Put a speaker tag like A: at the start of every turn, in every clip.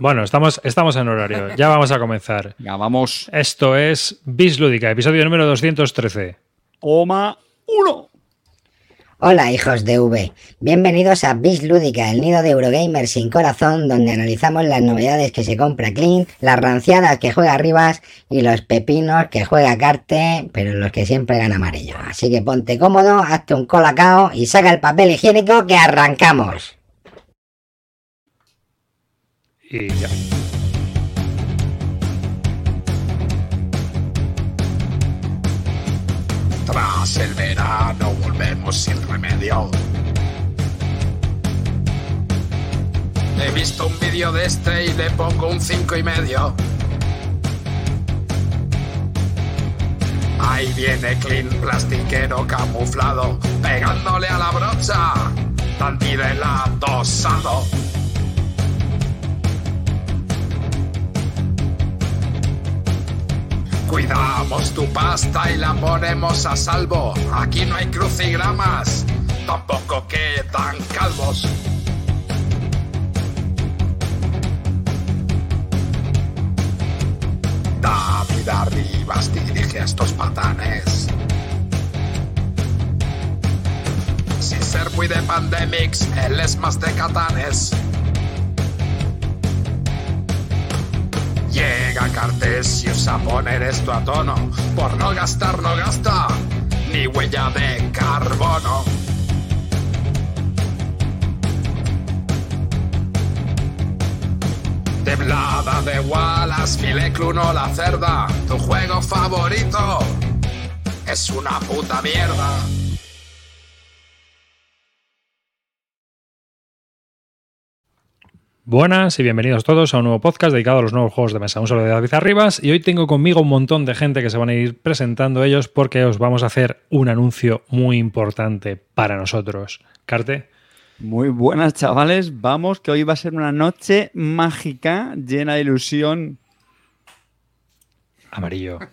A: Bueno, estamos, estamos en horario. Ya vamos a comenzar.
B: Ya vamos.
A: Esto es Bis Lúdica, episodio número 213.
B: Toma uno.
C: Hola hijos de V, bienvenidos a Bis Lúdica, el nido de Eurogamer sin corazón, donde analizamos las novedades que se compra Clean, las ranciadas que juega Rivas y los pepinos que juega Carte, pero los que siempre gana amarillo. Así que ponte cómodo, hazte un colacao y saca el papel higiénico que arrancamos.
D: Tras el verano volvemos sin remedio. He visto un vídeo de este y le pongo un cinco y medio. Ahí viene Clean, plastiquero camuflado, pegándole a la brocha, Tanti Cuidamos tu pasta y la ponemos a salvo. Aquí no hay crucigramas, tampoco quedan calvos. David Arribas dirige a estos patanes. Sin ser muy de pandemics, él es más de catanes. Llega Cartesius a poner esto a tono. Por no gastar, no gasta. Ni huella de carbono. Temblada de Wallace, Filecluno la cerda. Tu juego favorito es una puta mierda.
A: Buenas y bienvenidos todos a un nuevo podcast dedicado a los nuevos juegos de mesa. Un saludo de David Arribas y hoy tengo conmigo un montón de gente que se van a ir presentando ellos porque os vamos a hacer un anuncio muy importante para nosotros. Carte.
B: Muy buenas, chavales. Vamos, que hoy va a ser una noche mágica, llena de ilusión.
A: Amarillo.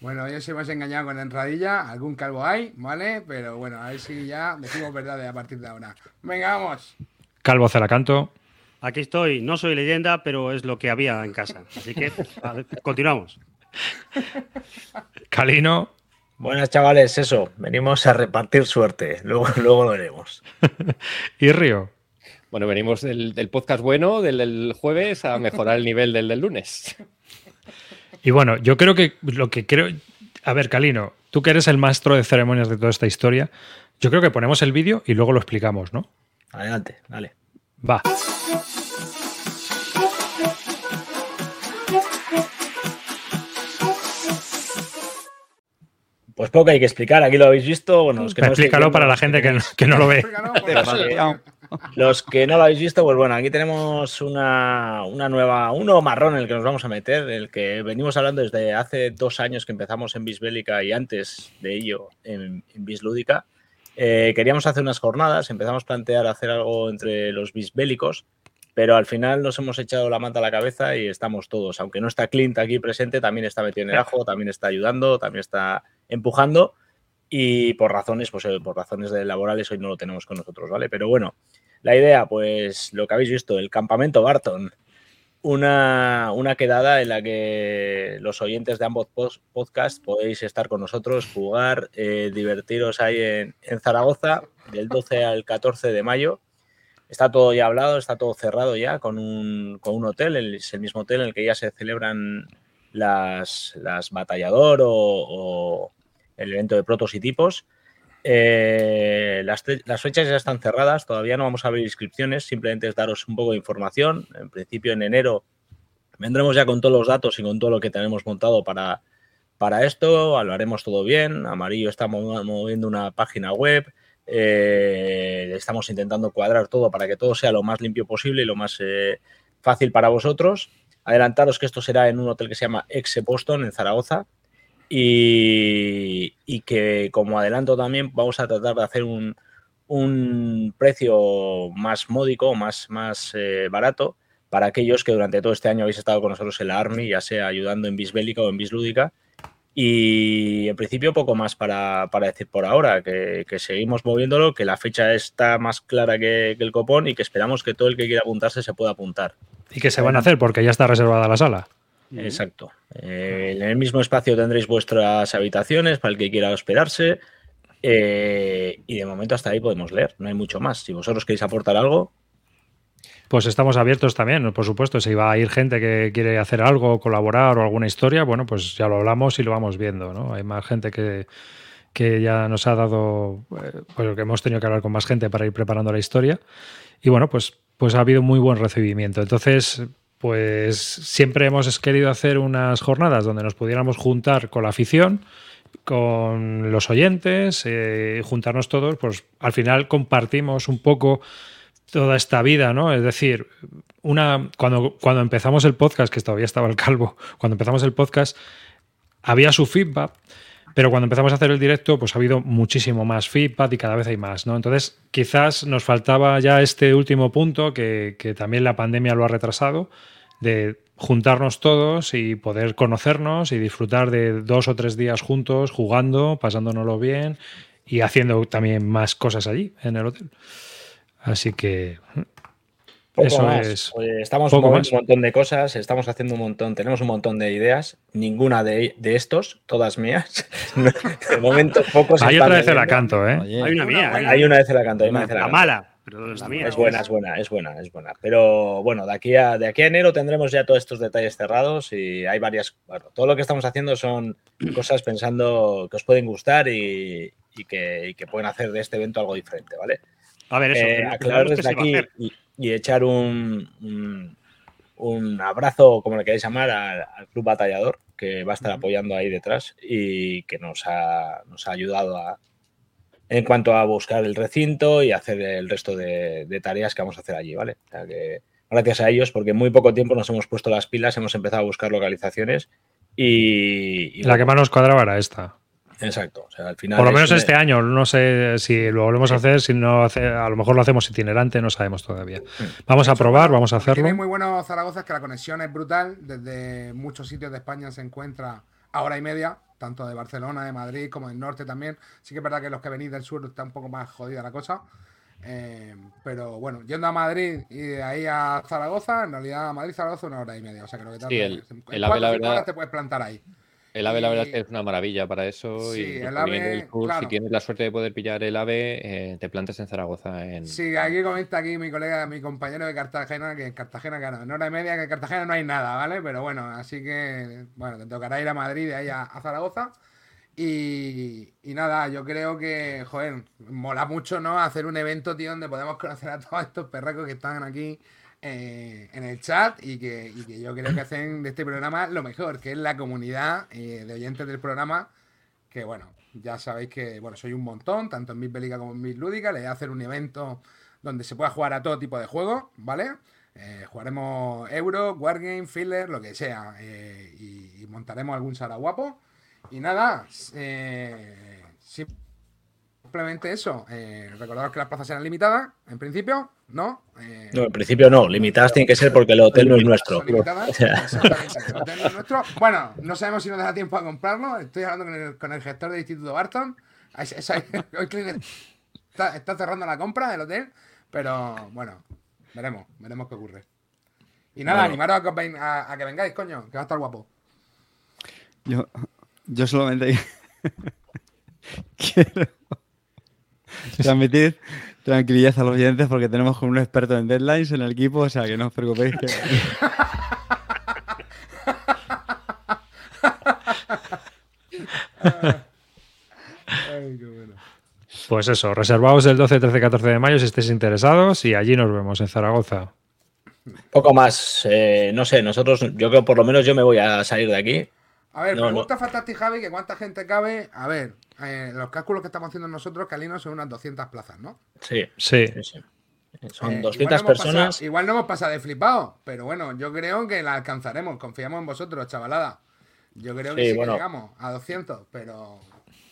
E: Bueno, hoy os hemos engañado con la entradilla, algún calvo hay, ¿vale? Pero bueno, a ver si ya decimos verdad a partir de ahora. Venga, vamos.
A: Calvo Zalacanto.
F: Aquí estoy, no soy leyenda, pero es lo que había en casa. Así que ver, continuamos.
A: Calino.
G: Buenas chavales, eso, venimos a repartir suerte, luego, luego lo veremos.
A: y Río.
H: Bueno, venimos del, del podcast bueno, del, del jueves, a mejorar el nivel del del lunes.
A: Y bueno, yo creo que lo que creo. A ver, Calino, tú que eres el maestro de ceremonias de toda esta historia, yo creo que ponemos el vídeo y luego lo explicamos, ¿no?
G: Adelante, dale.
A: Va.
G: Pues poco hay que explicar, aquí lo habéis visto. Bueno, los que no
A: Explícalo para la gente que no, que no lo ve.
G: Los que no lo habéis visto, pues bueno, aquí tenemos una, una nueva, un nuevo marrón en el que nos vamos a meter, el que venimos hablando desde hace dos años que empezamos en Bisbélica y antes de ello en, en Bislúdica. Eh, queríamos hacer unas jornadas, empezamos a plantear hacer algo entre los bisbélicos, pero al final nos hemos echado la manta a la cabeza y estamos todos. Aunque no está Clint aquí presente, también está metido en el ajo, también está ayudando, también está empujando. Y por razones, pues eh, por razones de laborales hoy no lo tenemos con nosotros, ¿vale? Pero bueno, la idea, pues lo que habéis visto, el campamento Barton. Una, una quedada en la que los oyentes de ambos podcasts podéis estar con nosotros, jugar, eh, divertiros ahí en, Zaragoza, del 12 al 14 de mayo. Está todo ya hablado, está todo cerrado ya con un, con un hotel, el- es el mismo hotel en el que ya se celebran las, las batallador o el evento de protos y tipos. Eh, las, fechas ya están cerradas, todavía no vamos a abrir inscripciones, simplemente es daros un poco de información. En principio, en enero vendremos ya con todos los datos y con todo lo que tenemos montado para, para esto. Lo haremos todo bien. Amarillo está mo- moviendo una página web. eh, estamos intentando cuadrar todo para que todo sea lo más limpio posible y lo más eh, fácil para vosotros. Adelantaros que esto será en un hotel que se llama Exe Boston, en Zaragoza. Y, y que como adelanto también vamos a tratar de hacer un, un precio más módico, más, más eh, barato para aquellos que durante todo este año habéis estado con nosotros en la Army, ya sea ayudando en Bisbélica o en Bislúdica. Y en principio poco más para, para decir por ahora, que, que seguimos moviéndolo, que la fecha está más clara que, que el copón y que esperamos que todo el que quiera apuntarse se pueda apuntar.
A: Y que se van a hacer porque ya está reservada la sala.
G: Exacto. Eh, en el mismo espacio tendréis vuestras habitaciones para el que quiera hospedarse. eh, y de momento hasta ahí podemos leer. No hay mucho más. Si vosotros queréis aportar algo,
A: Pues estamos abiertos también, por supuesto. Si va a ir gente que quiere hacer algo, colaborar o alguna historia, bueno, pues ya lo hablamos y lo vamos viendo, ¿no? Hay más gente que, que ya nos ha dado, eh, pues que hemos tenido que hablar con más gente para ir preparando la historia. Y bueno, pues, pues ha habido muy buen recibimiento. Entonces, pues siempre hemos querido hacer unas jornadas donde nos pudiéramos juntar con la afición, con los oyentes, eh, juntarnos todos, pues al final compartimos un poco toda esta vida, ¿no? Es decir, una cuando, cuando empezamos el podcast, que todavía estaba el calvo, cuando empezamos el podcast, había su feedback, pero cuando empezamos a hacer el directo, pues ha habido muchísimo más feedback y cada vez hay más, ¿no? Entonces, quizás nos faltaba ya este último punto, que, que también la pandemia lo ha retrasado, de juntarnos todos y poder conocernos y disfrutar de dos o tres días juntos, jugando, pasándonoslo bien y haciendo también más cosas allí, en el hotel. Así que
G: poco
A: eso
G: más.
A: es.
G: Estamos
A: poco
G: moviendo
A: más.
G: un montón de cosas, estamos haciendo un montón, tenemos un montón de ideas, ninguna de, de estos, todas mías. de momento pocos.
A: Hay otra vez el
G: leyendo.
A: acanto, ¿eh?
B: Oye,
F: Hay una mía, hay,
G: Hay una vez la canto, hay una vez la
F: la
G: canto.
F: mala, pero es la mía.
G: Es buena, es buena, es buena, es buena. Pero bueno, de aquí a de aquí a enero tendremos ya todos estos detalles cerrados y hay varias. Bueno, todo lo que estamos haciendo son cosas pensando que os pueden gustar y, y que, y que pueden hacer de este evento algo diferente, ¿vale?
F: A ver, eso.
G: Eh, aclarar desde aquí y, y echar un, un, un abrazo, como le queráis llamar, al, al Club Batallador, que va a estar apoyando ahí detrás y que nos ha, nos ha ayudado a, en cuanto a buscar el recinto y hacer el resto de, de tareas que vamos a hacer allí, ¿vale? O sea que gracias a ellos, porque en muy poco tiempo nos hemos puesto las pilas, hemos empezado a buscar localizaciones y... y
A: La que más nos cuadraba era esta.
G: Exacto. O sea, al final
A: Por lo menos este año. No sé si lo volvemos a hacer, si no hace, a lo mejor lo hacemos itinerante, no sabemos todavía. Vamos a probar, vamos a
E: Lo que Tiene
A: hacerlo.
E: muy bueno Zaragoza es que la conexión es brutal. Desde muchos sitios de España se encuentra a hora y media, tanto de Barcelona, de Madrid, como del norte también. Sí que es verdad que los que venís del sur está un poco más jodida la cosa. Eh, pero bueno, yendo a Madrid y de ahí a Zaragoza, en realidad a Madrid-Zaragoza una hora y media. O sea que lo que
H: Sí, el-
E: en
H: el AVE, la verdad-
E: te puedes plantar ahí.
H: El AVE, la verdad,
E: Y-
H: es una maravilla para eso.
E: Sí,
H: y
E: el AVE, claro.
H: si tienes la suerte de poder pillar el AVE, eh, te plantas en Zaragoza. En...
E: Sí, aquí comenta aquí mi colega, mi compañero de Cartagena, que en Cartagena, claro, en hora y media que en Cartagena no hay nada, ¿vale? Pero bueno, así que, bueno, te tocará ir a Madrid de ahí a, a Zaragoza. Y, y nada, yo creo que, joder, mola mucho, ¿no? Hacer un evento, tío, donde podemos conocer a todos estos perracos que están aquí eh, en el chat y que, yo creo que hacen de este programa lo mejor, que es la comunidad eh, de oyentes del programa que bueno, ya sabéis que bueno, soy un montón, tanto en Mid Bélica como en Mid Lúdica, le voy a hacer un evento donde se pueda jugar a todo tipo de juegos, ¿vale? Eh, jugaremos Euro, Wargame, Filler, lo que sea, y, y montaremos algún Sara guapo. Y nada, eh, simplemente eso, eh, recordaros que las plazas serán limitadas, en principio, ¿no? Eh,
G: No, en principio no. Limitadas tiene que ser porque el hotel no es nuestro.
E: son limitadas,
G: O sea,
E: exactamente, el hotel no es nuestro. Bueno, no sabemos si nos da tiempo a comprarlo. Estoy hablando con el, con el gestor del Instituto Barton. Está, está cerrando la compra del hotel, pero bueno, veremos, veremos qué ocurre. Y nada,
G: Bueno.
E: animaros a que, os ven- a- a que vengáis, coño, que va a estar guapo.
B: Yo, yo solamente quiero transmitir tranquilidad a los oyentes porque tenemos con un experto en deadlines en el equipo, o sea que no os preocupéis. Que...
E: Ay, qué bueno.
A: Pues eso, reservaos el 12, 13, 14 de mayo si estéis interesados y allí nos vemos en Zaragoza.
G: poco más. eh, no sé, nosotros, yo creo por lo menos yo me voy a salir de aquí.
E: A ver,
G: No,
E: pregunta Fantastic Javi que cuánta gente cabe. A ver, eh, los cálculos que estamos haciendo nosotros, Calino, son unas 200 plazas, ¿no?
G: Sí,
A: Sí,
G: sí, sí. Son
E: Eh,
G: 200
E: igual no hemos
G: personas.
E: pasado- igual no hemos pasado de flipado, pero bueno, yo creo que la alcanzaremos. Confiamos en vosotros, chavalada. Yo creo que
G: Sí, bueno.
E: que llegamos a 200, pero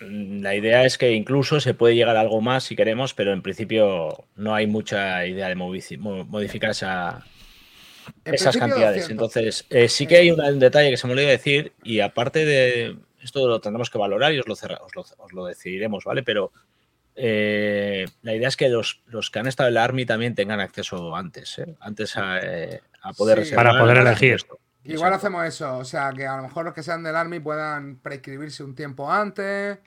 G: Mm, La idea es que incluso se puede llegar a algo más si queremos, pero en principio no hay mucha idea de modificar esa,
E: en
G: esas cantidades.
E: 200.
G: Entonces, eh, sí que hay un, detalle que se me olvidó decir, y aparte de esto lo tendremos que valorar y os lo, cerra- os lo, os lo decidiremos, ¿vale? Pero eh, la idea es que los, los que han estado en la Army también tengan acceso antes, ¿eh? antes a, eh, a poder
E: Sí.
A: Para poder
G: el
A: elegir.
G: resto.
E: Igual
G: Exacto.
E: hacemos eso, o sea, que a lo mejor los que sean del Army puedan prescribirse un tiempo antes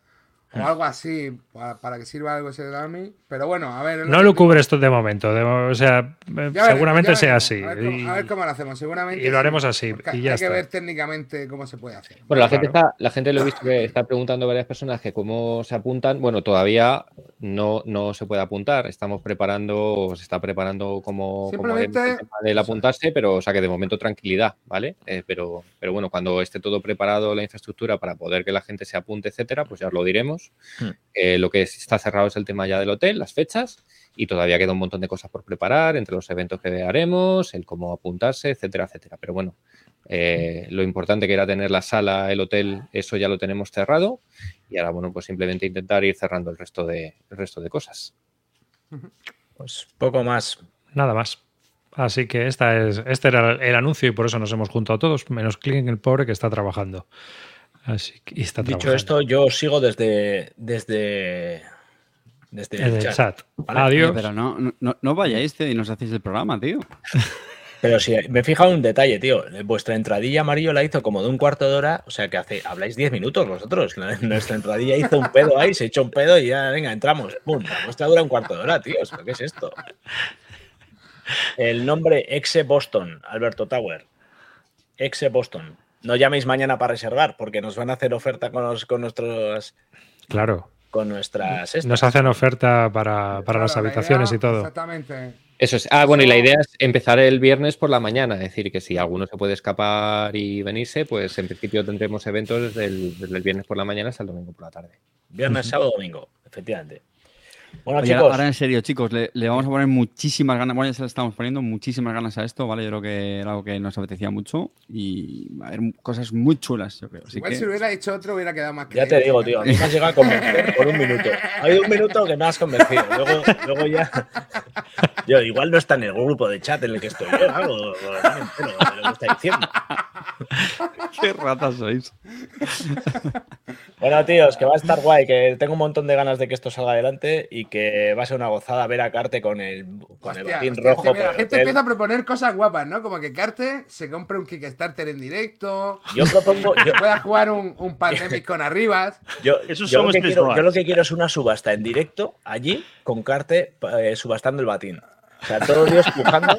E: o algo así, para, para que sirva algo ese del Army. Pero bueno, a ver.
A: No lo cubre esto de momento. de- o sea, eh,
E: Ya
A: seguramente sea así.
E: A ver, cómo,
A: y-
E: a ver cómo lo hacemos, seguramente.
A: y lo haremos así, y ya
E: hay que ver técnicamente cómo se puede hacer.
H: Bueno, la gente, está, la gente lo he visto que está preguntando varias personas que cómo se apuntan. Bueno, todavía no, no se puede apuntar. Estamos preparando, o se está preparando como, como
E: Simplemente-
H: el tema del apuntarse, pero o sea que de momento tranquilidad, ¿vale? Eh, pero, pero bueno, cuando esté todo preparado, la infraestructura para poder que la gente se apunte, etcétera, pues ya os lo diremos.
G: Hmm.
H: Eh, lo que está cerrado es el tema ya del hotel, las fechas, y todavía queda un montón de cosas por preparar, entre los eventos que haremos, el cómo apuntarse, etcétera, etcétera. Pero bueno, eh, lo importante que era tener la sala, el hotel, eso ya lo tenemos cerrado. Y ahora, bueno, pues simplemente intentar ir cerrando el resto de, el resto de cosas.
G: Pues poco más.
A: Nada más. Así que esta es, este era el anuncio y por eso nos hemos juntado todos, menos Clint, el pobre que está trabajando. Así que y está
G: Dicho
A: trabajando.
G: esto, yo sigo desde. desde. desde el
A: el
G: chat.
A: chat.
G: Vale.
A: Adiós.
B: Oye, pero no, no, no vayáis, tío, y nos hacéis el programa, tío.
G: Pero si me he fijado en un detalle, tío. Vuestra entradilla amarillo la hizo como de un cuarto de hora. O sea que hace, habláis 10 minutos vosotros. Nuestra entradilla hizo un pedo ahí, se echó un pedo y ya, venga, entramos. Pum, la vuestra dura un cuarto de hora, tío. ¿Pero ¿Qué es esto? El nombre Exe Boston, Alberto Tower. Exe Boston. No llaméis mañana para reservar, porque nos van a hacer oferta con, los- con nuestros.
A: Claro.
G: Con nuestras. estas.
A: Nos hacen oferta para, para las
E: la
A: habitaciones
E: idea-
A: y todo.
E: Exactamente.
H: Eso es. Ah, bueno, y la idea es empezar el viernes por la mañana. Es decir, que si alguno se puede escapar y venirse, pues en principio tendremos eventos desde el, desde el viernes por la mañana hasta el domingo por la tarde.
G: Viernes, sábado, domingo, efectivamente. Bueno,
B: Oye,
G: chicos.
B: ahora en serio, chicos, le, le vamos a poner muchísimas ganas, bueno, ya se le estamos poniendo muchísimas ganas a esto, ¿vale? Yo creo que era algo que nos apetecía mucho y va a haber cosas muy chulas, yo creo. Así
E: Igual
B: que...
E: si hubiera hecho otro hubiera quedado más
G: Ya te digo, tío, a mí me has llegado a convencer por un minuto. Ha habido un minuto que me has convencido. Luego, luego ya. Yo, igual no está en el grupo de chat en el que estoy yo, algo. No me entero de lo que está diciendo.
B: ¡Qué ratas sois!
G: Bueno, tíos, que va a estar guay, que tengo un montón de ganas de que esto salga adelante y que va a ser una gozada ver a Carte con el, con el
E: Hostia,
G: batín
E: hostia,
G: rojo.
E: hostia, mira, la gente
G: hotel.
E: empieza a proponer cosas guapas, ¿no? Como que Carte se compre un Kickstarter en directo,
G: Yo propongo. Yo,
E: pueda jugar un, un Pandemic con Arribas.
G: yo, lo que quiero,
F: Wars.
G: yo lo que quiero es una subasta en directo allí con Carte eh, subastando el batín. O sea, todos Dios pujando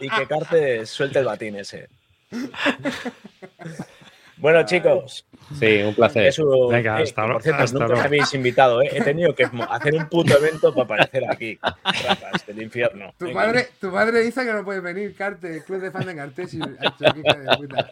G: y que Carte suelte el batín ese. Bueno, chicos,
H: Sí, un placer.
G: es un-
A: Venga,
G: eh,
A: hasta
G: por cierto,
A: hasta
G: nunca me habéis invitado, ¿eh? He tenido que hacer un puto evento para aparecer aquí. Ratas del infierno.
E: Tu
G: Venga.
E: madre, tu madre dice que no puedes venir, Carte, club de fan de Cartes y hija de puta.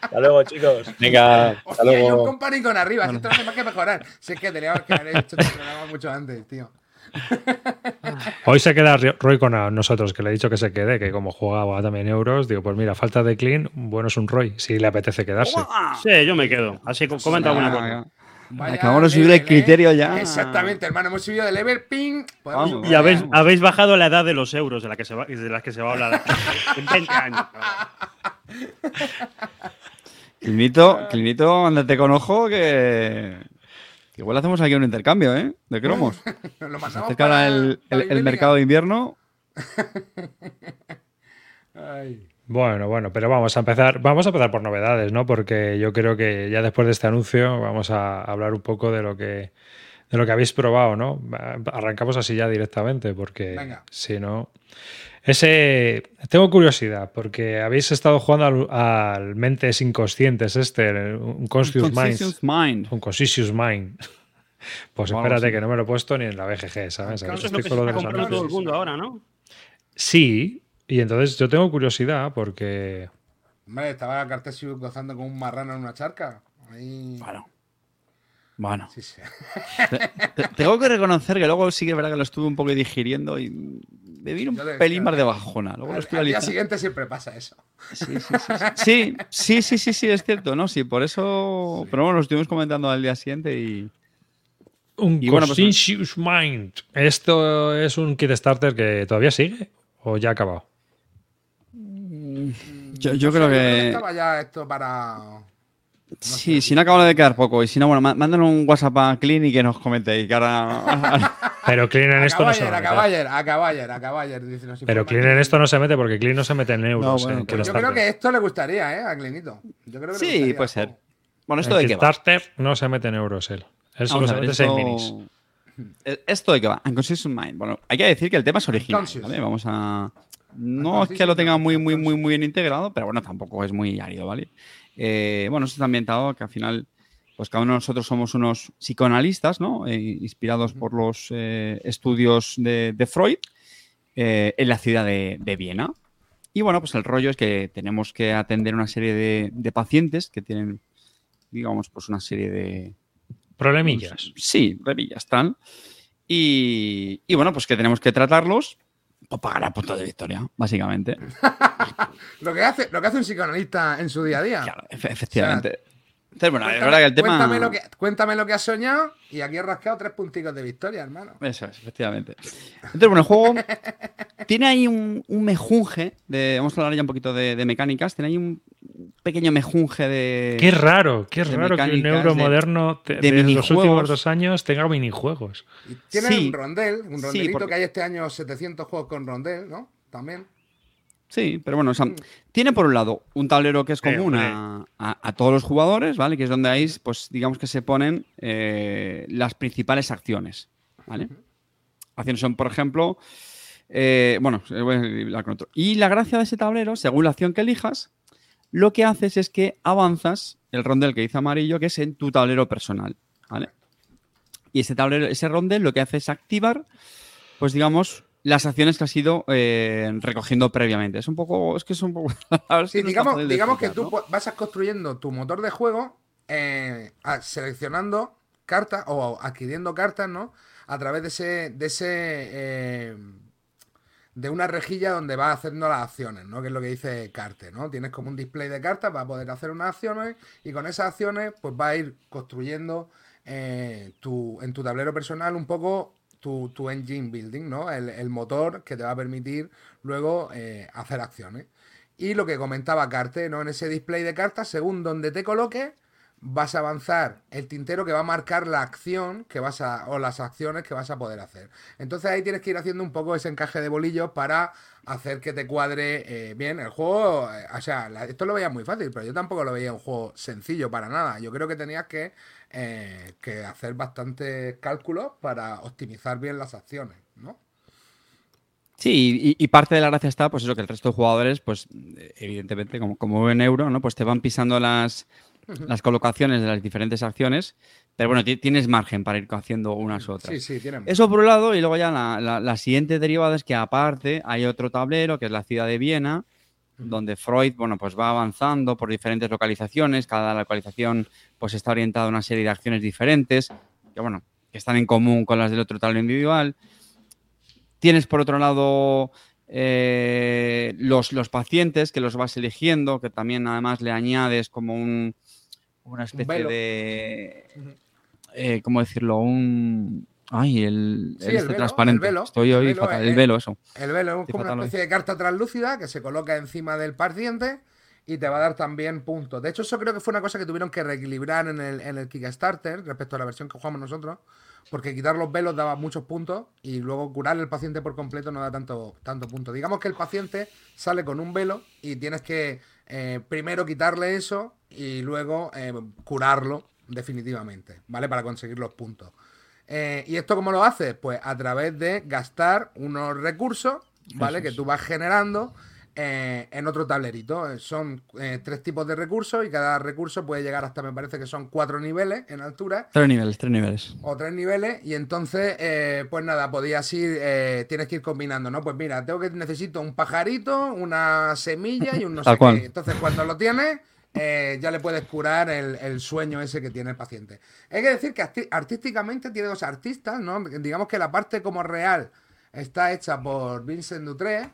G: Hasta luego, chicos.
H: Venga, hasta
E: Hostia, yo un
H: luego.
E: company con Arribas, esto no hace más que mejorar. Si es que teníamos que haber hecho este programa mucho antes, tío.
A: Hoy se queda Roy con nosotros, que le he dicho que se quede, que como jugaba también euros, digo, pues mira, falta de clean, bueno es un Roy, si le apetece quedarse.
F: Sí, yo me quedo. Así que comenta alguna cosa.
E: Vaya
B: Acabamos de subir el
E: level, ¿eh?
B: criterio ya.
E: Exactamente, hermano, hemos subido de level ping. Podemos-
B: Vamos.
F: Y habéis, habéis bajado la edad de los euros de, la que se va, de las que se va a hablar en 20 años.
B: Clinito, Clinito, ándate con ojo que... igual hacemos aquí un intercambio, ¿eh? De cromos.
E: Lo pasamos para-
B: el,
E: para
B: el- mercado de invierno.
E: Ay.
A: Bueno, bueno, pero vamos a empezar, vamos a empezar por novedades, ¿no? Porque yo creo que ya después de este anuncio vamos a hablar un poco de lo que de lo que habéis probado, ¿no? Arrancamos así ya directamente, porque
E: Venga.
A: si no. Ese. Tengo curiosidad, porque habéis estado jugando al, al Mentes Inconscientes, este, un Conscious
B: Mind.
A: Un Conscious Mind. Pues espérate que no me lo he puesto ni en la BGG, ¿sabes?
F: Eso es
A: Estoy
F: lo que se está comprando todo el mundo ahora, ¿no?
A: Sí, y entonces yo tengo curiosidad porque.
E: Hombre, estaba Cartesius gozando con un marrano en una charca. Ahí.
B: Bueno. Bueno.
E: Sí, sí.
B: Te- Tengo que reconocer que luego sí que es verdad que lo estuve un poco digiriendo y me vino un pelín más de bajona. Luego lo
E: Al, al día siguiente siempre pasa eso.
B: Sí, sí, sí, sí. Sí, sí, sí, sí, sí, es cierto, ¿no? Sí, por eso. Pero bueno, lo estuvimos comentando al día siguiente y.
A: Un
B: Y bueno, pues-
A: Conscious Mind. ¿Esto es un Kickstarter que todavía sigue o ya ha acabado?
B: Yo, yo creo que.
E: Estaba ya esto para.
I: Sí, si no acaba de quedar poco. Y si no, bueno, má- mándale un WhatsApp a Clean y que nos comente. Y que ahora.
A: Pero Clean en
E: A
A: esto no se va
E: a. Caballer, a Caballer, a Caballer,
A: Pero Clean en esto no se mete porque Clean no se mete en euros.
I: bueno, pues
E: Yo creo que esto le gustaría, ¿eh? A Clinito. Yo creo que
I: sí,
E: gustaría.
I: puede ser. Bueno,
A: En
I: ¿esto de qué va?
A: Kickstarter no se mete en euros él. Él solo
I: Vamos a
A: se
I: ver,
A: mete 6
I: esto-
A: minis.
I: Eh, ¿Esto de qué va? Unconscious Mind. Bueno, hay que decir que el tema es original. Vamos a... No es que lo tenga muy, muy, muy, muy bien integrado, pero bueno, tampoco es muy árido, ¿vale? Eh, bueno, esto está ambientado que al final, pues cada uno de nosotros somos unos psicoanalistas, ¿no? Eh, inspirados por los eh, estudios de, de Freud en la ciudad de, de Viena. Y bueno, pues el rollo es que tenemos que atender una serie de, de pacientes que tienen, digamos, pues una serie de,
A: Problemillas.
I: Sí, remillas, tal. Y, y bueno, pues que tenemos que tratarlos o pagar a punto de victoria, básicamente.
E: Lo que, hace, lo que hace un psicoanalista en su día a día.
I: Claro, efe- efectivamente. Entonces, bueno, es
E: Cuéntame,
I: verdad que el tema.
E: cuéntame, lo que, cuéntame lo que has soñado y aquí he rascado tres punticos de victoria, hermano.
I: Eso es, efectivamente. Entonces, bueno, el juego tiene ahí un, un mejunje de. Vamos a hablar ya un poquito de, de mecánicas. Tiene ahí un pequeño mejunje de.
A: Qué raro, qué raro que un euro
I: de-
A: moderno
I: de
A: de, los últimos dos años tenga minijuegos.
E: Y tiene
I: Sí.
E: un rondel, un
I: Sí,
E: rondelito
I: porque-
E: que hay este año 700 juegos con rondel, ¿no? También.
I: Sí, pero bueno, o sea, tiene por un lado un tablero que es
A: Eh,
I: común a, a- a todos los jugadores, ¿vale? Que es donde ahí, pues digamos que se ponen eh, las principales acciones, ¿vale? Acciones son, por ejemplo, eh, bueno, voy a otro. Y la gracia de ese tablero, según la acción que elijas, lo que haces es que avanzas el rondel que dice amarillo, que es en tu tablero personal, ¿vale? Y ese tablero, ese rondel lo que hace es activar, pues digamos, las acciones que has ido eh, recogiendo previamente. Es un poco, es que es un poco.
E: Sí,
I: no
E: digamos, digamos que tú vas construyendo tu motor de juego eh, seleccionando cartas o adquiriendo cartas, ¿no? A través de ese, de ese eh, de una rejilla donde vas haciendo las acciones, ¿no? Que es lo que dice Carte, ¿no? Tienes como un display de cartas para poder hacer unas acciones y con esas acciones pues vas a ir construyendo eh, tu, en tu tablero personal un poco tu, tu engine building, ¿no? El, el motor que te va a permitir luego eh, hacer acciones. Y lo que comentaba Carte, ¿no? En ese display de cartas, según donde te coloques, vas a avanzar el tintero que va a marcar la acción que vas a, o las acciones que vas a poder hacer. Entonces ahí tienes que ir haciendo un poco ese encaje de bolillos para hacer que te cuadre eh, bien el juego. eh, o sea, esto lo veía muy fácil, pero yo tampoco lo veía un juego sencillo para nada. Yo creo que tenías que, eh, que hacer bastantes cálculos para optimizar bien las acciones, ¿no?
I: Sí, y, parte de la gracia está, pues eso, que el resto de jugadores, pues evidentemente, como, como en euro, ¿no? Pues te van pisando las, las colocaciones de las diferentes acciones, pero bueno, ti- tienes margen para ir haciendo unas u otras.
E: Sí, sí, tienen.
I: Eso por un lado, y luego ya la, la- la siguiente derivada es que aparte hay otro tablero, que es la ciudad de Viena, donde Freud, bueno, pues va avanzando por diferentes localizaciones, cada localización pues está orientada a una serie de acciones diferentes, que bueno, que están en común con las del otro tablero individual. Tienes por otro lado eh, los, los pacientes que los vas eligiendo, que también además le añades como un, una especie de... eh, ¿Cómo decirlo? Un... Ay, el,
E: Sí,
I: el
E: el
I: este
E: velo,
I: transparente.
E: el velo,
I: Estoy
E: el
I: hoy
E: velo,
I: fatal. El velo, eso.
E: El velo es
I: Estoy
E: como una
I: hoy.
E: especie de carta translúcida que se coloca encima del paciente y te va a dar también puntos. De hecho, eso creo que fue una cosa que tuvieron que reequilibrar en el, en el Kickstarter respecto a la versión que jugamos nosotros, porque quitar los velos daba muchos puntos y luego curar el paciente por completo no da tanto, tanto punto. Digamos que el paciente sale con un velo y tienes que eh, primero quitarle eso y luego eh, curarlo definitivamente, ¿vale? Para conseguir los puntos. Eh, ¿Y esto cómo lo haces? Pues a través de gastar unos recursos, ¿vale? Que tú vas generando eh, en otro tablerito. Eh, Son eh, tres tipos de recursos y cada recurso puede llegar hasta, me parece que son cuatro niveles en altura
I: Tres niveles, tres niveles.
E: o tres niveles y entonces eh, pues nada podías ir eh, tienes que ir combinando no pues mira tengo que necesito un pajarito una semilla y un no sé
I: cual.
E: qué entonces cuando lo tienes eh, ya le puedes curar el, el sueño ese que tiene el paciente hay que decir que artísticamente tiene dos artistas no digamos que la parte como real está hecha por Vincent Dutré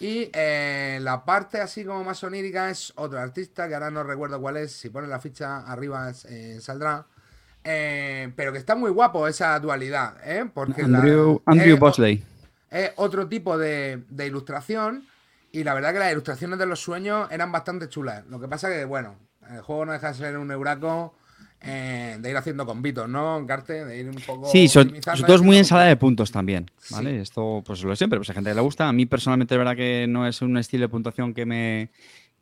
E: y eh, la parte así como más onírica es otro artista que ahora no recuerdo cuál es si pone la ficha arriba eh, saldrá pero que está muy guapo esa dualidad, ¿eh? Porque la-
I: Andrew, Andrew Bosley.
E: es otro tipo de, de ilustración y la verdad que las ilustraciones de los sueños eran bastante chulas. Lo que pasa que, bueno, El juego no deja de ser un euraco eh, de ir haciendo convitos, ¿no, Carte? De ir un poco.
I: Sí, sobre todo es muy ensalada de puntos también,
E: Sí.
I: ¿vale? Esto, pues lo de siempre, pues hay gente que le gusta. A mí personalmente, es verdad que no es un estilo de puntuación que me,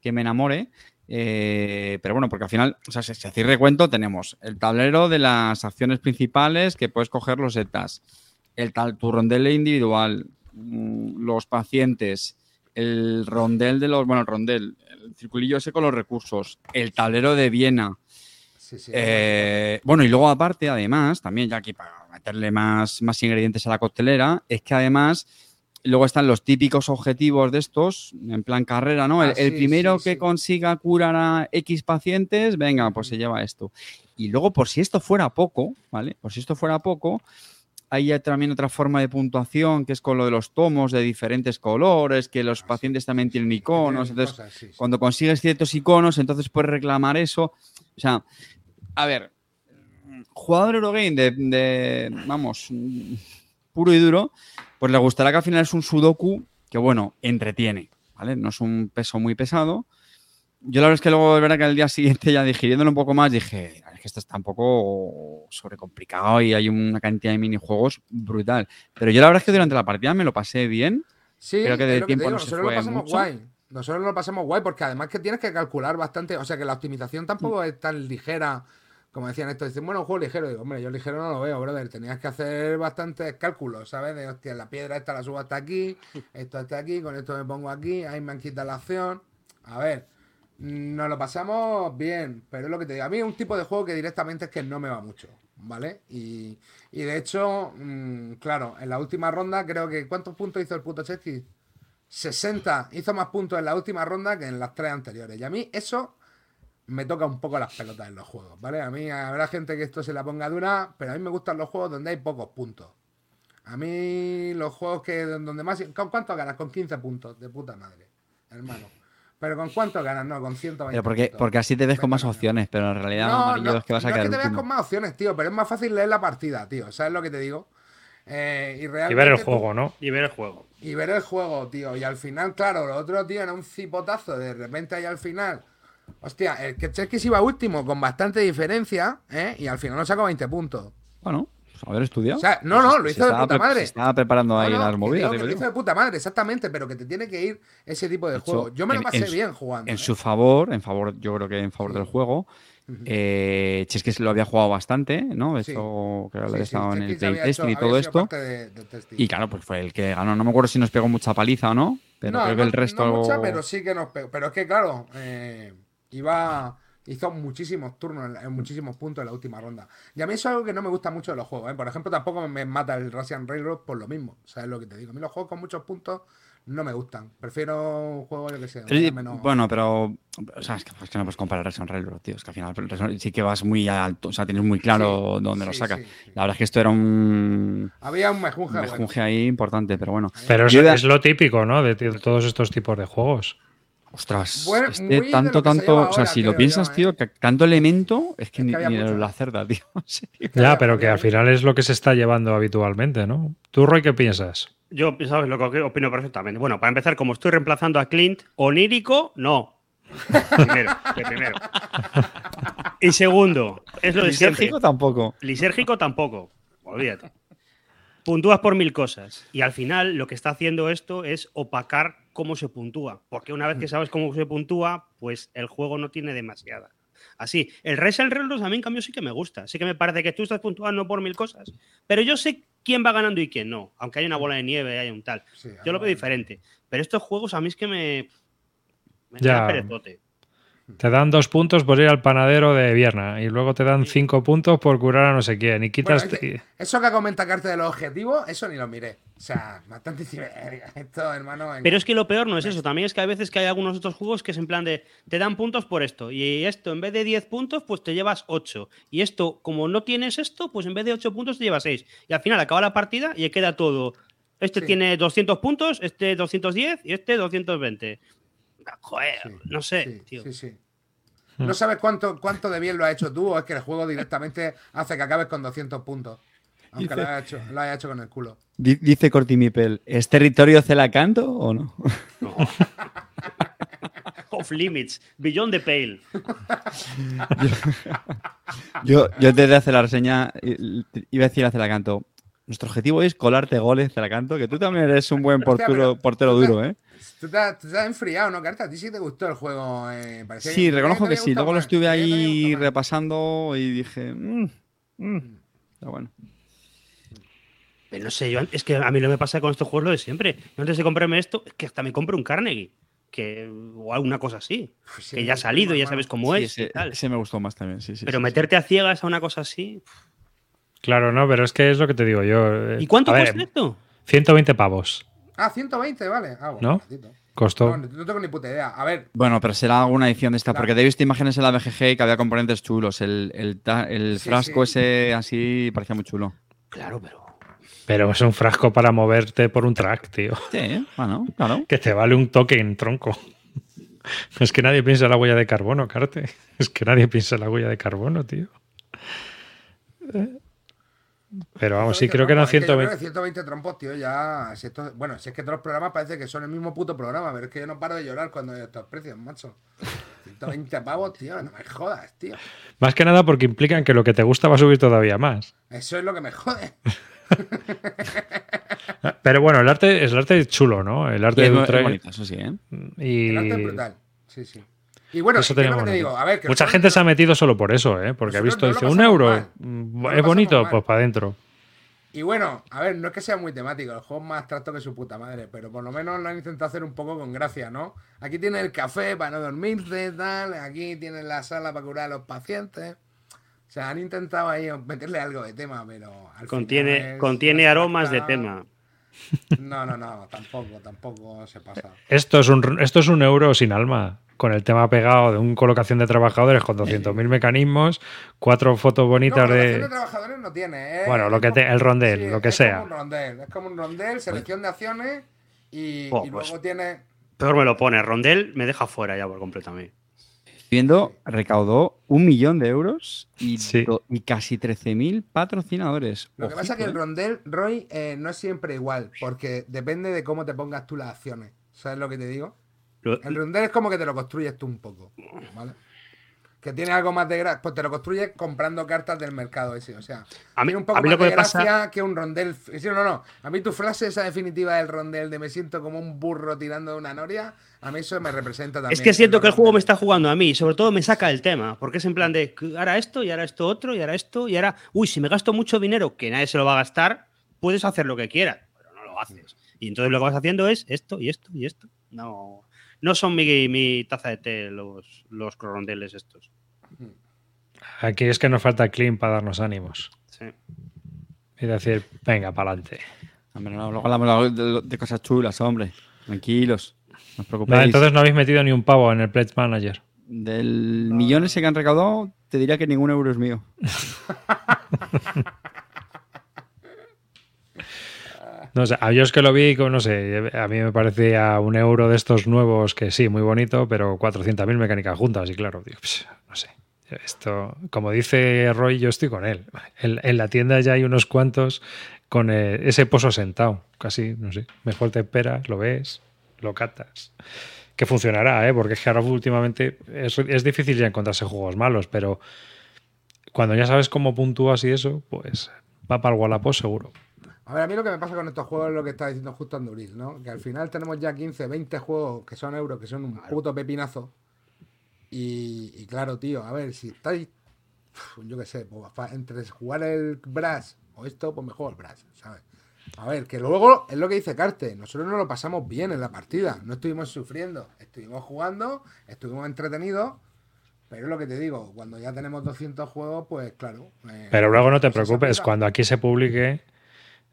I: que me enamore. eh, pero bueno, porque al final, o sea, si, si hacéis recuento, tenemos el tablero de las acciones principales que puedes coger los etas, el tal, tu rondel individual, mm, los pacientes, el rondel de los, bueno, el rondel, el circulillo ese con los recursos, el tablero de Viena,
E: Sí, sí.
I: eh, bueno, y luego aparte, además, también ya aquí para meterle más, más ingredientes a la coctelera, es que además luego están los típicos objetivos de estos, en plan carrera, ¿no? El,
E: Ah,
I: el
E: sí,
I: primero que consiga curar a X pacientes, venga, pues se lleva esto. Y luego, por si esto fuera poco, ¿vale? Por si esto fuera poco, hay también otra forma de puntuación que es con lo de los tomos de diferentes colores, que los
E: Ah, sí.
I: pacientes también tienen iconos. Entonces,
E: cosas, sí, sí.
I: cuando consigues ciertos iconos, entonces puedes reclamar eso. O sea, a ver, jugador Eurogame de, de, vamos, puro y duro, pues le gustará que al final es un sudoku que, bueno, entretiene, ¿vale? No es un peso muy pesado. Yo la verdad es que luego, de verdad que al día siguiente ya digiriéndolo un poco más, dije, es que esto está un poco sobrecomplicado y hay una cantidad de minijuegos brutal. Pero yo la verdad es que durante la partida me lo pasé bien.
E: Sí,
I: Creo que de
E: lo
I: no se fue
E: pasamos
I: mucho.
E: guay. Nosotros lo pasamos guay porque además que tienes que calcular bastante, o sea que la optimización tampoco es tan ligera como decían estos, dicen, bueno, un juego ligero, digo, hombre, yo ligero no lo veo, brother, tenías que hacer bastantes cálculos, ¿sabes? De, hostia, la piedra esta la subo hasta aquí, esto hasta aquí, con esto me pongo aquí, ahí me han quitado la acción. A ver, nos lo pasamos bien, pero es lo que te digo, a mí es un tipo de juego que directamente es que no me va mucho, ¿vale? Y, y de hecho, mm, claro, en la última ronda creo que, ¿cuántos puntos hizo el puto Chesky? 60. Hizo más puntos en la última ronda que en las tres anteriores. Y a mí eso me toca un poco las pelotas en los juegos, ¿vale? A mí habrá gente que esto se la ponga dura, pero a mí me gustan los juegos donde hay pocos puntos. A mí los juegos que donde más... ¿Con cuánto ganas? Con 15 puntos, de puta madre, hermano. Pero ¿con cuánto ganas? No, con 120
I: Pero porque,
E: puntos.
I: porque así te ves con más opciones, pero en realidad
E: No, no,
I: es que vas a
E: no
I: quedar
E: es que te veas con más opciones, tío, pero es más fácil leer la partida, tío. ¿Sabes lo que te digo? Eh, y,
A: ver el
E: tú-
A: juego, ¿no?
F: Y ver el juego.
E: y ver el juego, tío. Y al final, claro, lo otro, tío, era un cipotazo. De repente ahí al final. Hostia, el que iba último con bastante diferencia, ¿eh? Y al final nos sacó 20 puntos.
I: Bueno, haber estudiado.
E: O sea, no, no,
I: Se-
E: lo hizo de puta madre.
I: Se estaba preparando ahí
E: No, no,
I: las movidas.
E: digo lo hizo de puta madre, exactamente, pero que te tiene que ir ese tipo de,
I: De hecho,
E: juego. Yo me lo pasé
I: en
E: bien jugando.
I: En
E: ¿eh?
I: su favor, en favor, yo creo que en favor del juego. Eh, lo había jugado bastante, ¿no?
E: Sí.
I: hecho, que
E: Sí,
I: había estado en el playtesting y todo esto.
E: de-.
I: Y claro, pues fue el que ganó. No me acuerdo si nos pegó mucha paliza o no, pero
E: no,
I: creo que
E: no-
I: el resto.
E: no mucha, pero sí que nos pegó. Pero es que, claro, eh, iba. Hizo muchísimos turnos, en, en muchísimos puntos en la última ronda. Y a mí eso es algo que no me gusta mucho de los juegos. ¿eh? Por ejemplo, tampoco me mata el Russian Railroad por lo mismo. ¿Sabes lo que te digo? A mí los juegos con muchos puntos no me gustan. Prefiero un juego, yo que sé,
I: Sí,
E: menos.
I: Bueno, pero. O sea, es que, es que no puedes comparar Resident Railroad, tío. Es que al final Resident- sí que vas muy alto. O sea, tienes muy claro
E: Sí,
I: dónde lo
E: sí,
I: sacas.
E: sí.
I: La verdad es que esto era un.
E: Había un mejunje.
I: un
E: bueno.
I: mejunje ahí importante, pero bueno.
A: Pero es,
I: Yo
A: es lo típico, ¿no? De t- todos estos tipos de juegos.
I: Ostras,
E: Bueno,
I: este tanto,
E: se
I: tanto. o sea, si lo piensas,
E: yo,
I: tío,
E: ¿eh?
I: que tanto elemento es que
E: Es
I: ni,
E: que
I: ni la cerda, tío. Sí.
A: Ya, pero que al final es lo que se está llevando habitualmente, ¿no? ¿Tú, Roy, qué piensas?
F: Yo, ¿sabes lo que opino perfectamente? Bueno, para empezar, como estoy reemplazando a Clint, onírico, no. Primero, de primero. Y segundo, es lo de siempre.
I: Lisérgico tampoco.
F: Lisérgico tampoco. Olvídate. Puntúas por mil cosas. Y al final lo que está haciendo esto es opacar cómo se puntúa. Porque una vez que sabes cómo se puntúa, pues el juego no tiene demasiada. Así, el Resident Railroad a mí en cambio sí que me gusta. Sí que me parece que tú estás puntuando por mil cosas. Pero yo sé quién va ganando y quién no. Aunque hay una bola de nieve y hay un tal.
E: Sí,
F: Yo lo veo diferente. Pero estos juegos a mí es que me. Me
A: Ya.
F: da perezote.
A: Te dan dos puntos por ir al panadero de Vierna y luego te dan cinco puntos por curar a no sé quién. Y
E: Bueno,
A: quitas.
E: es que eso que comenta Carte de los objetivos, eso ni lo miré. O sea, bastante. Esto, hermano. venga.
F: Pero es que lo peor no es eso. También es que hay veces que hay algunos otros juegos que es en plan de te dan puntos por esto. Y esto, en vez de 10 puntos, pues te llevas 8. Y esto, como no tienes esto, pues en vez de 8 puntos te llevas 6. Y al final acaba la partida y queda todo. Este
E: Sí.
F: tiene 200 puntos, este 210 y este 220. Joder,
E: Sí,
F: no sé,
E: sí,
F: tío.
E: sí, sí. No sabes cuánto, cuánto de bien lo has hecho tú o es que el juego directamente hace que acabes con 200 puntos. Aunque lo haya hecho, lo haya hecho con el culo.
I: Di- Dice Cortimipel, ¿es territorio celacanto o no?
F: No. Off Limits, Beyond the Pale.
B: Yo, yo desde hacer la reseña i- iba a decir a Celacanto, nuestro objetivo es colarte goles, Celacanto, que tú también eres un buen portero,
E: pero-
B: portero
E: tú te-
B: duro, ¿eh?
E: Tú te, has- tú te has enfriado, ¿no, Carta? A ti sí te gustó el juego. eh,
B: Sí,
E: que-
B: reconozco que sí. Luego lo estuve ahí repasando y dije, "Mm, mm". Pero bueno.
F: Pero no sé, yo, es que a mí lo que me pasa con estos juegos lo de siempre. Yo antes de comprarme esto, es que hasta me compro un Carnegie. Que, o alguna cosa así.
E: Pues sí,
F: que ya ha salido, ya sabes cómo
B: Sí,
F: es. y
B: ese,
F: tal.
B: ese me gustó más también, sí, sí.
F: Pero
B: sí,
F: meterte a ciegas a una cosa así.
A: Claro, no, pero es que es lo que te digo yo. eh,
F: ¿Y cuánto
A: ver,
F: cuesta esto?
A: 120 pavos.
E: Ah, 120, vale. Ah, bueno,
A: ¿No? Costó.
E: No, no tengo ni puta idea. A ver,
B: Bueno, pero será alguna edición de esta,
E: Claro.
B: porque he visto imágenes en la BGG que había componentes chulos. El, el, ta- el
E: Sí,
B: frasco
E: sí.
B: ese así parecía muy chulo.
F: Claro, pero.
A: Pero es un frasco para moverte por un track, tío.
B: Sí, bueno, claro.
A: Que te vale un token, tronco. Es que nadie piensa en la huella de carbono, Carte. Es que nadie piensa en la huella de carbono, tío. Pero vamos, sí,
E: 120
A: creo que eran
E: trompos, es yo creo
A: 120.
E: que 120 trompos, tío, ya. si esto- bueno, si es que todos los programas parece que son el mismo puto programa, pero es que yo no paro de llorar cuando hay estos precios, macho. 120 pavos, tío, no me jodas, tío.
A: Más que nada porque implican que lo que te gusta va a subir todavía más.
E: Eso es lo que me jode.
A: Pero bueno, el arte es el arte es chulo, ¿no? El arte
B: Y es,
A: de
B: es bonito, eso sí, ¿eh?
A: Y
E: El arte es brutal. Sí, sí. Y bueno,
A: eso
E: ¿qué es
A: tenía
E: lo que te
A: bonito.
E: digo? A ver, que el
A: Mucha gente se ha metido solo por eso, ¿eh? Porque ha visto,
E: no
A: dice, un euro,
E: mal.
A: mm, es bonito,
E: mal.
A: pues para adentro.
E: Y bueno, a ver, no es que sea muy temático, el juego es más abstracto que su puta madre, pero por lo menos lo han intentado hacer un poco con gracia, ¿no? Aquí tienes el café para no dormirse, tal, aquí tienes la sala para curar a los pacientes. O sea, han intentado ahí meterle algo de tema, pero al
F: Contiene,
E: final es
F: contiene aromas de tema.
E: No, no, no, tampoco, tampoco se pasa.
A: Esto es, un, esto es un euro sin alma, con el tema pegado de un colocación de trabajadores con 200.000 mecanismos, cuatro fotos
E: No,
A: bonitas
E: colocación de
A: de...
E: trabajadores no tiene, ¿eh?
A: Bueno, lo que te- el rondel, lo que
E: es
A: sea.
E: Como un rondel, es como un rondel, selección de acciones y,
F: Oh,
E: y
F: pues.
E: luego tiene...
F: Peor me lo pone. Rondel me deja fuera ya por completo a mí.
B: Viendo, recaudó un millón de euros y,
A: Sí.
B: do- y casi 13.000 patrocinadores.
E: Lo que pasa es que el
B: ¿eh?
E: rondel, Roy, eh, no es siempre igual, porque depende de cómo te pongas tú las acciones. ¿Sabes lo que te digo? El rondel es como que te lo construyes tú un poco, ¿vale? Que tiene algo más de gracia, pues te lo construyes comprando cartas del mercado ese, o sea,
F: A mí-
E: tiene un poco
F: a mí
E: más
F: lo que
E: de
F: pasa-
E: gracia que un rondel. Sí, no, no, a mí tu frase esa definitiva del rondel de me siento como un burro tirando de una noria, a mí eso me representa también.
F: Es que siento que el juego me está jugando a mí y sobre todo me saca el tema, porque es en plan de ahora esto y ahora esto otro y ahora esto y ahora, uy, si me gasto mucho dinero que nadie se lo va a gastar, puedes hacer lo que quieras, pero no lo haces. Y entonces lo que vas haciendo es esto y esto y esto. No, no son mi, mi taza de té los, los estos.
A: Aquí es que nos falta clean para darnos ánimos.
F: Sí.
A: Y decir, venga, para adelante.
B: Hombre, no, luego hablamos de, de cosas chulas, hombre. Tranquilos. No os preocupéis.
A: Vale, entonces no habéis metido ni un pavo en el Pledge Manager.
B: Del millón ese que han recaudado, te diría que ningún euro es mío.
A: No sé, a yo es que lo vi, no sé, a mí me parecía un euro de estos nuevos que sí, muy bonito, pero 400.000 mecánicas juntas y claro, digo, no sé. Esto, como dice Roy, yo estoy con él. En, en la tienda ya hay unos cuantos con eh, ese pozo sentado, casi, no sé. Mejor te esperas, lo ves, lo catas. Que funcionará, ¿eh? porque es que ahora últimamente es, es difícil ya encontrarse juegos malos, pero cuando ya sabes cómo puntúas y eso, pues va para el Wallapop seguro.
E: A ver, a mí lo que me pasa con estos juegos es lo que está diciendo justo Anduril, ¿no? Que al final tenemos ya 15, 20 juegos que son euros, que son un puto pepinazo. Y, y claro, tío, a ver, si estáis, yo qué sé, pues, entre jugar el Brass o esto, pues mejor el Brass, ¿sabes? A ver, que luego es lo que dice Carte, nosotros nos lo pasamos bien en la partida, no estuvimos sufriendo, estuvimos jugando, estuvimos entretenidos, pero es lo que te digo, cuando ya tenemos 200 juegos, pues claro. eh,
A: Pero luego no te preocupes, cuando aquí se publique,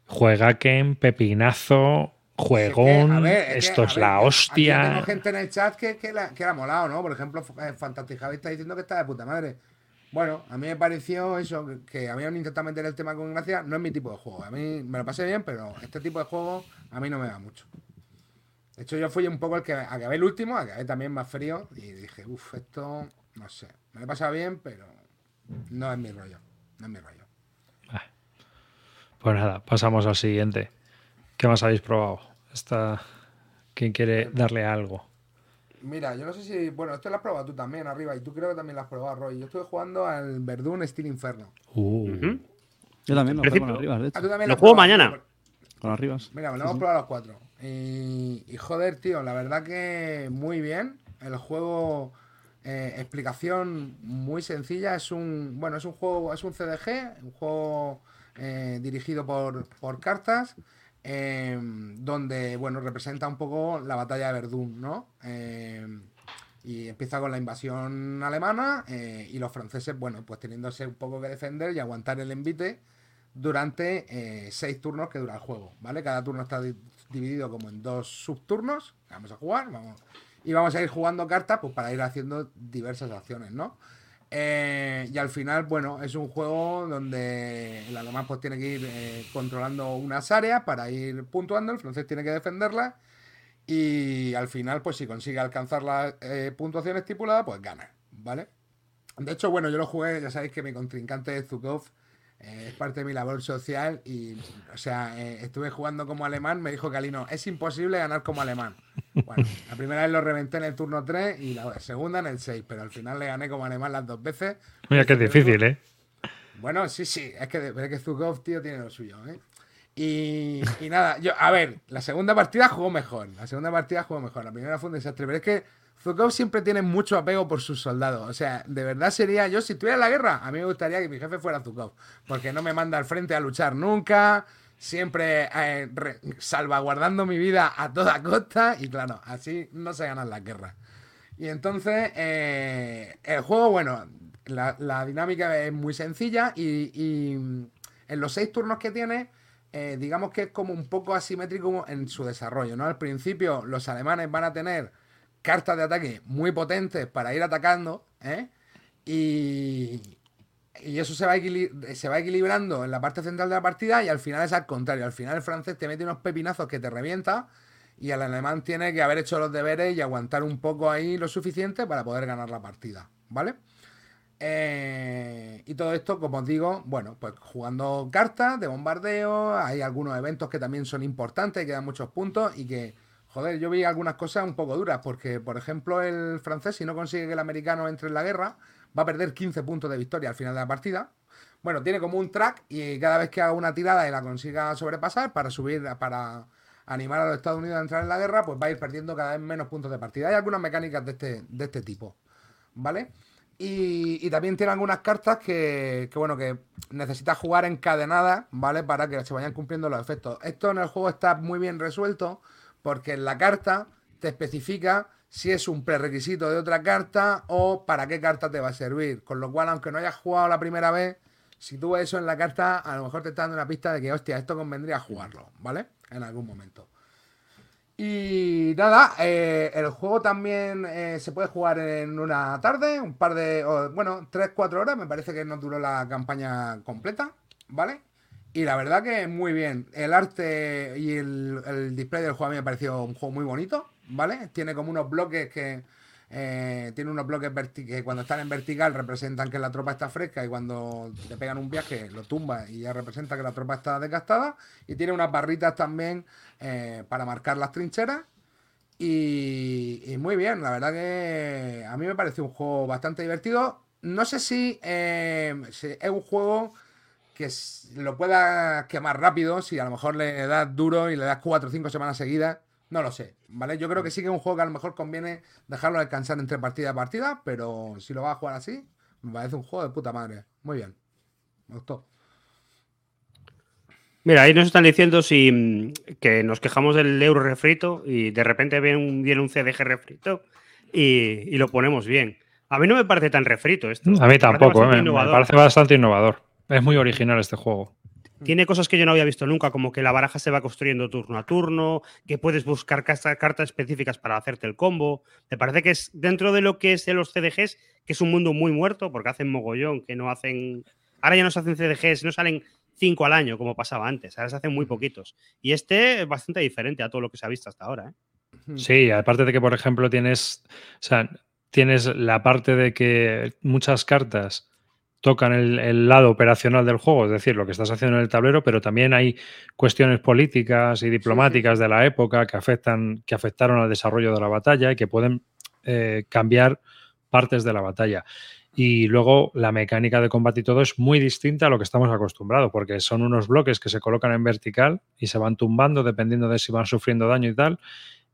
A: juegaken, pepinazo,
E: Es que,
A: juegón,
E: a ver, es que,
A: esto
E: a
A: es
E: ver,
A: la
E: Aquí
A: hostia.
E: gente en el chat que, que, la, que la ha molado, ¿no? Por ejemplo, eh, Fantastic Javi está diciendo que está de puta madre. Bueno, a mí me pareció eso, que, que habían intentado meter el tema con gracia. No es mi tipo de juego. A mí me lo pasé bien, pero este tipo de juego a mí no me va mucho. De hecho, yo fui un poco el que acabé el último, acabé también más frío y dije, uff, esto, no sé. Me lo he pasado bien, pero no es mi rollo. No es mi rollo.
A: Pues nada, pasamos al siguiente. ¿Qué más habéis probado? Esta... ¿Quién quiere darle algo?
E: Mira, yo no sé si. Bueno, esto lo has probado tú también arriba y tú creo que también lo has probado, Roy. Yo estuve jugando al Verdun Steel Inferno.
A: Uh.
I: Yo también lo
F: En
I: juego con
F: principio-
I: arriba, de
E: Ah,
I: hecho.
E: tú también
F: Lo
E: has
F: juego
E: probado,
F: mañana.
I: Con arribas.
E: Mira, me lo
I: Sí,
E: hemos
I: sí.
E: probado los cuatro. Y, y joder, tío, la verdad que muy bien. El juego, eh, explicación muy sencilla. Es un, bueno, es un juego, es un CDG, un juego eh, dirigido por, por cartas, eh, donde, bueno, representa un poco la batalla de Verdún, ¿no? Eh, y empieza con la invasión alemana eh, y los franceses, bueno, pues teniéndose un poco que defender y aguantar el envite durante eh, seis turnos que dura el juego, ¿vale? Cada turno está di- dividido como en dos subturnos. Vamos a jugar, vamos. Y vamos a ir jugando cartas pues, para ir haciendo diversas acciones, ¿no? Eh, y al final, bueno, es un juego donde el alemán pues tiene que ir eh, controlando unas áreas para ir puntuando, el francés tiene que defenderlas y al final, pues si consigue alcanzar la eh, puntuación estipulada, pues gana, ¿vale? De hecho, bueno, yo lo jugué, ya sabéis que mi contrincante es Zukov, eh, es parte de mi labor social y, o sea, eh, estuve jugando como alemán, me dijo Calino, es imposible ganar como alemán. Bueno, la primera vez lo reventé en el turno 3 y la segunda en el 6, pero al final le gané como alemán las dos veces.
A: Mira que es difícil, ¿eh?
E: Bueno, sí, sí, es que, es que Zukov, tío, tiene lo suyo, ¿eh? Y, y nada, yo, a ver, la segunda partida jugó mejor, la segunda partida jugó mejor, la primera fue un desastre, pero es que Zukov siempre tiene mucho apego por sus soldados, o sea, de verdad sería, yo si estuviera en la guerra, a mí me gustaría que mi jefe fuera Zukov, porque no me manda al frente a luchar nunca, siempre eh, salvaguardando mi vida a toda costa, y claro, así no se ganan las guerras. Y entonces, eh, el juego, bueno, la, dinámica es muy sencilla y, y, en los seis turnos que tiene, eh, digamos que es como un poco asimétrico en su desarrollo, ¿no? Al principio los alemanes van a tener cartas de ataque muy potentes para ir atacando, ¿eh? Y, y eso se va, se va equilibrando en la parte central de la partida y al final es al contrario. Al final el francés te mete unos pepinazos que te revienta y el alemán tiene que haber hecho los deberes y aguantar un poco ahí lo suficiente para poder ganar la partida, ¿vale? Eh, y todo esto, como os digo, bueno, pues jugando cartas de bombardeo, hay algunos eventos que también son importantes, que dan muchos puntos y que, joder, yo vi algunas cosas un poco duras, porque, por ejemplo, el francés, si no consigue que el americano entre en la guerra, va a perder 15 puntos de victoria al final de la partida. Bueno, tiene como un track y cada vez que haga una tirada y la consiga sobrepasar para subir, para animar a los Estados Unidos a entrar en la guerra, pues va a ir perdiendo cada vez menos puntos de partida. Hay algunas mecánicas de este, de este tipo, ¿vale? Y, también tiene algunas cartas que, que, bueno, que necesitas jugar encadenadas, ¿vale? Para que se vayan cumpliendo los efectos. Esto en el juego está muy bien resuelto porque en la carta te especifica si es un prerequisito de otra carta o para qué carta te va a servir. Con lo cual, aunque no hayas jugado la primera vez, si tú ves eso en la carta, a lo mejor te está dando una pista de que, hostia, esto convendría jugarlo, ¿vale? En algún momento. Y nada, eh, el juego también eh, se puede jugar en una tarde, un par de, o, bueno, 3-4 horas, me parece que no duró la campaña completa, ¿vale? Y la verdad que muy bien. El arte y el, display del juego a mí me pareció un juego muy bonito, ¿vale? Tiene como unos bloques que... eh, tiene unos bloques que cuando están en vertical representan que la tropa está fresca y cuando te pegan un viaje lo tumba y ya representa que la tropa está desgastada. Y tiene unas barritas también eh, para marcar las trincheras. Y, y muy bien, la verdad que a mí me pareció un juego bastante divertido. No sé si, eh, si es un juego que lo pueda quemar rápido, si a lo mejor le das duro y le das 4 o 5 semanas seguidas, no lo sé, ¿vale? Yo creo que sí que es un juego que a lo mejor conviene dejarlo descansar entre partida y partida, pero si lo vas a jugar así, me parece un juego de puta madre. Muy bien, me gustó.
F: Mira, ahí nos están diciendo si mm, que nos quejamos del euro refrito y de repente viene un, viene un CDG refrito y, y lo ponemos bien. A mí no me parece tan refrito esto.
A: A mí
F: Me parece
A: tampoco, eh, me parece bastante innovador. Es muy original este juego.
F: Tiene cosas que yo no había visto nunca, como que la baraja se va construyendo turno a turno, que puedes buscar cartas específicas para hacerte el combo. Me parece que es dentro de lo que es de los CDGs, que es un mundo muy muerto, porque hacen mogollón, que no hacen. Ahora ya no se hacen CDGs, no salen cinco al año como pasaba antes, ahora se hacen muy poquitos. Y este es bastante diferente a todo lo que se ha visto hasta ahora. ¿eh?
A: Sí, aparte de que, por ejemplo, tienes, o sea, tienes la parte de que muchas cartas tocan el, el lado operacional del juego, es decir, lo que estás haciendo en el tablero, pero también hay cuestiones políticas y diplomáticas de la época que afectan, que afectaron al desarrollo de la batalla y que pueden eh, cambiar partes de la batalla. Y luego la mecánica de combate y todo es muy distinta a lo que estamos acostumbrados, porque son unos bloques que se colocan en vertical y se van tumbando dependiendo de si van sufriendo daño y tal.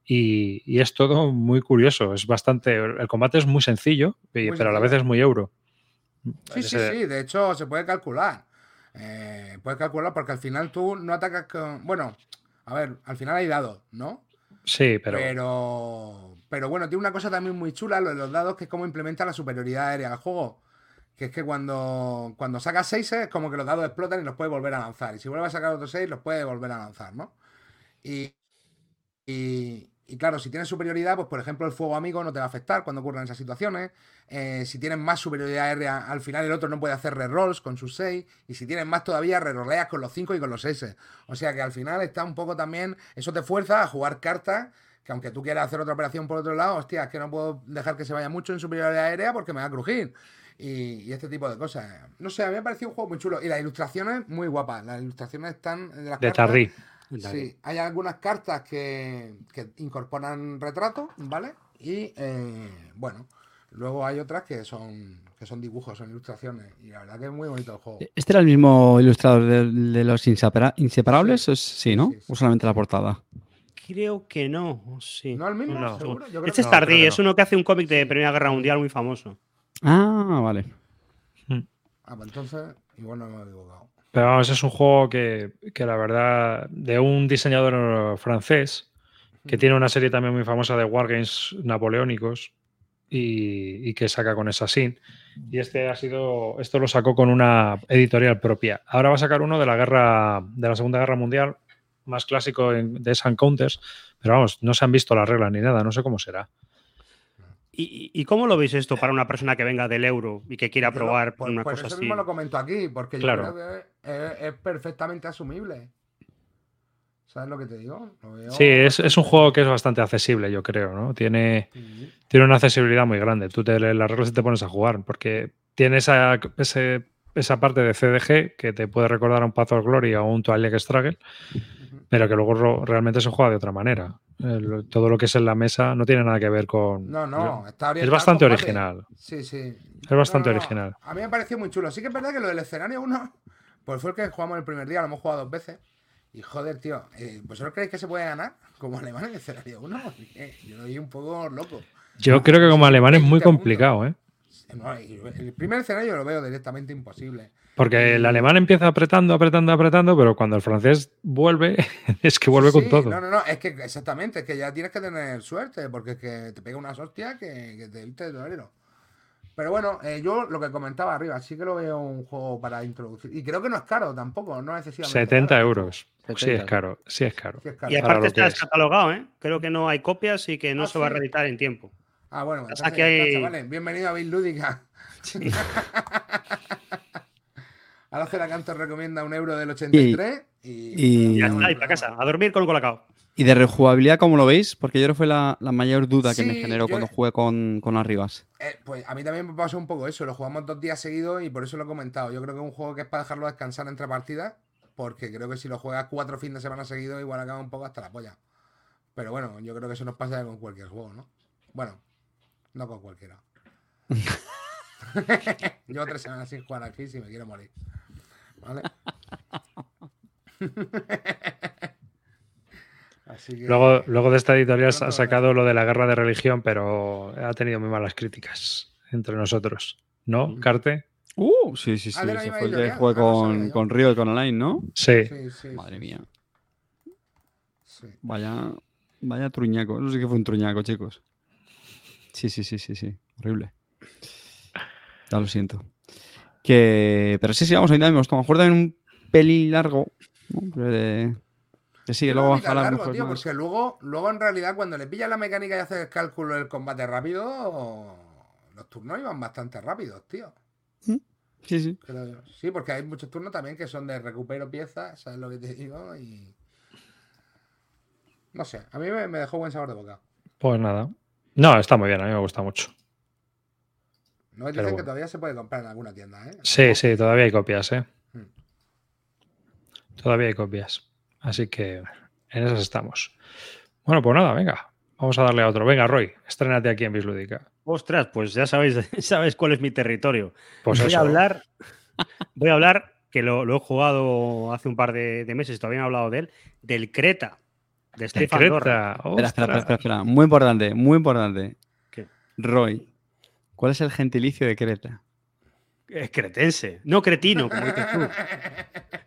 A: Y, y es todo muy curioso. Es bastante. El combate es muy sencillo,
E: Muy
A: pero a la vez es muy euro.
E: Sí, sí, sí, de hecho se puede calcular. Eh, puedes calcular porque al final tú no atacas con. Bueno, a ver, al final hay dados, ¿no?
A: Sí, pero.
E: Pero, pero bueno, tiene una cosa también muy chula, lo de los dados, que es cómo implementa la superioridad aérea al juego. Que es que cuando, cuando sacas 6 es como que los dados explotan y los puedes volver a lanzar. Y si vuelves a sacar otros 6, los puedes volver a lanzar, ¿no? Y, y, y claro, si tienes superioridad, pues por ejemplo el fuego amigo no te va a afectar cuando ocurran esas situaciones. Eh, si tienes más superioridad aérea, al final el otro no puede hacer rerolls con sus 6. Y si tienes más todavía, reroleas con los 5 y con los 6. O sea que al final está un poco también. Eso te fuerza a jugar cartas. Que aunque tú quieras hacer otra operación por otro lado, hostia, es que no puedo dejar que se vaya mucho en superioridad aérea porque me va a crujir. Y, y este tipo de cosas. No sé, a mí me ha parecido un juego muy chulo. Y las ilustraciones, muy guapas. Las ilustraciones están de las
A: De
E: cartas- Sí, hay algunas cartas que, que incorporan retratos, ¿vale? Y eh, bueno, luego hay otras que son que son dibujos, son ilustraciones. Y la verdad que es muy bonito el juego.
I: ¿Este era el mismo ilustrador de, de los insepara- inseparables? Es- Sí, ¿no?
E: Sí, sí.
I: ¿O solamente la portada?
F: Creo que no, sí.
E: ¿No el mismo?
A: No.
E: ¿Seguro? Yo creo
F: Este
E: que
F: es. Tardí, es uno que hace un cómic de Primera Guerra Mundial muy famoso.
I: Ah, vale.
E: Ah, pues entonces, igual no me he equivocado.
A: Pero vamos, es un juego que, que la verdad, de un diseñador francés, que tiene una serie también muy famosa de wargames napoleónicos y, y que saca con Assassin. Y este ha sido, esto lo sacó con una editorial propia. Ahora va a sacar uno de la guerra, de la Segunda Guerra Mundial, más clásico en, de Sun Counters, pero vamos, no se han visto las reglas ni nada, no sé cómo será.
F: ¿Y, y cómo lo veis esto para una persona que venga del euro y que quiera
E: Yo lo-
F: probar
E: pues-
F: una
E: pues
F: cosa
E: eso
F: así?
E: mismo lo comento aquí, porque
A: Claro.
E: yo creo que es, es perfectamente asumible. ¿Sabes lo que te digo? Lo veo-
A: Sí, es, es un juego que es bastante accesible, yo creo, ¿no? Tiene,
E: Sí.
A: tiene una accesibilidad muy grande. Tú te lees las reglas y te pones a jugar, porque tiene esa, ese- esa parte de CDG que te puede recordar a un Path of Glory o un Twilight Struggle, pero que luego realmente se juega de otra manera. El- todo lo que es en la mesa no tiene nada que ver con...
E: No, no, está
A: Es
E: orientado al
A: bastante original.
E: Sí, sí.
A: Es bastante
E: No, no, no.
A: original.
E: A mí me pareció muy chulo. Sí que es verdad que lo del escenario 1, pues fue el que jugamos el primer día, lo hemos jugado dos veces. Y joder, tío, eh, ¿vosotros creéis que se puede ganar como alemán en el escenario 1? Yo lo vi un poco loco.
A: Yo creo que como alemán es muy
E: 20 puntos.
A: complicado, ¿eh?
E: El primer escenario lo veo directamente imposible.
A: Porque el alemán empieza apretando, apretando, apretando, pero cuando el francés vuelve, es que vuelve con
E: Sí,
A: todo.
E: No, no, no, es que exactamente, es que ya tienes que tener suerte, porque es que te pega unas hostias que, que te irte de torero. Pero bueno, eh, yo lo que comentaba arriba, sí que lo veo un juego para introducir. Y creo que no es caro tampoco, no es excesivamente
A: 70
E: caro.
A: euros. Sí
H: 70.
A: es caro, sí es caro.
E: Sí es caro.
F: Y aparte está descatalogado, ¿eh? Creo que no hay copias y que no
E: Ah,
F: se va a
E: sí.
F: reeditar en tiempo.
E: Ah, bueno, entonces,
F: que hay-
E: chavales. Bienvenido a Bill Lúdica. Ahora la Canto recomienda un euro del 83 y...
I: y-
F: Ya está, y para casa, a dormir con colacao.
I: ¿Y de rejugabilidad cómo lo veis? Porque yo creo que fue la, la mayor duda que me generó
E: yo-
I: cuando jugué con, con Arribas.
E: Eh, pues a mí también me pasó un poco eso. Lo jugamos dos días seguidos y por eso lo he comentado. Yo creo que es un juego que es para dejarlo descansar entre partidas. Porque creo que si lo juegas cuatro fines de semana seguidos, igual acaba un poco hasta la polla. Pero bueno, yo creo que eso nos pasa con cualquier juego, ¿no? Bueno, no con cualquiera. Llevo tres semanas sin jugar aquí si me quiero morir. ¿Vale? Así que-
A: Luego, luego de esta editorial ha sacado lo de la guerra de religión, pero ha tenido muy malas críticas entre nosotros. ¿No, Carte?
I: Uh, sí, sí, sí.
E: Ah, de la
I: Ese fue el que jugué
E: Ah, no
I: con, con Río y con Alain, ¿no?
A: Sí.
E: Sí, sí,
I: Madre mía.
E: sí.
I: Vaya, vaya truñaco. Eso sí que fue un truñaco, chicos. Sí, sí, sí, sí, sí. Horrible. Ya lo siento. Que... Pero sí, sí, vamos, a mí también me gustó. A lo mejor también un peli largo. ¿no? Pero de- Que sí, que luego ojalá
E: largo,
I: mejor
E: tío,
I: más.
E: porque luego, luego en realidad cuando le pillas la mecánica y haces el cálculo del combate rápido, los turnos iban bastante rápidos, tío.
I: Sí, sí.
E: Yo. Sí, porque hay muchos turnos también que son de recupero piezas, ¿sabes lo que te digo? Y... No sé, a mí me, me dejó buen sabor de boca.
A: Pues nada. No, está muy bien, a mí me gusta mucho.
E: No dicen
A: Pero
E: que
A: bueno.
E: todavía se puede comprar en alguna tienda, ¿eh?
A: Sí, sí, todavía hay copias, ¿eh?
E: Mm.
A: Todavía hay copias. Así que en esas estamos. Bueno, pues nada, venga. Vamos a darle a otro. Venga, Roy, estrénate aquí en Bislúdica.
F: Ostras, pues ya sabéis, sabes cuál es mi territorio.
A: Pues
F: voy
A: eso.
F: a hablar, voy a hablar, que lo, lo he jugado hace un par de, de meses, todavía no he hablado de él, del Creta, de Stefan.
A: Creta.
I: Espera, espera, espera,
A: Ostras.
I: espera, espera. Muy importante, muy importante.
F: ¿Qué?
I: Roy, ¿cuál es el gentilicio de Creta?
F: Es cretense, no cretino, como dices tú.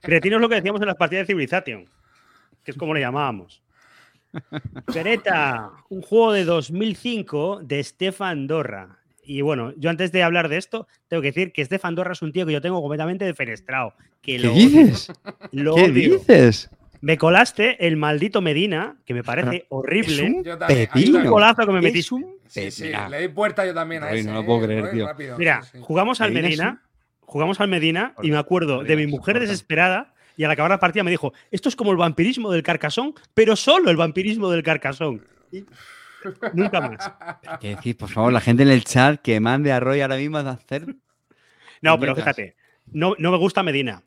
F: Cretino es lo que decíamos en las partidas de Civilization, que es como le llamábamos. Creta, un juego de 2005 de Stefan Dorra. Y bueno, yo antes de hablar de esto, tengo que decir que Stefan Dorra es un tío que yo tengo completamente defenestrado. Que
I: ¿Qué
F: lo odio,
I: dices?
F: lo
I: ¿Qué
F: odio.
I: dices?
F: Me colaste el maldito Medina, que me parece horrible.
I: un
E: Yo también.
I: pepino.
F: Un golazo que me metí.
I: Es un
E: Sí, sí, le di puerta yo también a
I: Roy,
E: ese.
I: no lo puedo
E: eh,
I: creer, tío.
E: rápido,
F: Mira,
E: sí,
F: jugamos al
I: Medina
F: jugamos al Medina y me acuerdo de mi mujer desesperada y al acabar la partida me dijo, esto es como el vampirismo del carcasón, pero solo el vampirismo del carcasón. Y nunca más.
I: ¿Qué decís? Por favor, la gente en el chat que mande a Roy ahora mismo a hacer.
F: No, pero fíjate, no, no me gusta Medina.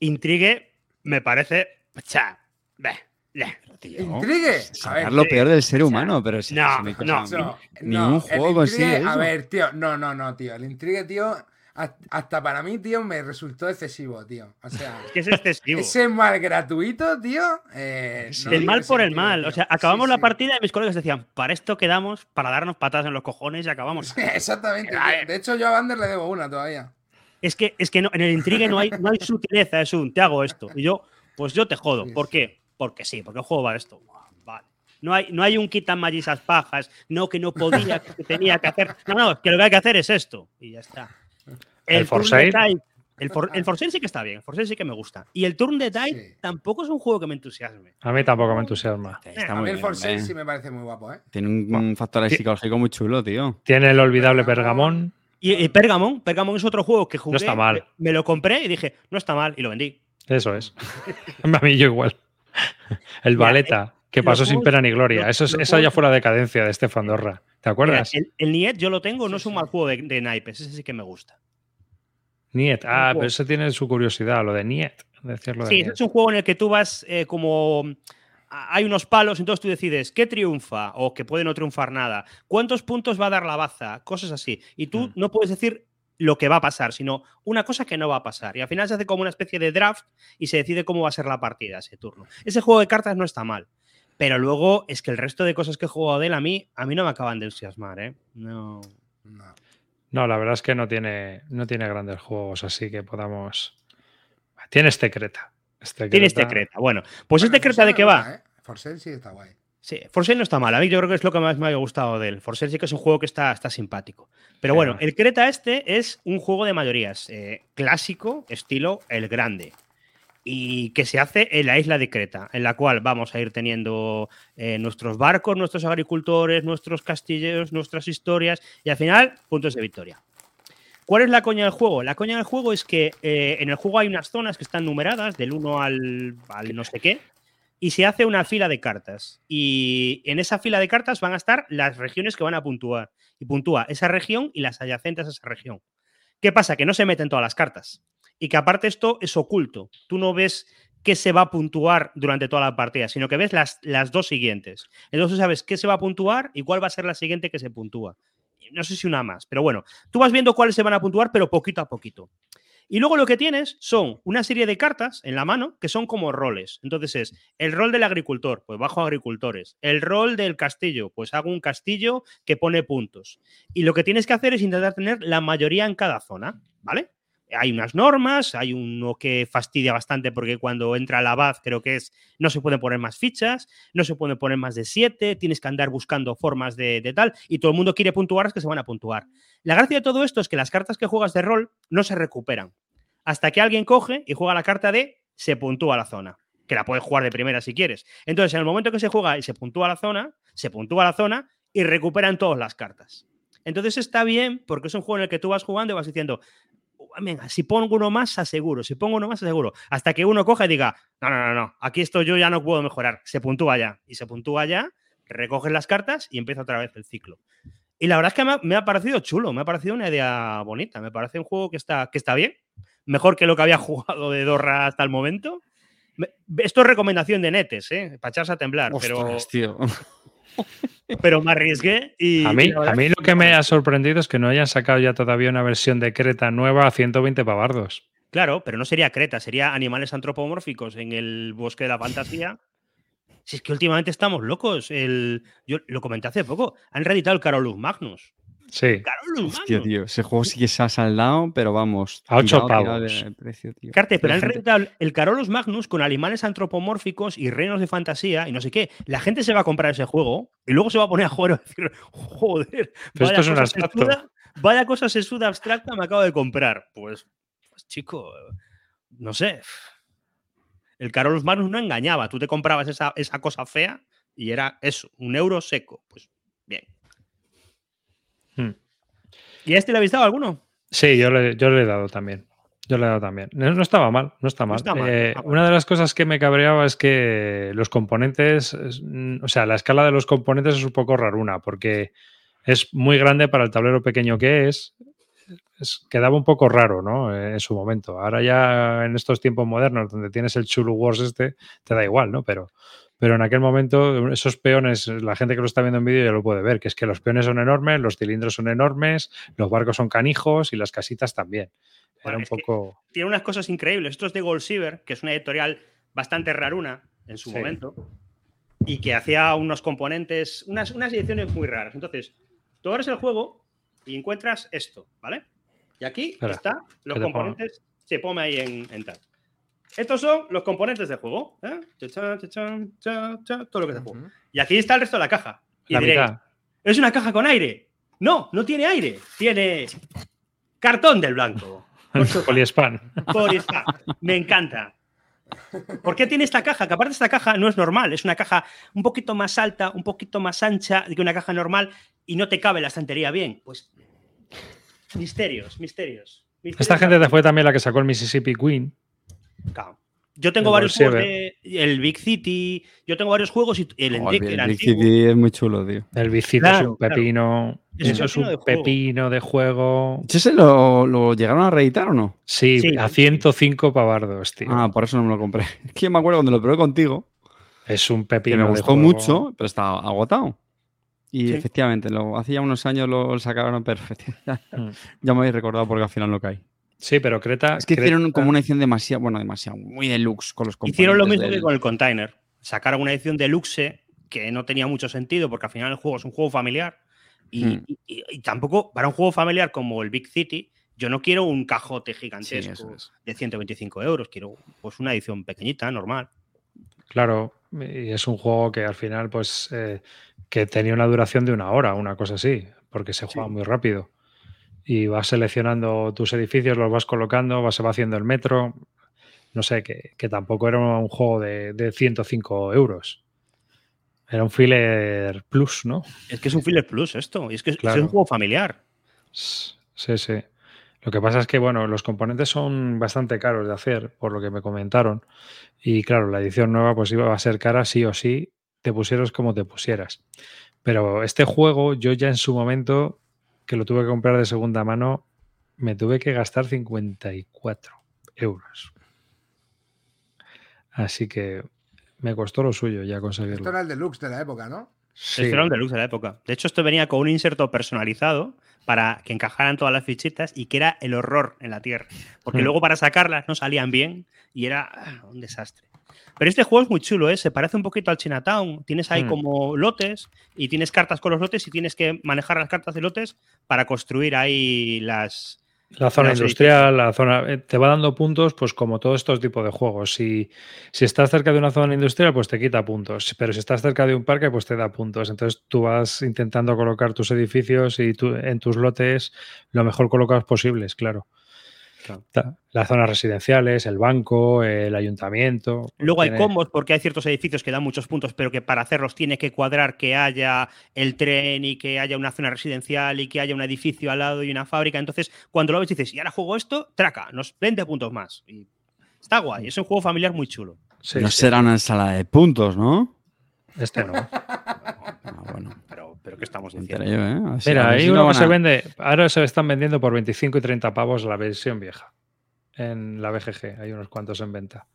F: Intrigue me parece... cha, beh, bleh.
E: Intrigue. A
I: Sacar
E: ver,
I: lo peor del ser humano, pero si,
F: No, no.
I: o sea,
E: No,
I: ni-
E: no,
I: ningún juego consigue eso.
E: A ver, tío, no, no, no, tío. El intrigue, tío, ha- hasta para mí, tío, me resultó excesivo, tío. O sea,
F: Que es excesivo.
E: ese mal gratuito, tío. eh, no
F: el mal por el mal.
E: tío.
F: O sea, acabamos
E: Sí,
F: la
E: sí.
F: partida y mis colegas decían, para esto quedamos, para darnos patadas en los cojones y acabamos.
E: Exactamente. Tío. De hecho, yo a Vander le debo una todavía.
F: Es que, es que no, en el intrigue no hay, no hay sutileza, es un te hago esto. Y yo, pues yo te jodo.
E: Sí,
F: ¿Por
E: sí.
F: qué? Porque sí, porque el juego va de esto. Vale. No hay, no hay un quitan mallisas pajas, no que no podía, que tenía que hacer. No, no, es que lo que hay que hacer es esto. Y ya está.
A: ¿El
F: Tide- El for, el for Sale sí que está bien, el for Sale sí que me gusta. Y el Turn de Tide
E: Sí.
F: tampoco es un juego que me entusiasme.
A: A mí tampoco me entusiasma.
I: Está
E: a
I: muy
E: mí el
I: bien,
E: For Sale
I: hombre.
E: sí me parece muy guapo, ¿eh?
I: Tiene un, un factor ahí psicológico muy chulo, tío.
A: Tiene el olvidable Pergamón.
F: Y, y Pergamon, Pergamon es otro juego que jugué.
A: está mal.
F: Me, me lo compré y dije, no está mal, y lo vendí.
A: Eso es. A mí yo igual. El
F: Mira,
A: Valeta, que pasó sin pena ni gloria.
F: los-
A: Eso, es- eso ya fue la decadencia de Stefan Dorra. ¿Te acuerdas?
F: Mira, el, el Niet yo lo tengo, no
E: Sí,
F: es un
E: sí.
F: mal juego de, de naipes, ese sí que me gusta.
A: Niet. Ah,
F: juego.
A: pero eso tiene su curiosidad, lo de Niet. Decirlo de
F: Sí,
A: Niet.
F: es un juego en el que tú vas eh, como. Hay unos palos, entonces tú decides qué triunfa o que puede no triunfar nada, cuántos puntos va a dar la baza, cosas así. Y tú
A: Mm.
F: no puedes decir lo que va a pasar, sino una cosa que no va a pasar. Y al final se hace como una especie de draft y se decide cómo va a ser la partida ese turno. Ese juego de cartas no está mal. Pero luego es que el resto de cosas que he jugado de él a mí, a mí no me acaban de entusiasmar, ¿eh? No.
E: No.
A: No, la verdad es que no tiene, no tiene grandes juegos, así que podamos. Tiene este Creta. Este
F: Tiene este
A: Creta.
F: Bueno, pues
E: Bueno,
F: este Creta de qué va.
E: ¿eh? For Sale sí está guay.
F: Sí, no está mal. A mí yo creo que es lo que más me ha gustado de él. For Sale sí que es un juego que está, está simpático. Pero bueno, el Creta este es un juego de mayorías. eh, clásico, estilo El Grande. Y que se hace en la isla de Creta, en la cual vamos a ir teniendo eh, nuestros barcos, nuestros agricultores, nuestros castillos, nuestras historias y al final puntos de victoria. ¿Cuál es la coña del juego? La coña del juego es que eh, en el juego hay unas zonas que están numeradas del 1 al, al no sé qué, y se hace una fila de cartas. Y en esa fila de cartas van a estar las regiones que van a puntuar. Y puntúa esa región y las adyacentes a esa región. ¿Qué pasa? Que no se meten todas las cartas. Y que aparte esto es oculto. Tú no ves qué se va a puntuar durante toda la partida, sino que ves las, las dos siguientes. Entonces sabes qué se va a puntuar y cuál va a ser la siguiente que se puntúa. No sé si una más, pero bueno, tú vas viendo cuáles se van a puntuar, pero poquito a poquito. Y luego lo que tienes son una serie de cartas en la mano que son como roles. Entonces es el rol del agricultor, pues bajo agricultores. El rol del castillo, pues hago un castillo que pone puntos. Y lo que tienes que hacer es intentar tener la mayoría en cada zona, ¿vale? Hay unas normas, hay uno que fastidia bastante porque cuando entra la abad creo que es, no se pueden poner más fichas, no se pueden poner más de siete, tienes que andar buscando formas de, de tal y todo el mundo quiere puntuar las que se van a puntuar. La gracia de todo esto es que las cartas que juegas de rol no se recuperan. Hasta que alguien coge y juega la carta de se puntúa la zona. Que la puedes jugar de primera si quieres. Entonces, en el momento que se juega y se puntúa la zona, se puntúa la zona y recuperan todas las cartas. Entonces está bien porque es un juego en el que tú vas jugando y vas diciendo, venga, si pongo uno más, aseguro, si pongo uno más, aseguro. Hasta que uno coja y diga, no, no, no, no, aquí esto yo ya no puedo mejorar. Se puntúa ya. Y se puntúa ya, recoges las cartas y empieza otra vez el ciclo. Y la verdad es que me ha, parecido chulo, me ha parecido una idea bonita, me parece un juego que está, que está bien, mejor que lo que había jugado de Dorra hasta el momento. Me- Esto es recomendación de Netes, ¿eh? para echarse a temblar. Pero me arriesgué y.
A: A mí, a mí lo que me ha sorprendido es que no hayan sacado ya todavía una versión de Creta nueva a 120 pavardos.
F: Claro, pero no sería Creta, sería animales antropomórficos en el bosque de la fantasía. Si es que últimamente estamos locos. El, yo lo comenté hace poco. Han reeditado el Carolus Magnus.
A: Sí.
I: Hostia,
F: Magnus.
I: tío. Ese juego sí que se ha saldado, pero vamos.
A: A ocho
I: tirado, tirado
A: pavos.
I: de precio, tío.
F: Carte, pero han
I: gente-
F: el Carolus Magnus con animales antropomórficos y reinos de fantasía y no sé qué. La gente se va a comprar ese juego y luego se va a poner a jugar a decir, joder,
A: Pero esto es un
F: cosa
A: abstracto.
F: sesuda, vaya cosa sesuda abstracta me acabo de comprar. Pues, pues chico, no sé. El Carolus Magnus no engañaba. Tú te comprabas esa, esa cosa fea y era eso, un euro seco. Pues bien.
A: Hmm.
F: ¿Y a este le habéis dado alguno?
A: Sí, yo le, yo le he dado también. Yo le he dado también. No, no estaba mal, no está mal.
F: está mal, no
A: Eh,
F: está mal.
A: Una de las cosas que me cabreaba es que los componentes, es- mm, o sea, la escala de los componentes es un poco raruna, porque es muy grande para el tablero pequeño que es. Es- quedaba un poco raro, ¿no? Eh, En su momento. Ahora ya en estos tiempos modernos, donde tienes el Chulu Wars este, te da igual, ¿no? Pero, pero en aquel momento, esos peones, la gente que lo está viendo en vídeo ya lo puede ver, que es que los peones son enormes, los cilindros son enormes, los barcos son canijos y las casitas también. Era
F: Bueno,
A: un poco.
F: tiene unas cosas increíbles. Esto es de Gold Silver, que es una editorial bastante raruna en su
A: Sí.
F: momento y que hacía unos componentes, unas, unas ediciones muy raras. Entonces, tú abres el juego y encuentras esto, ¿vale? Y aquí
A: Espera,
F: está los componentes, se pone ahí en, en tal. Estos son los componentes del juego. ¿eh? Cha, cha, todo lo que es el juego. Y aquí está el resto de la caja. Y
A: La
F: diréis,
A: mitad.
F: ¿es una caja con aire? No, no tiene aire. Tiene cartón del blanco.
A: Poliespan.
F: por esta. Me encanta. ¿Por qué tiene esta caja? Que aparte esta caja no es normal, es una caja un poquito más alta, un poquito más ancha que una caja normal y no te cabe la estantería bien. Pues misterios, misterios. misterios.
A: Esta gente fue también la que sacó el Mississippi Queen.
F: Claro. Yo tengo
A: El
F: varios juegos de el Big City, yo tengo varios juegos y el,
I: Oh, el
F: el
I: Big. City es muy chulo, tío.
A: El Vicito es
F: Claro,
A: un pepino.
F: Es un
A: Eso es
F: pepino de
A: un
F: juego.
A: pepino de juego.
I: ¿Ese lo, lo llegaron a reeditar o no?
A: Sí,
F: Sí.
A: a 105 pavardos, tío.
I: Ah, por eso no me lo compré. Es que yo me acuerdo cuando lo probé contigo,
A: es un
I: que
A: pepino.
I: me
A: de
I: gustó
A: juego.
I: mucho, pero estaba agotado. Y
F: Sí.
I: efectivamente, lo, hacía unos años lo, lo sacaron, pero
A: Mm.
I: ya me habéis recordado porque al final no caí.
A: Sí, pero Creta.
I: Es que
A: Creta-
I: hicieron como una edición demasiado, bueno, demasiado, muy deluxe con los componentes.
F: Hicieron lo mismo
I: del-
F: que con el container. Sacaron una edición deluxe que no tenía mucho sentido porque al final el juego es un juego familiar. Y,
I: Hmm.
F: y- y- y tampoco, para un juego familiar como el Big City, yo no quiero un cajote
I: Sí,
F: gigantesco
I: eso es.
F: de 125 euros. Quiero pues una edición pequeñita, normal.
A: Claro, y es un juego que al final, pues, eh, que tenía una duración de una hora, una cosa así, porque se juega muy rápido. Y vas seleccionando tus edificios, los vas colocando, vas, se va haciendo el metro. No sé, que, que tampoco era un juego de, de 105 euros. Era un filler plus, ¿no?
F: Es que es un filler plus esto. Y es que es-
A: Claro.
F: es un juego familiar.
A: Sí, sí. Lo que pasa es que, bueno, los componentes son bastante caros de hacer, por lo que me comentaron. Y claro, la edición nueva pues iba a ser cara sí o sí, te pusieras como te pusieras. Pero este juego, yo ya en su momento, que lo tuve que comprar de segunda mano, me tuve que gastar 54 euros. Así que me costó lo suyo ya
E: Esto
A: conseguirlo.
E: era el deluxe de la época, ¿no?
A: Sí.
F: Este era un deluxe de la época. De hecho, esto venía con un inserto personalizado para que encajaran todas las fichitas y que era el horror en la tierra. Porque
A: Hmm.
F: luego para sacarlas no salían bien y era ah, un desastre. Pero este juego es muy chulo, ¿eh? se parece un poquito al Chinatown. Tienes ahí
A: Hmm.
F: como lotes y tienes cartas con los lotes y tienes que manejar las cartas de lotes para construir ahí las,
A: La zona industrial, la zona. eh, Te va dando puntos, pues como todos estos tipos de juegos. Si, si estás cerca de una zona industrial, pues te quita puntos. Pero si estás cerca de un parque, pues te da puntos. Entonces tú vas intentando colocar tus edificios y tú, en tus lotes lo mejor colocados posibles, claro. Las zonas residenciales, el banco, el ayuntamiento.
F: Luego hay combos porque hay ciertos edificios que dan muchos puntos, pero que para hacerlos tiene que cuadrar que haya el tren y que haya una zona residencial y que haya un edificio al lado y una fábrica. Entonces, cuando lo ves dices, y ahora juego esto, traca, nos 20 puntos más. Y está guay, es un juego familiar muy chulo.
A: Sí,
I: no
A: sí.
I: será una ensalada de puntos, ¿no?
A: Este no.
I: Ah, bueno,
F: Pero, pero ¿qué estamos diciendo?
I: yo, ¿eh?
A: Mira, hay uno que se vende, ahora se están vendiendo por 25 y 30 pavos la versión vieja. En la BGG hay unos cuantos en venta.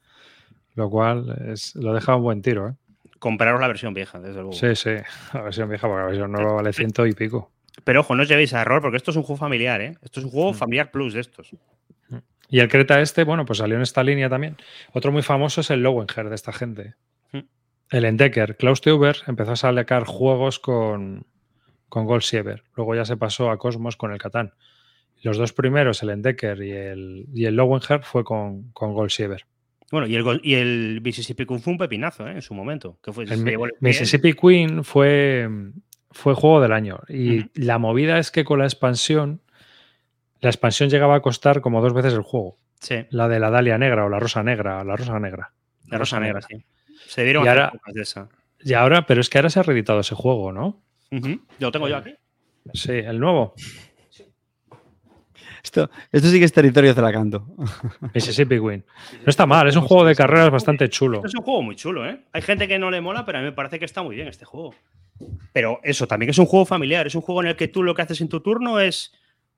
A: Lo cual es, lo deja un buen tiro, ¿eh?
F: compraros la versión vieja, desde luego.
A: Sí, sí, la versión vieja, porque la versión nueva vale ciento y pico.
F: Pero ojo, no os llevéis a error, porque esto es un juego familiar, ¿eh? Esto es un juego familiar plus de estos.
A: Y el Creta este, bueno, pues salió en esta línea también. Otro muy famoso es el Lowenger de esta gente. El Endecker. Klaus Teuber empezó a sacar juegos con, con Gold Siever. Luego ya se pasó a Cosmos con el Catán. Los dos primeros, el Endecker y el, y el fue con, con.
F: Bueno, y el, y el Mississippi Kung fue un pepinazo, ¿eh? En su momento. Que fue,
A: El Mississippi Queen fue, fue juego del año. Y la movida es que con la expansión, la expansión llegaba a costar como dos veces el juego.
F: Sí,
A: La de la Dalia Negra o la Rosa Negra, la Rosa Negra.
F: la Rosa Negra, sí. Se dieron
A: Y ahora-
F: de esa.
A: Y ahora, pero es que ahora se ha reeditado ese juego, ¿no?
F: Ujú. Lo tengo yo aquí.
A: Sí, el nuevo.
I: Esto, esto sí que es territorio celacanto.
A: Mississippi Queen. No está mal, es un juego de carreras bastante chulo.
F: Esto es un juego muy chulo, ¿eh? Hay gente que no le mola, pero a mí me parece que está muy bien este juego. Pero eso, también es un juego familiar. Es un juego en el que tú lo que haces en tu turno es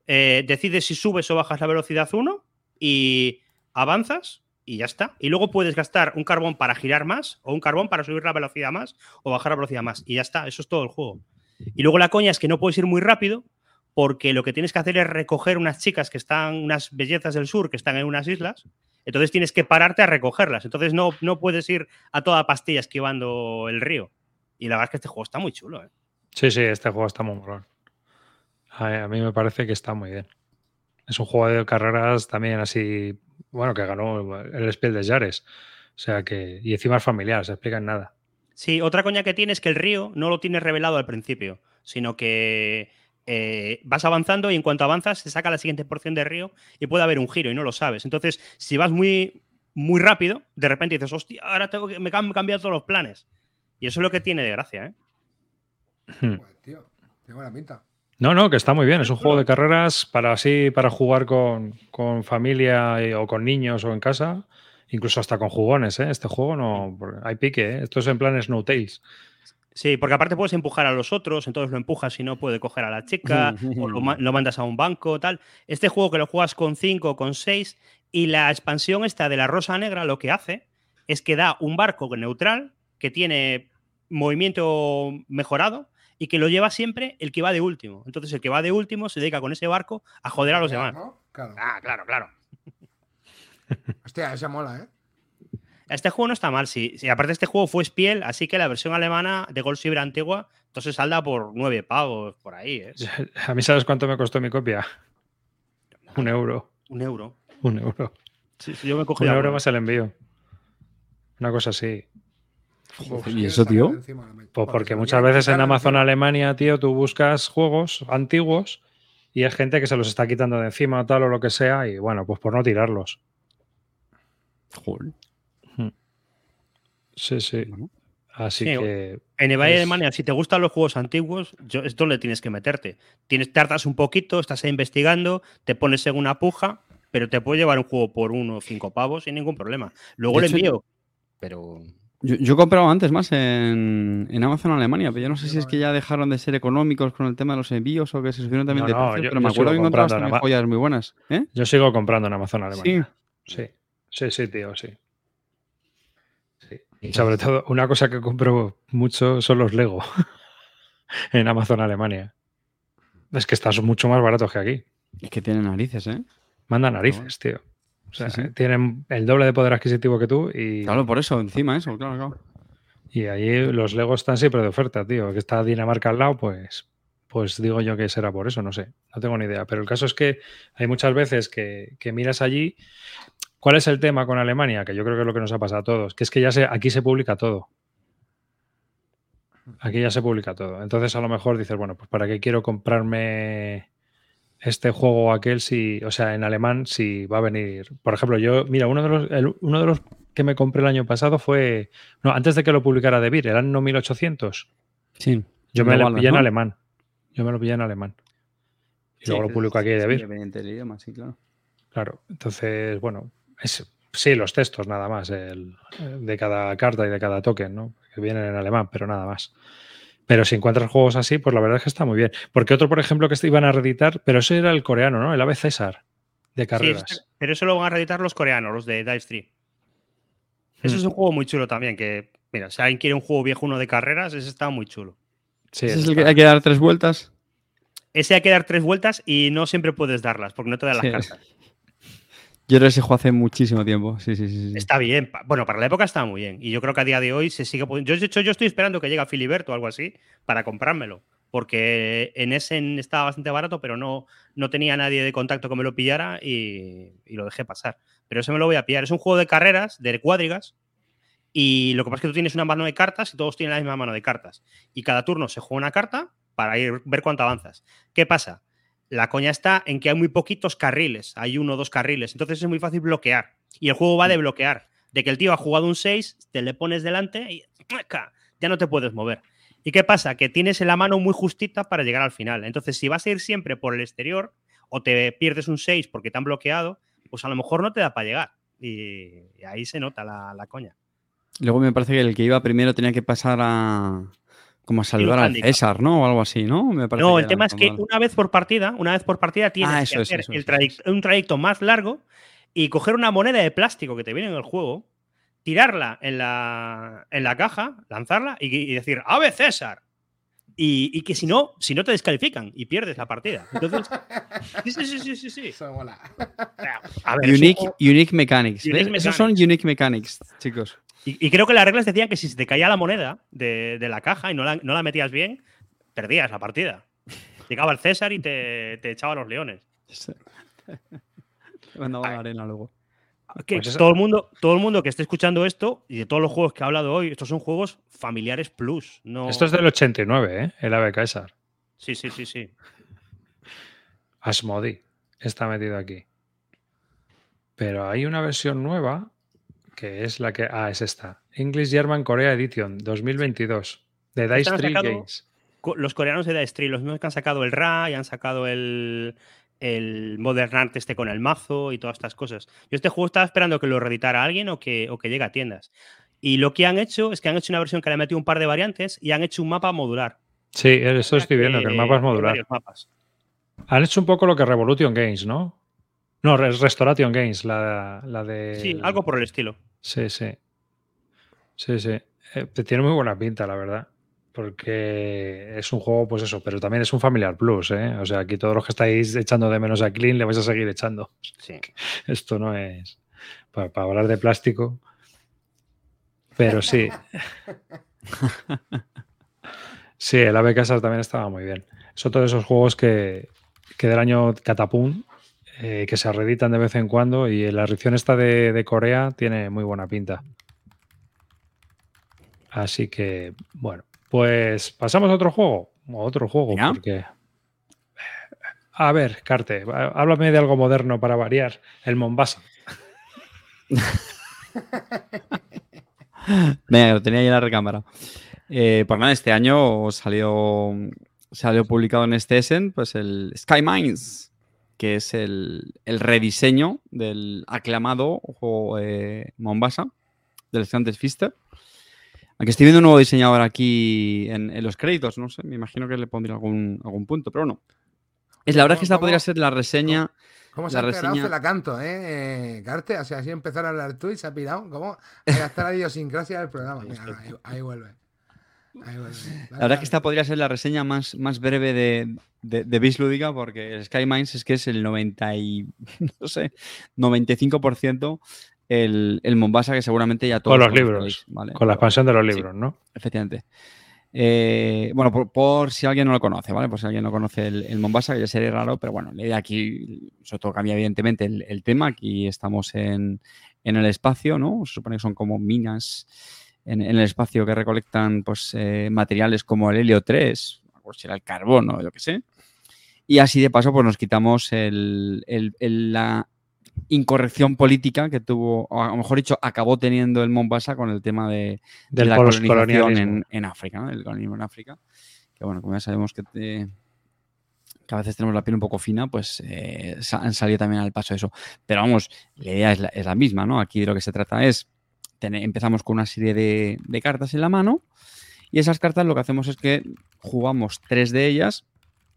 F: eh, decides si subes o bajas la velocidad 1 y avanzas y ya está. Y luego puedes gastar un carbón para girar más o un carbón para subir la velocidad más o bajar la velocidad más. Y ya está, eso es todo el juego. Y luego la coña es que no puedes ir muy rápido porque lo que tienes que hacer es recoger unas chicas que están, unas bellezas del sur que están en unas islas. Entonces tienes que pararte a recogerlas. Entonces no, no puedes ir a toda pastilla esquivando el río. Y la verdad es que este juego está muy chulo. ¿eh?
A: Sí, sí, este juego está muy. A, a mí me parece que está muy bien. Es un juego de carreras también así, bueno, que ganó el Spiel de Jares. O sea que, y encima es familiar, se explica en nada.
F: Sí, otra coña que tiene es que el río no lo tienes revelado al principio, sino que eh, vas avanzando y en cuanto avanzas se saca la siguiente porción de río y puede haber un giro y no lo sabes. Entonces, si vas muy, muy rápido, de repente dices, hostia, ahora tengo que, me han cambiado todos los planes. Y eso es lo que tiene de gracia, ¿eh?
E: Joder, tío, tiene buena pinta.
A: No, no, que está muy bien. Es un juego de carreras para así, para jugar con, con familia y- o con niños o en casa. Incluso hasta con jugones, ¿eh? Este juego no. Hay pique, ¿eh? Esto es en plan Snow Tales.
F: Sí, porque aparte puedes empujar a los otros, entonces lo empujas y no puede coger a la chica, o lo mandas a un banco, tal. Este juego que lo juegas con 5 o con 6, y la expansión esta de la Rosa Negra lo que hace es que da un barco neutral que tiene movimiento mejorado y que lo lleva siempre el que va de último. Entonces el que va de último se dedica con ese barco a joder a los demás.
E: ¿No? Claro.
F: Ah, claro, claro.
E: Hostia, ese mola, ¿eh?
F: Este juego no está mal, sí. sí. Aparte, este juego fue Spiel, así que la versión alemana de Gold Silver antigua, entonces salda por nueve pavos por ahí. ¿eh?
A: ¿A mí sabes cuánto me costó mi copia? Un euro.
F: Un euro.
A: Un euro.
F: Sí, sí, yo me cogí
A: Un euro más el envío. Una cosa así.
I: ¿Y eso, tío?
A: Pues porque muchas veces en Amazon Alemania, tío, tú buscas juegos antiguos y hay gente que se los está quitando de encima o tal o lo que sea y bueno, pues por no tirarlos.
I: Joder.
A: Sí, sí. Así
F: Sí,
A: que
F: En eBay
A: es-
F: Alemania, si te gustan los juegos antiguos, yo, es donde tienes que meterte. Tienes, tardas un poquito, estás ahí investigando, te pones en una puja, pero te puede llevar un juego por uno o cinco pavos sin ningún problema. Luego
I: De
F: le
I: hecho,
F: envío. Pero.
I: Yo, yo he comprado antes más en, en Amazon Alemania, pero yo no sé si es que ya dejaron de ser económicos con el tema de los envíos o que se subieron también
A: No,
I: de
A: no,
I: precio,
A: yo-
I: pero
A: yo
I: me acuerdo que encontrabas
A: en
I: también joyas muy buenas. ¿eh?
A: yo sigo comprando en Amazon Alemania.
I: Sí.
A: Sí, sí, sí, tío, sí. Sí. Y sobre todo, una cosa que compro mucho son los Lego en Amazon Alemania. Es que están mucho más baratos que aquí.
I: Es que tienen narices, ¿eh?
A: Manda narices, tío. O sea,
I: Sí, sí.
A: tienen el doble de poder adquisitivo que tú y,
I: Claro, por eso, encima eso, claro, claro.
A: y allí los Lego están siempre de oferta, tío. Que está Dinamarca al lado, pues, pues digo yo que será por eso, no sé. No tengo ni idea. Pero el caso es que hay muchas veces que, que miras allí. ¿Cuál es el tema con Alemania? Que yo creo que es lo que nos ha pasado a todos. Que es que ya se, aquí se publica todo. Aquí ya se publica todo. Entonces a lo mejor dices, bueno, pues ¿para qué quiero comprarme este juego aquel si, o sea, en alemán si va a venir? Por ejemplo, yo, mira, uno de los, el- uno de los que me compré el año pasado fue, no, antes de que lo publicara De Beer, el año 1800.
I: Sí.
A: Yo me lo pillé en
I: ¿no?
A: alemán. Yo me lo pillé en alemán. Y
I: Sí,
A: luego lo publico aquí de
I: es
A: Beer.
I: independiente del idioma, sí, claro.
A: Claro, entonces, bueno, es, sí, los textos nada más, el, de cada carta y de cada token, ¿no? Que vienen en alemán, pero nada más. Pero si encuentras juegos así, pues la verdad es que está muy bien. Porque otro, por ejemplo, que este iban a reeditar, pero ese era el coreano, ¿no? El Ave César, de carreras.
F: pero eso lo van a reeditar los coreanos, los de Dice 3. Eso
A: Mm.
F: es un juego muy chulo también, que Mira, si alguien quiere un juego viejo, uno de carreras, ese está muy chulo.
A: Sí,
I: ¿Ese es el que hay que dar tres vueltas?
F: Ese hay que dar tres vueltas y no siempre puedes darlas, porque no te dan las
I: Sí.
F: cartas.
I: Yo creo que ese juego hace muchísimo tiempo. Sí, sí, sí.
F: Está bien. Bueno, para la época está muy bien. Y yo creo que a día de hoy se sigue. Yo, de hecho, yo estoy esperando que llegue a Filiberto o algo así para comprármelo. Porque en Essen estaba bastante barato, pero no, no tenía nadie de contacto que me lo pillara y, y lo dejé pasar. Pero ese me lo voy a pillar. Es un juego de carreras, de cuadrigas. Y lo que pasa es que tú tienes una mano de cartas y todos tienen la misma mano de cartas. Y cada turno se juega una carta para ir, ver cuánto avanzas. ¿Qué pasa? La coña está en que hay muy poquitos carriles, hay uno o dos carriles, entonces es muy fácil bloquear. Y el juego va de bloquear, de que el tío ha jugado un 6, te le pones delante y ya no te puedes mover. ¿Y qué pasa? Que tienes la mano muy justita para llegar al final. Entonces, si vas a ir siempre por el exterior o te pierdes un 6 porque te han bloqueado, pues a lo mejor no te da para llegar. Y, y ahí se nota la, la coña.
I: Luego me parece que el que iba primero tenía que pasar a. Como a saludar al. César, ¿no? O algo así, ¿no? Me parece
F: No, el
I: era
F: tema es que una vez por partida, una vez por partida tienes
I: Ah,
F: que
I: eso
F: hacer
I: eso
F: el un trayecto más largo y coger una moneda de plástico que te viene en el juego, tirarla en la, en la caja, lanzarla y, y decir ¡Ave César! Y, y que si no, si no te descalifican y pierdes la partida. Entonces, sí, sí, sí, sí, sí, sí.
E: Eso mola.
F: A ver,
I: Unique, Mechanics. Esos son
F: mechanics.
I: Unique Mechanics, chicos.
F: Y, y creo que las reglas decían que si se te caía la moneda de, de la caja y no la, no la metías bien, perdías la partida. Llegaba el César y te, te echaba los leones.
I: Te mandaba la arena luego.
A: Pues
F: todo, el mundo, todo el mundo que esté escuchando esto y de todos los juegos que he hablado hoy, estos son juegos familiares plus. No...
A: Esto es del 89, ¿eh? El ave Caesar.
F: Sí, sí, sí, sí.
A: Asmodi está metido aquí. Pero hay una versión nueva que es la que. Ah, es esta. English German Korea Edition 2022 de Dice Tree Games.
F: Los coreanos de Dice Tree, los mismos que han sacado el Ra y han sacado el, el Modern Art este con el mazo y todas estas cosas. Yo este juego estaba esperando que lo reeditara alguien o que, o que llegue a tiendas. Y lo que han hecho es que han hecho una versión que le han metido un par de variantes y han hecho un mapa modular.
A: Sí, eso estoy viendo, que el mapa es modular.
F: mapas.
A: Han hecho un poco lo que Revolution Games, ¿no? No, es Restoration Games, la, la de.
F: Sí, algo por el estilo.
A: Sí, sí. Sí, sí. Eh, tiene muy buena pinta, la verdad. Porque es un juego, pues eso, pero también es un Familiar Plus, ¿eh? O sea, aquí todos los que estáis echando de menos a Clean le vais a seguir echando.
F: Sí.
A: Esto no es para, para hablar de plástico. Pero sí. Sí, el Ave Casas también estaba muy bien. Son todos esos juegos que, que del año Catapum, eh, que se reeditan de vez en cuando y la edición esta de, de Corea tiene muy buena pinta. Así que, bueno, pues pasamos a otro juego. A otro juego, porque... A ver, Carte, háblame de algo moderno para variar. El Mombasa.
I: Venga, lo tenía ahí en la recámara. Eh, pues nada, este año salió, salió publicado en este Essen pues el Sky Mines, que es el, el rediseño del aclamado juego eh, Mombasa, del Santes Fister. Aunque estoy viendo un nuevo diseñador aquí en, en los créditos, no sé, me imagino que le pondría algún, algún punto, pero no. Es la verdad es que esta
E: ¿Cómo-
I: podría ser la reseña.
E: ¿Cómo se
I: La
E: ha
I: reseña-
E: Se la canto, ¿eh? eh Carte, o sea, así empezar a hablar tú y se ha pirado. ¿Cómo? Está la idiosincrasia del programa. Mira, ahí, ahí vuelve.
I: La verdad es que esta podría ser la reseña más, más breve de, de, de Bis Lúdica, porque el Sky Mines es que es el 90 y, no sé, 95% el, el Mombasa que seguramente ya todos
A: Con los libros.
I: ¿vale?
A: Con la expansión de los
I: Sí.
A: libros, ¿no?
I: Efectivamente. Eh, bueno, por, por si alguien no lo conoce, ¿vale? Por si alguien no conoce el, el Mombasa, que ya sería raro, pero bueno, la idea aquí, sobre todo cambia evidentemente el, el tema. Aquí estamos en, en el espacio, ¿no? Se supone que son como minas en, en el espacio que recolectan pues, eh, materiales como el helio 3, o si era el carbono, yo que sé. Y así de paso, pues nos quitamos el- el- el- la incorrección política que tuvo, o a lo mejor dicho, acabó teniendo el Mombasa con el tema de, la colonización en, en África, ¿no? El colonialismo en África. Que bueno, como ya sabemos que, te- que a veces tenemos la piel un poco fina, pues eh, han salido también al paso eso. Pero vamos, la idea es la, es la misma, ¿no? Aquí de lo que se trata es, empezamos con una serie de, cartas en la mano y esas cartas lo que hacemos es que jugamos tres de ellas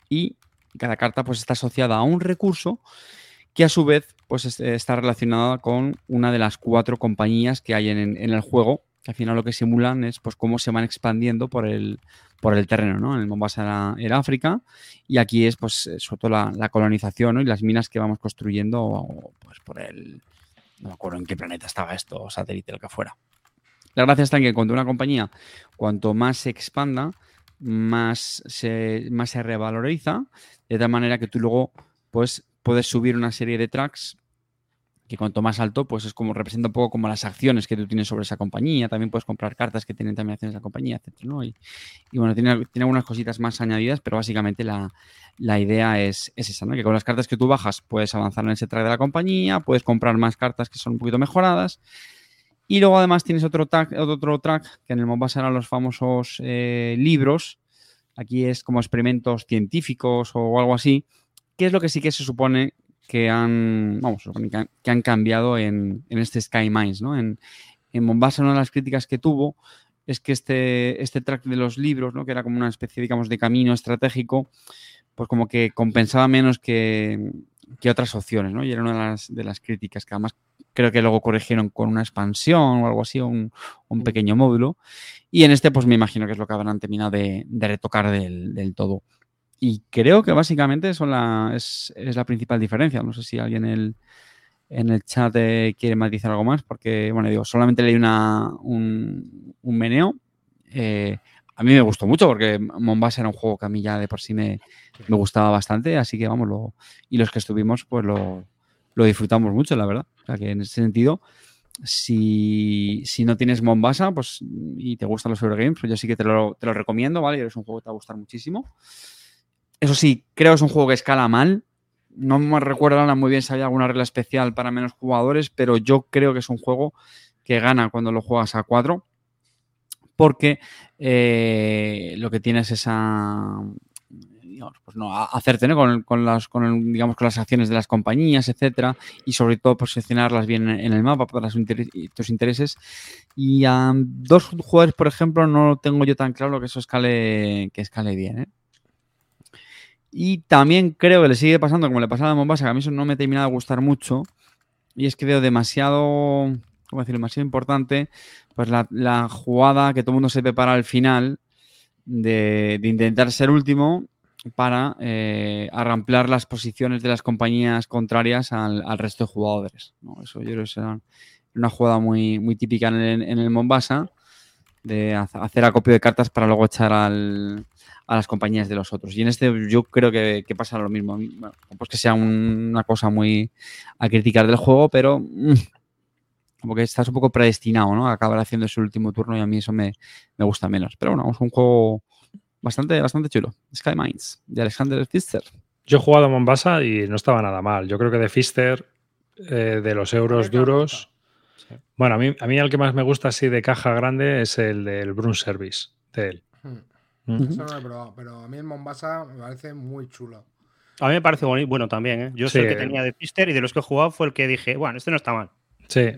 I: y cada carta pues está asociada a un recurso que a su vez pues es- está relacionada con una de las cuatro compañías que hay en, el juego que al final lo que simulan es pues cómo se van expandiendo por el, por el terreno, ¿no? En el Mombasa era, era África y aquí es pues eh, sobre todo la, colonización y las minas que vamos construyendo pues por el... No me acuerdo en qué planeta estaba esto, o satélite, lo que fuera. La gracia está en que cuando una compañía, cuanto más se expanda, más se, más se revaloriza, de tal manera que tú luego pues, puedes subir una serie de tracks que cuanto más alto, pues es como representa un poco como las acciones que tú tienes sobre esa compañía. También puedes comprar cartas que tienen también acciones de la compañía, ¿no? Y, bueno, tiene, algunas cositas más añadidas, pero básicamente la, idea es, es, esa, ¿no? Que con las cartas que tú bajas puedes avanzar en ese track de la compañía, puedes comprar más cartas que son un poquito mejoradas. Y luego además tienes otro track, otro track que en el Mombasa eran los famosos eh, libros. Aquí es como experimentos científicos o algo así. Que es lo que sí que se supone que han, vamos, que han, cambiado en, en, este Sky Mines, ¿no? En, en, Mombasa una de las críticas que tuvo es que este, este track de los libros, ¿no? Que era como una especie, digamos, de camino estratégico, pues como que compensaba menos que, que otras opciones, ¿no? Y era una de las, de las críticas que además creo que luego corrigieron con una expansión o algo así, un, un, pequeño módulo. Y en este, pues me imagino que es lo que habrán terminado de, de retocar del, del, todo. Y creo que básicamente son la, es, es, la principal diferencia. No sé si alguien en el, en el chat eh, quiere matizar algo más, porque, bueno, digo, solamente leí una, un, un meneo. Eh, a mí me gustó mucho porque Mombasa era un juego que a mí ya de por sí me, me gustaba bastante, así que vamos, lo, y los que estuvimos, pues lo, lo disfrutamos mucho, la verdad. O sea que en ese sentido, si, si, no tienes Mombasa pues, y te gustan los Eurogames, pues yo sí que te lo, te lo recomiendo, ¿vale? Es un juego que te va a gustar muchísimo. Eso sí, creo que es un juego que escala mal. No me recuerdo ahora muy bien si había alguna regla especial para menos jugadores, pero yo creo que es un juego que gana cuando lo juegas a 4. Porque eh, lo que tienes es esa, pues no, hacerte con, con, las, con, el, digamos, con las acciones de las compañías, etcétera, y sobre todo posicionarlas bien en el mapa para tus intereses. Y a dos jugadores, por ejemplo, no tengo yo tan claro que eso escale, que escale bien. ¿eh? Y también creo que le sigue pasando como le pasaba a Mombasa, que a mí eso no me termina de gustar mucho. Y es que veo demasiado, ¿cómo decirlo? Demasiado importante, pues la, jugada que todo el mundo se prepara al final de, intentar ser último para eh, arramplar las posiciones de las compañías contrarias al, al resto de jugadores. ¿no? Eso yo creo que será una jugada muy, muy típica en el, en el Mombasa, de hacer acopio de cartas para luego echar al, a las compañías de los otros. Y en este yo creo que, que pasa lo mismo. Bueno, pues que sea un, una cosa muy a criticar del juego, pero mmm, como que estás un poco predestinado ¿no? a acabar haciendo ese último turno y a mí eso me, me gusta menos. Pero bueno, es un juego bastante, bastante chulo. Sky Mines, de Alexander Pfister.
A: Yo he jugado a Mombasa y no estaba nada mal. Yo creo que de Pfister, eh, de los euros duros. Sí. Bueno, a mí, a mí el que más me gusta así de caja grande es el del Brun Service, de él.
E: Mm. Eso no lo he probado, pero a mí el Mombasa me parece muy chulo.
F: A mí me parece bueno también, ¿eh? Yo sí. soy el que tenía de Pfister y de los que he jugado fue el que dije, bueno, este no está mal.
A: Sí,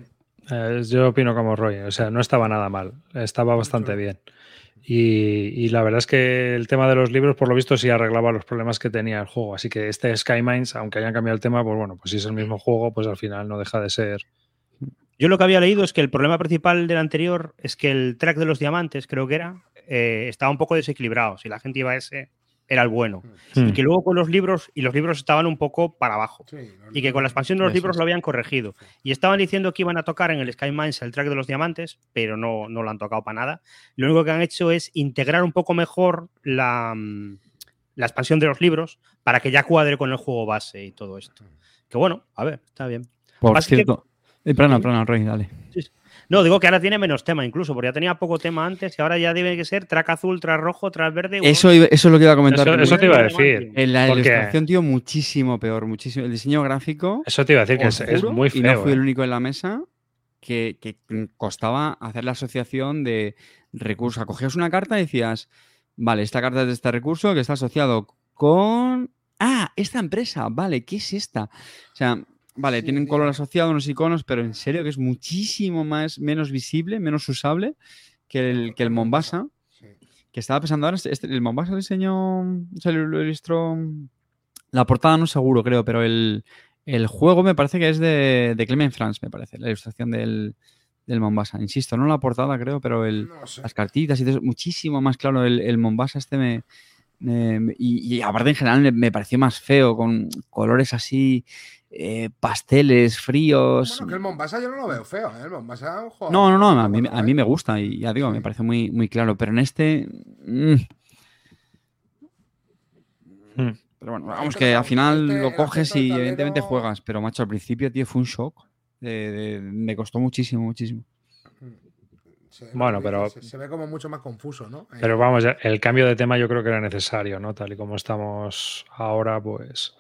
A: eh, yo opino como Roy, o sea, no estaba nada mal, estaba bastante bien. Y, y, la verdad es que el tema de los libros, por lo visto, sí arreglaba los problemas que tenía el juego. Así que este Sky Mines, aunque hayan cambiado el tema, pues bueno, pues si es el mismo juego, pues al final no deja de ser.
F: Yo lo que había leído es que el problema principal del anterior es que el track de los diamantes, creo que era, eh, estaba un poco desequilibrado. Si la gente iba a ese, era el bueno. Mm. Y que luego con los libros, y los libros estaban un poco para abajo. Sí, y que con la expansión de los libros lo habían corregido. Y estaban diciendo que iban a tocar en el Sky Mines el track de los diamantes, pero no, no lo han tocado para nada. Lo único que han hecho es integrar un poco mejor la, mm, la expansión de los libros para que ya cuadre con el juego base y todo esto. Que bueno, a ver, está bien.
I: Por cierto. Que... Eh, plana, plana, Rey, dale.
F: No, digo que ahora tiene menos tema incluso, porque ya tenía poco tema antes y ahora ya debe que ser track azul, track rojo, track verde.
I: Eso, eso es lo que iba a comentar.
A: Eso, eso te iba a decir.
I: En la ilustración, tío, muchísimo peor, muchísimo. El diseño gráfico.
A: Eso te iba a decir que es, es, muy feo.
I: Y no fui
A: eh.
I: el único en la mesa que, que costaba hacer la asociación de recursos. Cogías una carta y decías, vale, esta carta es de este recurso que está asociado con... Ah, esta empresa, vale, ¿qué es esta? O sea, Vale, sí, tienen color asociado, unos iconos, pero en serio que es muchísimo más, menos visible, menos usable que el, que el Mombasa. Sí. Que estaba pensando ahora, este, el Mombasa diseñó, o sea, lo ilustró, la portada no seguro, creo, pero el, el juego me parece que es de, de Clement France, me parece, la ilustración del, del Mombasa. Insisto, no la portada, creo, pero el,
E: No sé.
I: las cartitas y todo eso, muchísimo más claro. El, el Mombasa este me. Me- y, y aparte, en general, me, me pareció más feo, con colores así, eh, pasteles, fríos.
E: Bueno, que el Mombasa yo no lo veo feo, ¿eh? El Mombasa es un juego.
I: No, no, no, a mí,
E: bueno,
I: a mí me gusta y ya digo, me parece muy, muy claro, pero en este... mm.
A: Hmm.
I: Pero bueno, vamos
E: este
I: que al final
E: este,
I: lo coges y evidentemente juegas, pero macho, al principio, tío, fue un shock. me costó muchísimo, muchísimo.
E: Se
A: Bueno, pero-
E: Se, se ve como mucho más confuso, ¿no? Ahí.
A: Pero vamos, el cambio de tema yo creo que era necesario, ¿no? Tal y como estamos ahora, pues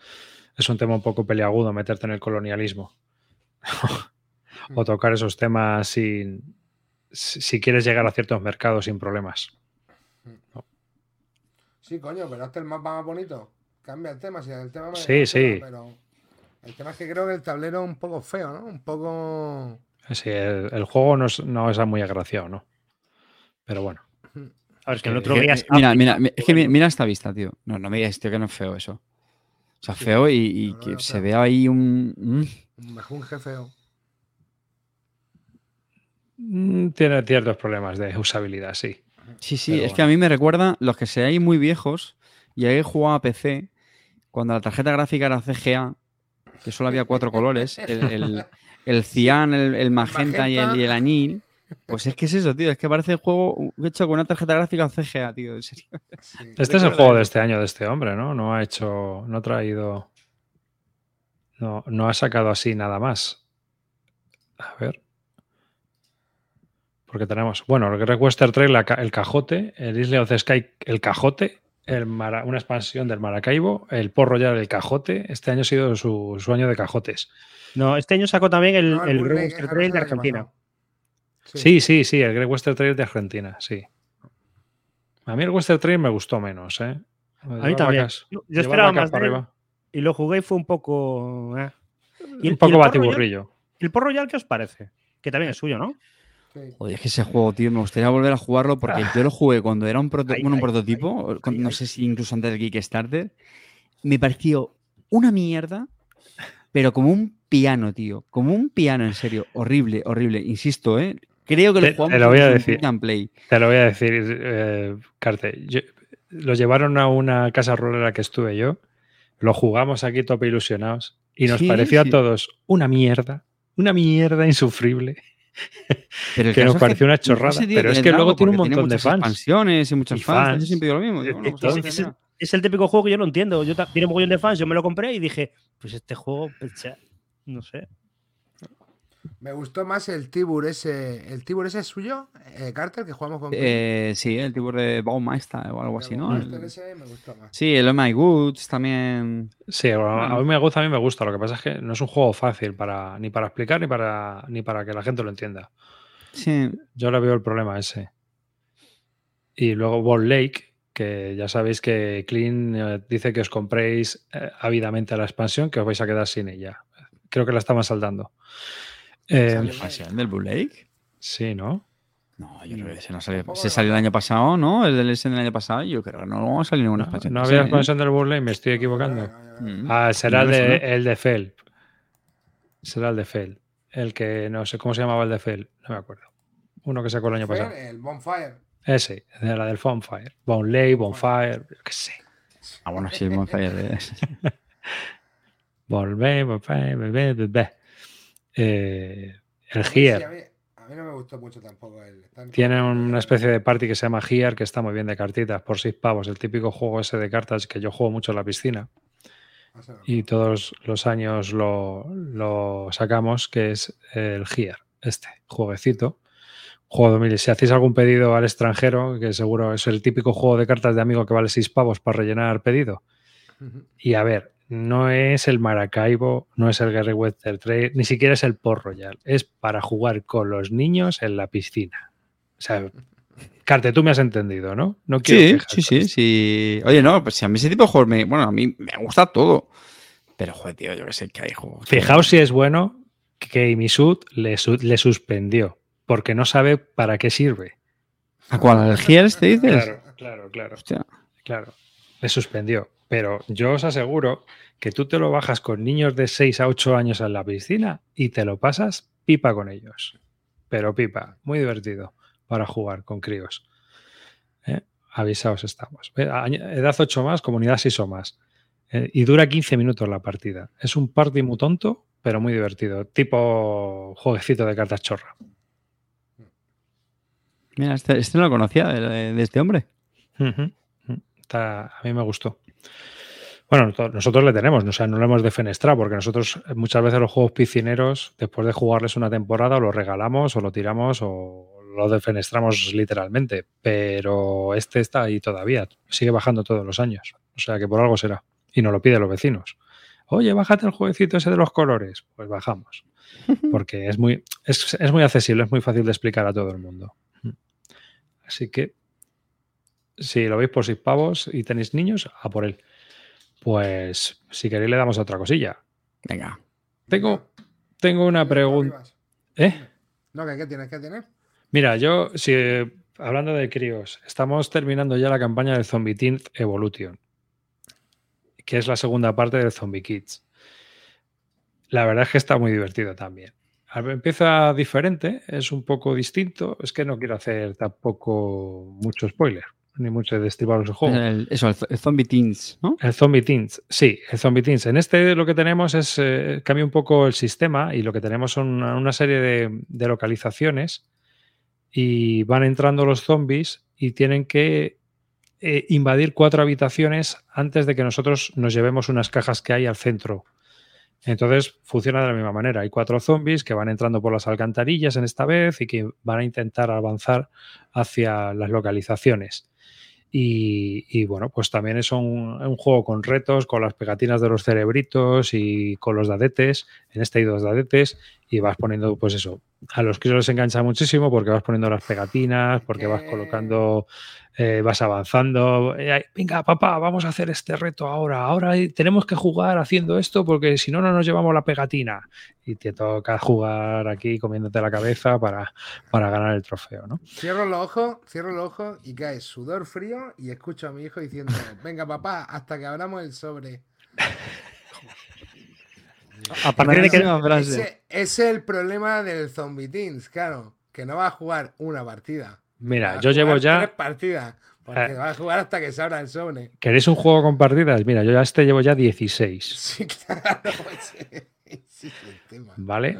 A: es un tema un poco peliagudo meterte en el colonialismo. o tocar esos temas sin, si quieres llegar a ciertos mercados sin problemas.
E: Sí, coño, pero hazte el mapa más bonito. Cambia el tema, si el tema
A: Sí,
E: me
A: sí.
E: Pero el tema es que creo que el tablero es un poco feo, ¿no? Un poco.
A: Sí, el, el juego no es, no es muy agraciado, ¿no? Pero bueno.
F: A ver, es que el otro día es
I: mira, es que mira esta vista, tío. No, no me digas, tío, que no es feo eso. O sea, feo y, y
E: No, no
I: que se vea ahí un...
E: Un mejunje feo.
A: Mm, Tiene ciertos problemas de usabilidad, sí.
I: Sí, sí,
A: Pero
I: es que a mí me recuerda los que seáis muy viejos y habéis jugado a PC cuando la tarjeta gráfica era CGA, que solo había cuatro colores, el, el, el cian, el, el magenta y el, y el añil. Pues es que es eso, tío, es que parece el juego hecho con una tarjeta gráfica CGA, tío, en serio.
E: Sí.
A: Este es el juego de este año de este hombre, ¿no? No ha hecho, no ha traído, no, no ha sacado así nada más. A ver. Porque tenemos, bueno, el Great Western Trail, el cajote, el Isle of the Sky, el cajote, el Mara- una expansión del Maracaibo, el Port Royal, el cajote. Este año ha sido su, su año de cajotes.
F: No, este año sacó también el,
E: No,
F: el Great
E: Lake,
F: Western Trail de
E: el
F: Argentina.
A: Sí, sí, sí, el Great Western Trail de Argentina, sí. A mí el Western Trail me gustó menos, ¿eh?
F: A mí también. Yo yo esperaba más de él y lo jugué y fue un poco. eh. Y el-
A: Un poco
F: y el Royal-
A: batiburrillo.
F: ¿El Port Royal qué os parece? Que también es suyo, ¿no?
E: Sí.
I: Oye, es que ese juego, tío, me gustaría volver a jugarlo porque yo lo jugué cuando era un, proto-
F: Ay,
I: bueno, un
F: ay,
I: prototipo,
F: ay,
I: con-
F: ay,
I: no
F: ay.
I: sé si incluso antes del Kickstarter. Me pareció una mierda, pero como un piano, tío. Como un piano, en serio. Horrible, horrible. Insisto, ¿eh? Creo que
A: Te-
I: lo
A: te
I: jugamos
A: lo voy a
I: en
A: decir.
I: Play.
A: Te lo voy a decir, eh, Carte. Yo- lo llevaron a una casa rural en la que estuve yo, lo jugamos aquí tope ilusionados y nos
I: Sí,
A: pareció
I: sí.
A: a todos una mierda, una mierda insufrible.
I: Pero
A: que nos pareció una chorrada, pero es que luego tiene un montón de
I: muchas
A: fans.
I: expansiones y muchos
A: Y
I: fans.
A: fans.
I: Yo siempre digo lo mismo. digo,
F: Es-
I: bueno, pues
F: el, es el típico juego que yo no entiendo. Yo tiene un montón de fans, yo me lo compré y dije, pues este juego, pues, ya, no sé.
E: Me gustó más el Tibur ese. ¿El Tibur ese es suyo? Eh, Carter, que jugamos con.
I: Eh, sí, el tipo de Baumeister o algo así,
E: El
I: ¿no?
E: Monster
I: El-
E: ese me gustó más.
I: Sí, el Oh My Goods también.
A: Sí, mí me gusta, a mí me gusta. Lo que pasa es que no es un juego fácil para ni para explicar ni para ni para que la gente lo entienda.
I: Sí,
A: Yo le veo el problema ese. Y luego Ball Lake, que ya sabéis que Clean eh, dice que os compréis eh, ávidamente la expansión, que os vais a quedar sin ella. Creo que la estaban saldando. Eh,
E: Sale.
I: expansión del Blue Lake.
A: sí, ¿no?
I: No, yo creo que ese no salió. Se salió el año pasado, ¿no? El del S del año pasado. Yo creo que no va a salir ninguna
A: No,
I: expansión.
A: no
I: de
A: había expansión del Ball Lake, me estoy equivocando. Ah, será el
I: No
A: de, el de Fel. Será el de Fel. El que no sé cómo se llamaba el de Fel. No me acuerdo. Uno que sacó el año pasado.
E: El Bonfire.
A: Ese, de la del Bonfire. Bone Lake, Bonfire, yo qué sé.
I: Ah, bueno, sí, el Bonfire. eh.
A: Volver, volver, volver, volver. Eh, el
E: A mí sí,
A: Here.
E: a, mí, a mí no me gustó mucho tampoco el.
A: Tiene una especie de party que se llama Here, que está muy bien de cartitas, por seis pavos. El típico juego ese de cartas que yo juego mucho en la piscina.
E: No.
A: Y todos los años lo, lo sacamos, que es el Here, este jueguecito. Juego 2000. Si hacéis algún pedido al extranjero, que seguro es el típico juego de cartas de amigo que vale seis pavos para rellenar pedido. Y a ver, no es el Maracaibo, no es el Gary Western Trail, ni siquiera es el Port Royal. Es para jugar con los niños en la piscina. O sea, Carte, tú me has entendido, ¿no? No quiero
I: Sí, sí, sí. Oye, no, pues si a mí ese tipo de juegos me. Bueno, a mí me gusta todo. Pero, joder, tío, yo que sé que hay juegos.
A: Fijaos si es bueno que Misud le, su- le suspendió, porque no sabe para qué sirve.
I: ¿A cuál? ¿Al Gears te dices?
A: Claro, claro, claro.
I: Hostia.
A: Claro, le suspendió. Pero yo os aseguro que tú te lo bajas con niños de 6 a 8 años en la piscina y te lo pasas pipa con ellos. pero pipa, muy divertido para jugar con críos. ¿Eh? Avisaos estamos. Eh, Edad 8 más, comunidad 6 o más. Eh, y dura 15 minutos la partida. Es un party muy tonto, pero muy divertido. Tipo jueguecito de cartas chorra.
I: Mira, este, este no lo conocía de, de este hombre.
A: Está- a mí me gustó. Bueno, nosotros le tenemos, o sea, no lo hemos defenestrado, porque nosotros eh, muchas veces los juegos piscineros, después de jugarles una temporada, o lo regalamos, o lo tiramos, o lo defenestramos literalmente. Pero este está ahí todavía, sigue bajando todos los años. O sea que por algo será. Y nos lo piden los vecinos. Oye, bájate el jueguecito ese de los colores. Pues bajamos. Porque es muy, es, es muy accesible, es muy fácil de explicar a todo el mundo. Así que si lo veis por seis pavos y tenéis niños, a por él. Pues si queréis le damos otra cosilla.
I: Venga.
A: Tengo, tengo una pregunta. ¿Eh?
E: No, que ¿qué tienes que tener?
A: Mira, yo, si hablando de críos, estamos terminando ya la campaña del Zombie Teens Evolution, que es la segunda parte del Zombie Kids. La verdad es que está muy divertido también. Empieza diferente, es un poco distinto. Es que no quiero hacer tampoco mucho spoiler, ni mucho destriparos el juego.
I: El- eso, el, el Zombie Teens, ¿no?
A: El Zombie Teens, sí, el Zombie Teens. En este lo que tenemos es, eh, cambia un poco el sistema y lo que tenemos son una, una serie de, de localizaciones y van entrando los zombies y tienen que eh, invadir cuatro habitaciones antes de que nosotros nos llevemos unas cajas que hay al centro. Entonces funciona de la misma manera. Hay cuatro zombies que van entrando por las alcantarillas en esta vez y que van a intentar avanzar hacia las localizaciones. Y, bueno, pues también es un, un, juego con retos, con las pegatinas de los cerebritos y con los dadetes. En este hay dos dadetes y vas poniendo, pues eso, a los críos les engancha muchísimo porque vas poniendo las pegatinas, porque vas colocando, eh, vas avanzando. Eh, venga, papá, vamos a hacer este reto ahora. Ahora tenemos que jugar haciendo esto porque si no, no nos llevamos la pegatina. Y te toca jugar aquí comiéndote la cabeza para, para ganar el trofeo, ¿no?
E: Cierro los ojos, cierro los ojos y cae sudor frío y escucho a mi hijo diciendo, venga papá, hasta que abramos el sobre.
F: A partir de que
E: ese, ese, es el problema del Zombie Teens, claro, que no va a jugar una partida.
A: Mira, yo llevo ya
E: tres partidas, porque eh, va a jugar hasta que se abra el sobre.
A: ¿Queréis un juego con partidas? Mira, yo ya este llevo ya 16.
E: Sí, claro, ese, ese es el tema.
A: ¿Vale?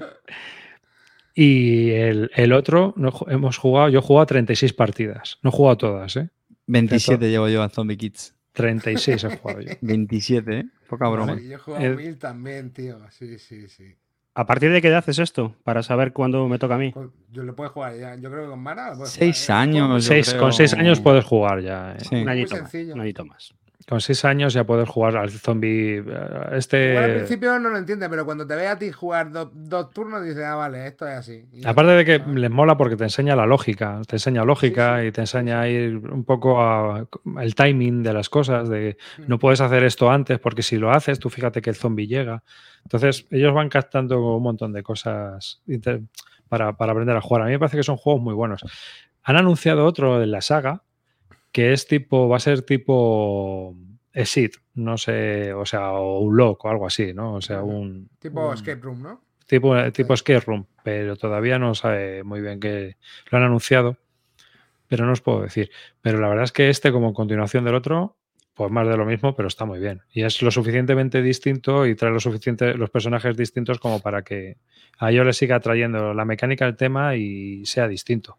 A: Y el, el otro, no, hemos jugado, yo he jugado 36 partidas. No he jugado todas, ¿eh?
I: 27 llevo yo a Zombie Kids.
A: 36 he jugado yo.
I: 27, ¿eh? Poca broma.
E: Vale, yo he jugado mil también, tío. Sí, sí, sí.
F: ¿A partir de qué edad es esto? Para saber cuándo me toca a mí.
E: Yo lo puedo jugar ya. Yo creo que con Mara.
I: Seis
E: jugar,
I: años.
A: Seis,
I: creo...
A: Con seis años puedes jugar ya. ¿eh?
F: Sí. Un, añito más, un añito más.
A: Con seis años ya puedes jugar al zombie. Este...
E: Igual al principio no lo entiende, pero cuando te ve a ti jugar dos, dos turnos, dices, ah, vale, esto es así.
A: Y Aparte de que les mola porque te enseña la lógica, te enseña lógica sí, sí. y te enseña a ir un poco a, el timing de las cosas, de no puedes hacer esto antes porque si lo haces, tú fíjate que el zombie llega. Entonces, ellos van captando un montón de cosas para, para aprender a jugar. A mí me parece que son juegos muy buenos. Han anunciado otro de la saga que es tipo, va a ser tipo Exit, no sé, o sea, o un lock o algo así, ¿no? O sea, un.
E: Tipo
A: un,
E: escape room, ¿no?
A: Tipo, tipo escape room, pero todavía no sabe muy bien que lo han anunciado, pero no os puedo decir. Pero la verdad es que este, como continuación del otro, pues más de lo mismo, pero está muy bien. Y es lo suficientemente distinto y trae lo suficiente, los personajes distintos como para que a ellos les siga trayendo la mecánica del tema y sea distinto.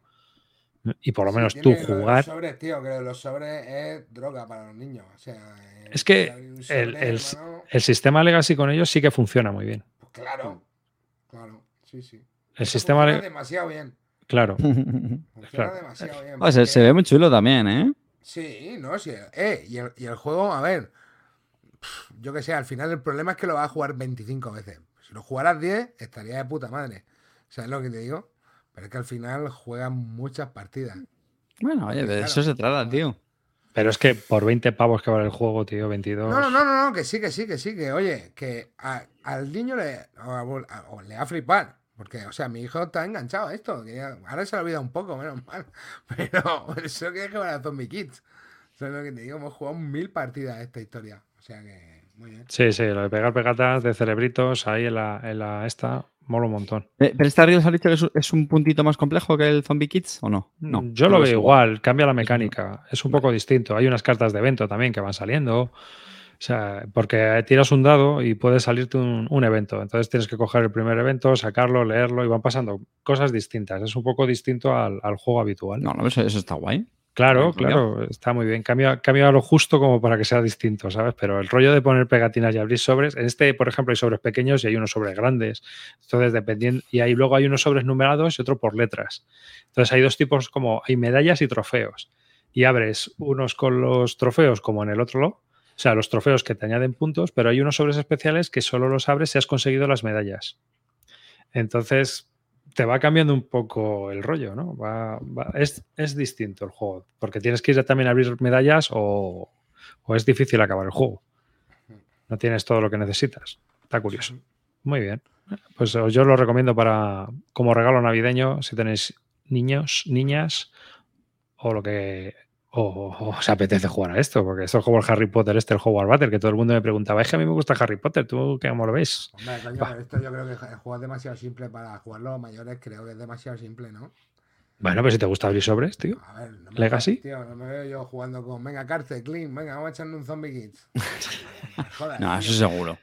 A: Y por lo menos
E: sí,
A: tú jugar.
E: Los sobres, tío, que los sobres es droga para los niños. O sea,
A: es que sobre, el, el, hermano... el, sistema Legacy con ellos sí que funciona muy bien.
E: Pues claro, claro, sí, sí.
A: El Eso sistema
E: funciona demasiado bien.
A: Claro.
E: funciona claro. demasiado bien.
I: Porque... se, se, ve muy chulo también, ¿eh?
E: Sí, no, sí. Eh, y, el, y el juego, a ver, yo que sé, al final el problema es que lo vas a jugar 25 veces. Si lo jugaras 10, estaría de puta madre. ¿Sabes lo que te digo? Pero es que al final juegan muchas partidas.
I: Bueno, oye, de claro, eso se trata, tío.
A: Pero es que por 20 pavos que vale el juego, tío, 22.
E: No, no, no, no, no que sí, que sí, que sí, que oye, que a, al niño le, o, a, o le va a flipar. Porque, o sea, mi hijo está enganchado a esto. Que ya, ahora se lo olvida un poco, menos mal. Pero eso que es que van a Zombie Kids. Eso es lo que te digo, hemos jugado mil partidas esta historia. O sea que, muy bien.
A: Sí, sí, lo de pegar pegatas de cerebritos ahí en la, en la esta. Mola un montón.
I: Eh, ¿Pero Riddles ha dicho que es, un puntito más complejo que el Zombie Kids o no? No.
A: Mm, Yo lo veo igual, cambia la mecánica. Es un poco distinto. Hay unas cartas de evento también que van saliendo. O sea, porque tiras un dado y puede salirte un, un evento. Entonces tienes que coger el primer evento, sacarlo, leerlo y van pasando cosas distintas. Es un poco distinto al, al juego habitual.
I: No, no, eso, eso está guay.
A: Claro, claro, está muy bien. Cambia, cambia lo justo como para que sea distinto, ¿sabes? Pero el rollo de poner pegatinas y abrir sobres, en este, por ejemplo, hay sobres pequeños y hay unos sobres grandes. Entonces, dependiendo, y ahí luego hay unos sobres numerados y otro por letras. Entonces, hay dos tipos como, hay medallas y trofeos. Y abres unos con los trofeos como en el otro lado, o sea, los trofeos que te añaden puntos, pero hay unos sobres especiales que solo los abres si has conseguido las medallas. Entonces, te va cambiando un poco el rollo, ¿no? Va- va- es, es distinto el juego, porque tienes que ir también a abrir medallas o, o es difícil acabar el juego. No tienes todo lo que necesitas. Está curioso. Muy bien. Pues eh, yo lo recomiendo para como regalo navideño si tenéis niños, niñas o lo que o, o os apetece jugar a esto, porque esto es como el Harry Potter, este el Hogwarts Battle, que todo el mundo me preguntaba, es que a mí me gusta Harry Potter, ¿tú qué amor ves?
E: Hombre, coño, pero esto yo creo que el juego es demasiado simple para jugarlo mayores, creo que es demasiado simple, ¿no?
A: Bueno, pero si te gusta abrir sobres, tío.
E: A ver, no me
A: Legacy.
E: Tío, no me veo yo jugando con, venga, cárcel, clean, venga, vamos a echarle un zombie kids. Joder,
I: No,
E: tío.
I: eso seguro.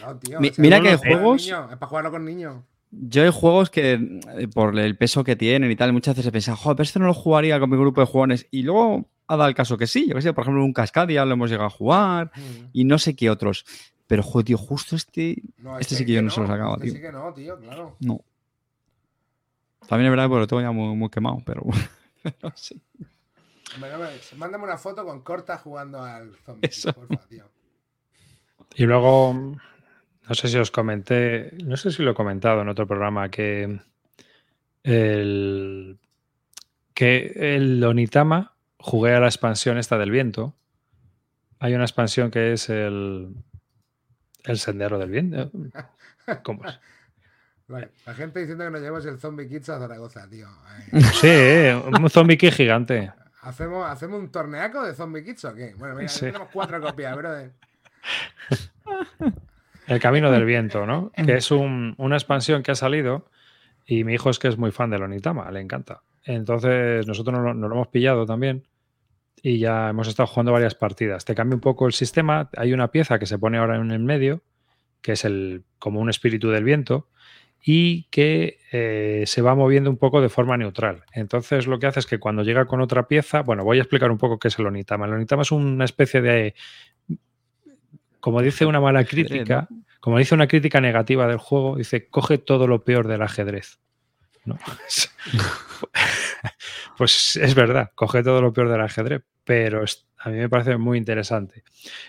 E: No, tío,
I: Mi-
E: o sea,
I: mira que juegos-
E: Es para jugarlo con niños.
I: Yo hay juegos que, eh, por el peso que tienen y tal, muchas veces he pensado, joder, pero esto no lo jugaría con mi grupo de jugadores. Y luego ha dado el caso que sí. Yo que sé, por ejemplo, un Cascadia lo hemos llegado a jugar
E: Mm.
I: y no sé qué otros. Pero, joder, tío, justo este.
E: No,
I: Este sí que yo no se lo sacaba,
E: este
I: tío.
E: sí que no, tío, claro.
I: No. También es verdad que lo tengo ya muy, muy quemado, pero. pero sí.
E: Hombre, no me- Mándame una foto con Corta jugando al zombie,
I: Eso.
E: porfa, tío.
A: Y luego, no sé si os comenté, no sé si lo he comentado en otro programa, que el, que el Onitama jugué a la expansión esta del viento. Hay una expansión que es el, el Sendero del Viento. ¿Cómo es?
E: Vale, la gente diciendo que nos llevamos el zombie kids a Zaragoza, tío.
A: Sí, un zombie key gigante.
E: ¿hacemos, ¿Hacemos un torneaco de zombie kids o qué? Bueno, mira,
A: Sí.
E: tenemos cuatro copias, brother.
A: El Camino del Viento, ¿no? Que es un- una expansión que ha salido y mi hijo es que es muy fan del Onitama, le encanta. Entonces nosotros nos lo, nos lo hemos pillado también y ya hemos estado jugando varias partidas. Te cambia un poco el sistema, hay una pieza que se pone ahora en el medio, que es el, como un espíritu del viento y que eh, se va moviendo un poco de forma neutral. Entonces lo que hace es que cuando llega con otra pieza, bueno, voy a explicar un poco qué es el Onitama. El Onitama es una especie de, como dice una mala crítica, como dice una crítica negativa del juego, dice, coge todo lo peor del ajedrez. ¿no? pues es verdad, coge todo lo peor del ajedrez, pero a mí me parece muy interesante.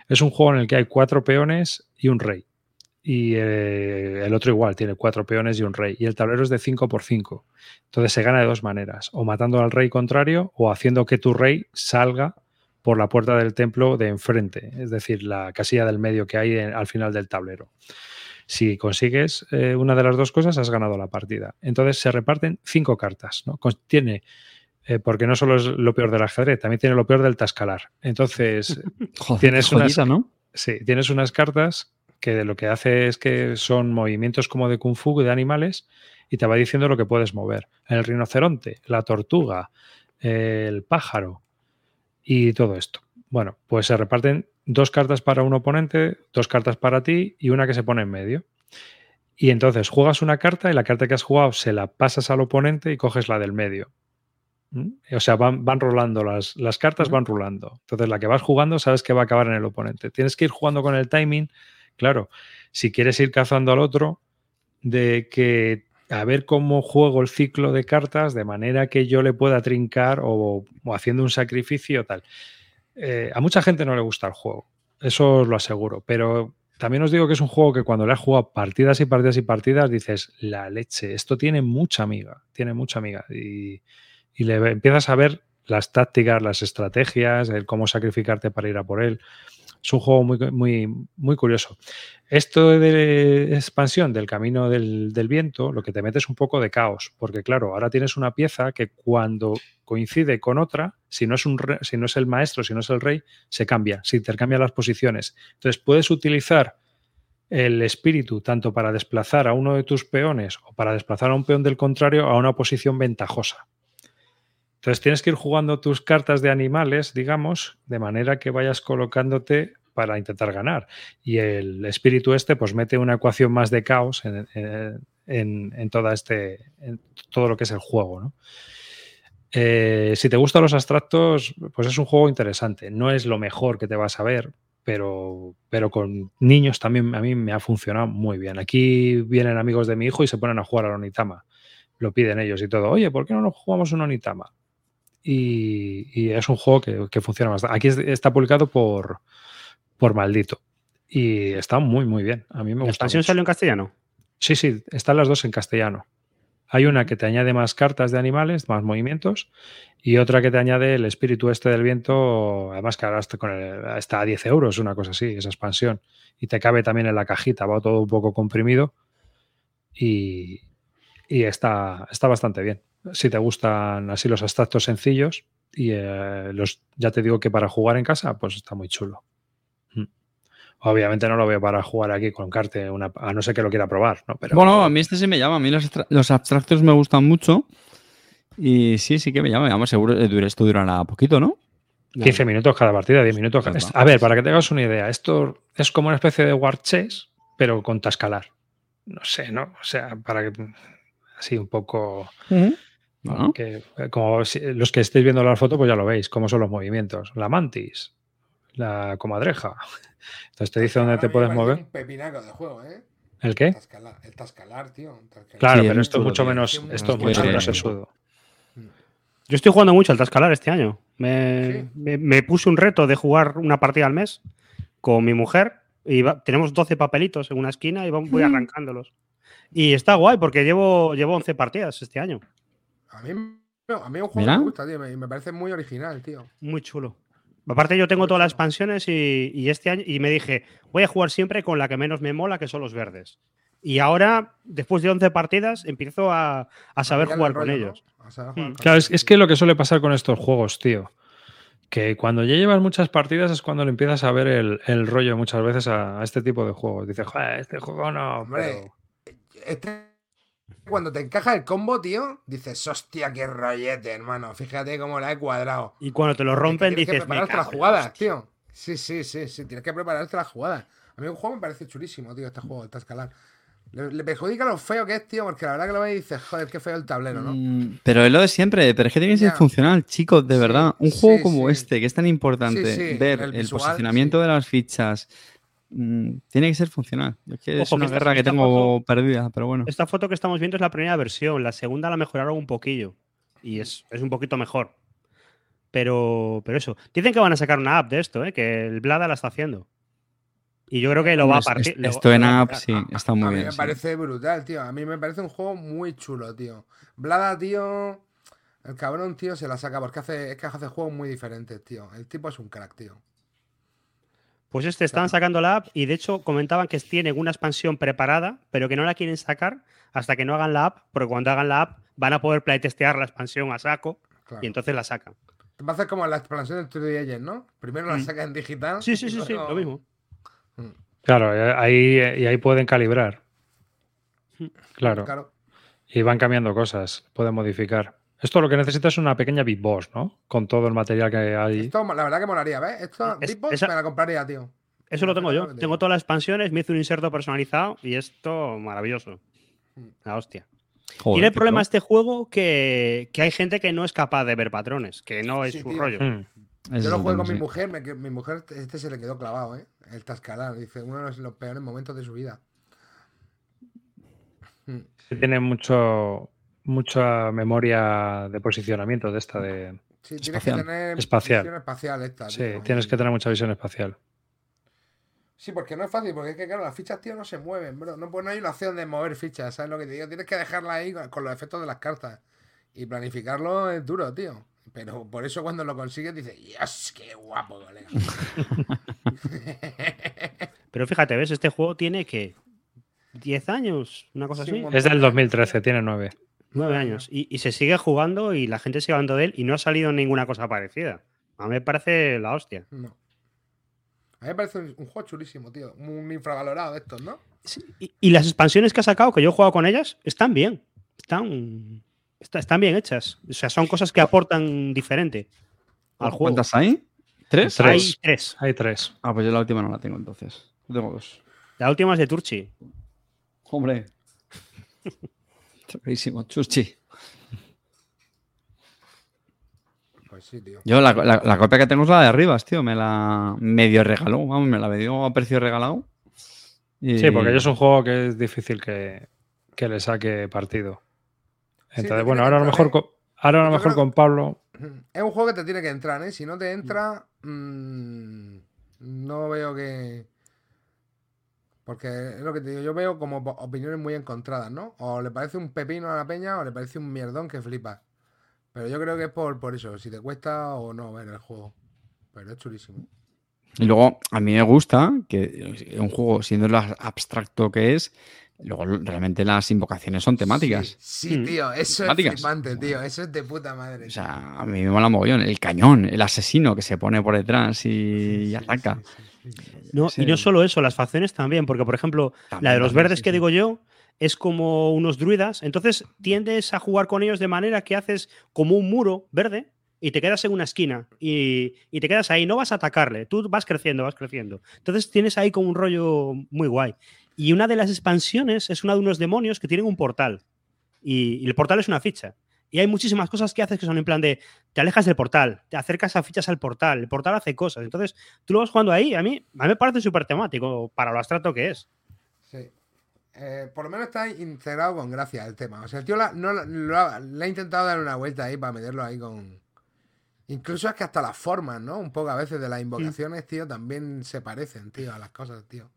A: Es un juego en el que hay cuatro peones y un rey. Y eh, el otro igual, tiene cuatro peones y un rey. Y el tablero es de 5 por 5. Entonces se gana de dos maneras, o matando al rey contrario o haciendo que tu rey salga por la puerta del templo de enfrente, es decir, la casilla del medio que hay en- al final del tablero. Si consigues eh, una de las dos cosas, has ganado la partida. Entonces se reparten cinco cartas. ¿no? Contiene, eh, porque no solo es lo peor del ajedrez, también tiene lo peor del tascalar. Entonces,
I: Joder,
A: Tienes
I: qué
A: unas-
I: jodida, ¿no?
A: sí, tienes unas cartas que lo que hace es que son movimientos como de kung fu de animales y te va diciendo lo que puedes mover. El rinoceronte, la tortuga, el pájaro y todo esto. Bueno, pues se reparten dos cartas para un oponente, dos cartas para ti y una que se pone en medio. Y entonces juegas una carta y la carta que has jugado se la pasas al oponente y coges la del medio. ¿Mm? O sea, van, van rolando las, las cartas, van rolando. Entonces, la que vas jugando sabes que va a acabar en el oponente. Tienes que ir jugando con el timing. Claro, si quieres ir cazando al otro, de que a ver cómo juego el ciclo de cartas de manera que yo le pueda trincar o, haciendo un sacrificio tal. Eh, a mucha gente no le gusta el juego, eso os lo aseguro, pero también os digo que es un juego que cuando le has jugado partidas y partidas y partidas dices, la leche, esto tiene mucha amiga, tiene mucha amiga. Y, y le empiezas a ver las tácticas, las estrategias, el cómo sacrificarte para ir a por él. Es un juego muy, muy, muy curioso. Esto de expansión del camino del, del viento, lo que te mete es un poco de caos, porque claro, ahora tienes una pieza que cuando coincide con otra, si no es, un si no es el maestro, si no es el rey, se cambia, se intercambian las posiciones. Entonces puedes utilizar el espíritu tanto para desplazar a uno de tus peones o para desplazar a un peón del contrario a una posición ventajosa. Entonces tienes que ir jugando tus cartas de animales, digamos, de manera que vayas colocándote para intentar ganar. Y el espíritu este, pues mete una ecuación más de caos en, en, en toda este, en todo lo que es el juego. ¿no? Eh, si te gustan los abstractos, pues es un juego interesante. No es lo mejor que te vas a ver, pero, pero con niños también a mí me ha funcionado muy bien. Aquí vienen amigos de mi hijo y se ponen a jugar al Onitama. Lo piden ellos y todo. Oye, ¿por qué no nos jugamos un Onitama? Y, y es un juego que, que funciona bastante. Aquí es- está publicado por, por Maldito. Y está muy, muy bien. A mí me
F: ¿La
A: gusta.
F: expansión
A: mucho.
F: salió en castellano?
A: Sí, sí, están las dos en castellano. Hay una que te añade más cartas de animales, más movimientos, y otra que te añade el espíritu este del viento, además que ahora está, con el- está a 10 euros, una cosa así, esa expansión. Y te cabe también en la cajita, va todo un poco comprimido y, y está, está bastante bien. Si te gustan así los abstractos sencillos, y eh, los, ya te digo que para jugar en casa, pues está muy chulo. Mm. Obviamente no lo veo para jugar aquí con Carte, una, a no ser que lo quiera probar, ¿no? Pero,
I: Bueno, a mí este sí me llama. A mí los, los abstractos me gustan mucho. Y sí, sí que me llama. Vamos, seguro que dura- esto durará poquito, ¿no?
A: 15 minutos cada partida, 10 minutos. cada-. A ver, para que te hagas una idea, esto es como una especie de War Chess, pero con tascalar. No sé, ¿no? O sea, para que así un poco que como si- los que estéis viendo la foto, pues ya lo veis, cómo son los movimientos. La mantis, la comadreja. Entonces te dice dónde te puedes mover.
E: Un pepinaco de juego, ¿eh?
A: ¿El qué?
E: El tascalar, el tascalar, tío. el tascalar.
A: Claro,
I: Sí,
A: pero
I: es
A: esto es mucho
I: tío.
A: menos, esto es mucho menos sesudo.
F: Yo estoy jugando mucho al Tascalar este año. Me,
E: Sí.
F: me- me puse un reto de jugar una partida al mes con mi mujer. Y va- tenemos 12 papelitos en una esquina y voy voy arrancándolos. Y está guay porque llevo, llevo 11 partidas este año.
E: A mí, no, a mí un juego
I: Mira.
E: me gusta, tío. Me, me parece muy original, tío.
F: Muy chulo. Aparte, yo tengo
E: Muy
F: todas las expansiones y, y este año y me dije, voy a jugar siempre con la que menos me mola, que son los verdes. Y ahora, después de 11 partidas, empiezo a, a saber
E: Pillarle
F: jugar
E: el
F: con ellos.
E: A saber jugar
F: Mm.
E: con
A: Claro, es, es que lo que suele pasar con estos juegos, tío, que cuando ya llevas muchas partidas es cuando le empiezas a ver el, el rollo muchas veces a, a este tipo de juegos. Dices, joder, este juego no.
E: Hombre,
A: pero-
E: Este, cuando te encaja el combo, tío, dices, hostia, qué rollete, hermano. Fíjate cómo la he cuadrado.
F: Y cuando te lo
E: Es que
F: rompen,
E: tienes que
F: dices,
E: prepararte las jugadas,
F: hostia".
E: tío. Sí, sí, sí, sí. Tienes que prepararte las jugadas. A mí un juego me parece chulísimo, tío, este juego, el Tascalar. Le, le perjudica lo feo que es, tío, porque la verdad que lo ves y dices, joder, qué feo el tablero, ¿no?
I: Mm, Pero es lo de siempre, pero es que tiene que ser funcional, chicos, de
E: Sí,
I: verdad. Un
E: sí,
I: juego como
E: sí.
I: este, que es tan importante,
E: Sí, sí,
I: ver
E: el
I: posicionamiento
E: sí.
I: de las fichas, mm, tiene que ser funcional. Es que es
F: Ojo, que
I: una guerra que tengo perdida, pero bueno.
F: Esta foto que estamos viendo es la primera versión. La segunda la mejoraron un poquillo. Y es, es un poquito mejor. Pero, pero eso. Dicen que van a sacar una app de esto, ¿eh? que el Blada la está haciendo. Y yo creo que lo va a
I: Es-
F: partir.
I: es- esto en app, sí, está muy
E: a mí
I: bien.
E: me
I: sí.
E: parece brutal, tío. A mí me parece un juego muy chulo, tío. Blada, tío. El cabrón, tío, se la saca porque hace, es que hace juegos muy diferentes, tío. El tipo es un crack, tío.
F: Pues este están sacando la app y de hecho comentaban que tienen una expansión preparada, pero que no la quieren sacar hasta que no hagan la app, porque cuando hagan la app van a poder playtestear la expansión a saco
E: Claro.
F: y entonces la sacan.
E: Va a hacer como la expansión del 3D Agent, ¿no? Primero la
F: Mm.
E: saca en digital.
F: Sí, sí, sí, sí, lo mismo.
A: Claro, eh, ahí, y ahí pueden calibrar. Claro.
E: Claro.
A: Y van cambiando cosas, pueden modificar. Esto lo que necesitas es una pequeña Big Boss, ¿no? Con todo el material que hay.
E: Esto, la verdad que molaría, ¿ves? Esto,
F: Es-
E: Beatbox
F: esa-
E: me la compraría, tío.
F: Eso lo tengo yo. Tengo todas las expansiones, me hice un inserto personalizado y esto maravilloso. La hostia.
I: Joder,
F: Tiene el problema
I: pro.
F: este juego que, que hay gente que no es capaz de ver patrones, que no es
E: Sí,
F: su
E: tío.
F: rollo.
A: Mm.
I: Ese
E: Yo lo
I: tema,
E: con mi mujer, me, mi mujer este se le quedó clavado, ¿eh? El Tascalar, dice, uno de los, los peores momentos de su vida.
A: Sí, Tiene mucho, mucha memoria de posicionamiento de esta de.
E: Sí, tienes
I: Espacial.
E: que tener
A: Espacial.
E: visión espacial esta,
A: Sí,
E: tío,
A: tienes
E: y-
A: que tener mucha visión espacial.
E: Sí, porque no es fácil, porque es que, claro, las fichas, tío, no se mueven, bro. No, pues no hay una opción de mover fichas, ¿sabes lo que te digo? Tienes que dejarla ahí con, los efectos de las cartas. Y planificarlo es duro, tío. Pero por eso cuando lo consigues dices, ¡Dios, qué guapo, colega!
F: Pero fíjate, ¿ves? Este juego tiene que 10 años, una cosa
E: Sí,
F: así.
E: un.
A: Es del 2013, tiene nueve.
F: 9 años. Y, y se sigue jugando y la gente sigue hablando de él y no ha salido ninguna cosa parecida. A mí me parece la hostia.
E: No. A mí me parece un, juego chulísimo, tío. Un infravalorado de estos, ¿no?
F: Y, y las expansiones que ha sacado, que yo he jugado con ellas, están bien. Están, está- están bien hechas. O sea, son cosas que aportan diferente al juego.
I: ¿Cuántas hay? ¿Tres?
A: Tres.
F: Hay tres.
A: Hay tres.
I: Ah, pues yo la última no la tengo entonces. Yo tengo dos.
F: La última es de Turchi.
I: Hombre. Chulísimo, chuchi.
E: Pues sí, tío.
I: Yo la, la- la copia que tengo es la de Arribas, tío. Me la medio regaló. Vamos, me la dio a precio regalado. Y-
A: Sí, porque es un juego que es difícil que, que le saque partido. Entonces, bueno, ahora a lo mejor
E: entrar,
A: con, ahora a lo mejor
E: creo-
A: con Pablo.
E: Es un juego que te tiene que entrar, ¿eh? Si no te entra, mm, no veo que... Porque es lo que te digo, yo veo como opiniones muy encontradas, ¿no? O le parece un pepino a la peña o le parece un mierdón que flipas. Pero yo creo que es por, por eso, si te cuesta o no ver el juego. Pero es chulísimo.
I: Y luego, a mí me gusta que un juego, siendo lo abstracto que es, luego realmente las invocaciones son temáticas.
E: Sí, sí,
F: Mm.
E: tío, eso
I: Temáticas.
E: es flipante, tío. Eso es de puta madre.
I: O sea, a mí me mola mogollón. El cañón, el asesino que se pone por detrás y, ataca.
E: sí, sí, sí, sí.
F: No,
I: Sí.
F: y no solo eso, las facciones también, porque por ejemplo, la de los
I: también,
F: verdes
I: sí,
F: que
I: sí.
F: digo yo es como unos druidas, entonces tiendes a jugar con ellos de manera que haces como un muro verde y te quedas en una esquina y, y te quedas ahí, no vas a atacarle, tú vas creciendo, vas creciendo. Entonces tienes ahí como un rollo muy guay. Y una de las expansiones es una de unos demonios que tienen un portal y, y el portal es una ficha. Y hay muchísimas cosas que haces que son en plan de te alejas del portal, te acercas a fichas al portal, el portal hace cosas. Entonces, tú lo vas jugando ahí, a mí, a mí me parece súper temático para lo abstracto que es.
E: Sí. Eh, por lo menos está integrado con gracia el tema. O sea, el tío no, lo le ha intentado dar una vuelta ahí para meterlo ahí con. Incluso es que hasta las formas, ¿no? Un poco a veces de las invocaciones, tío, también se parecen, tío, a las cosas, tío.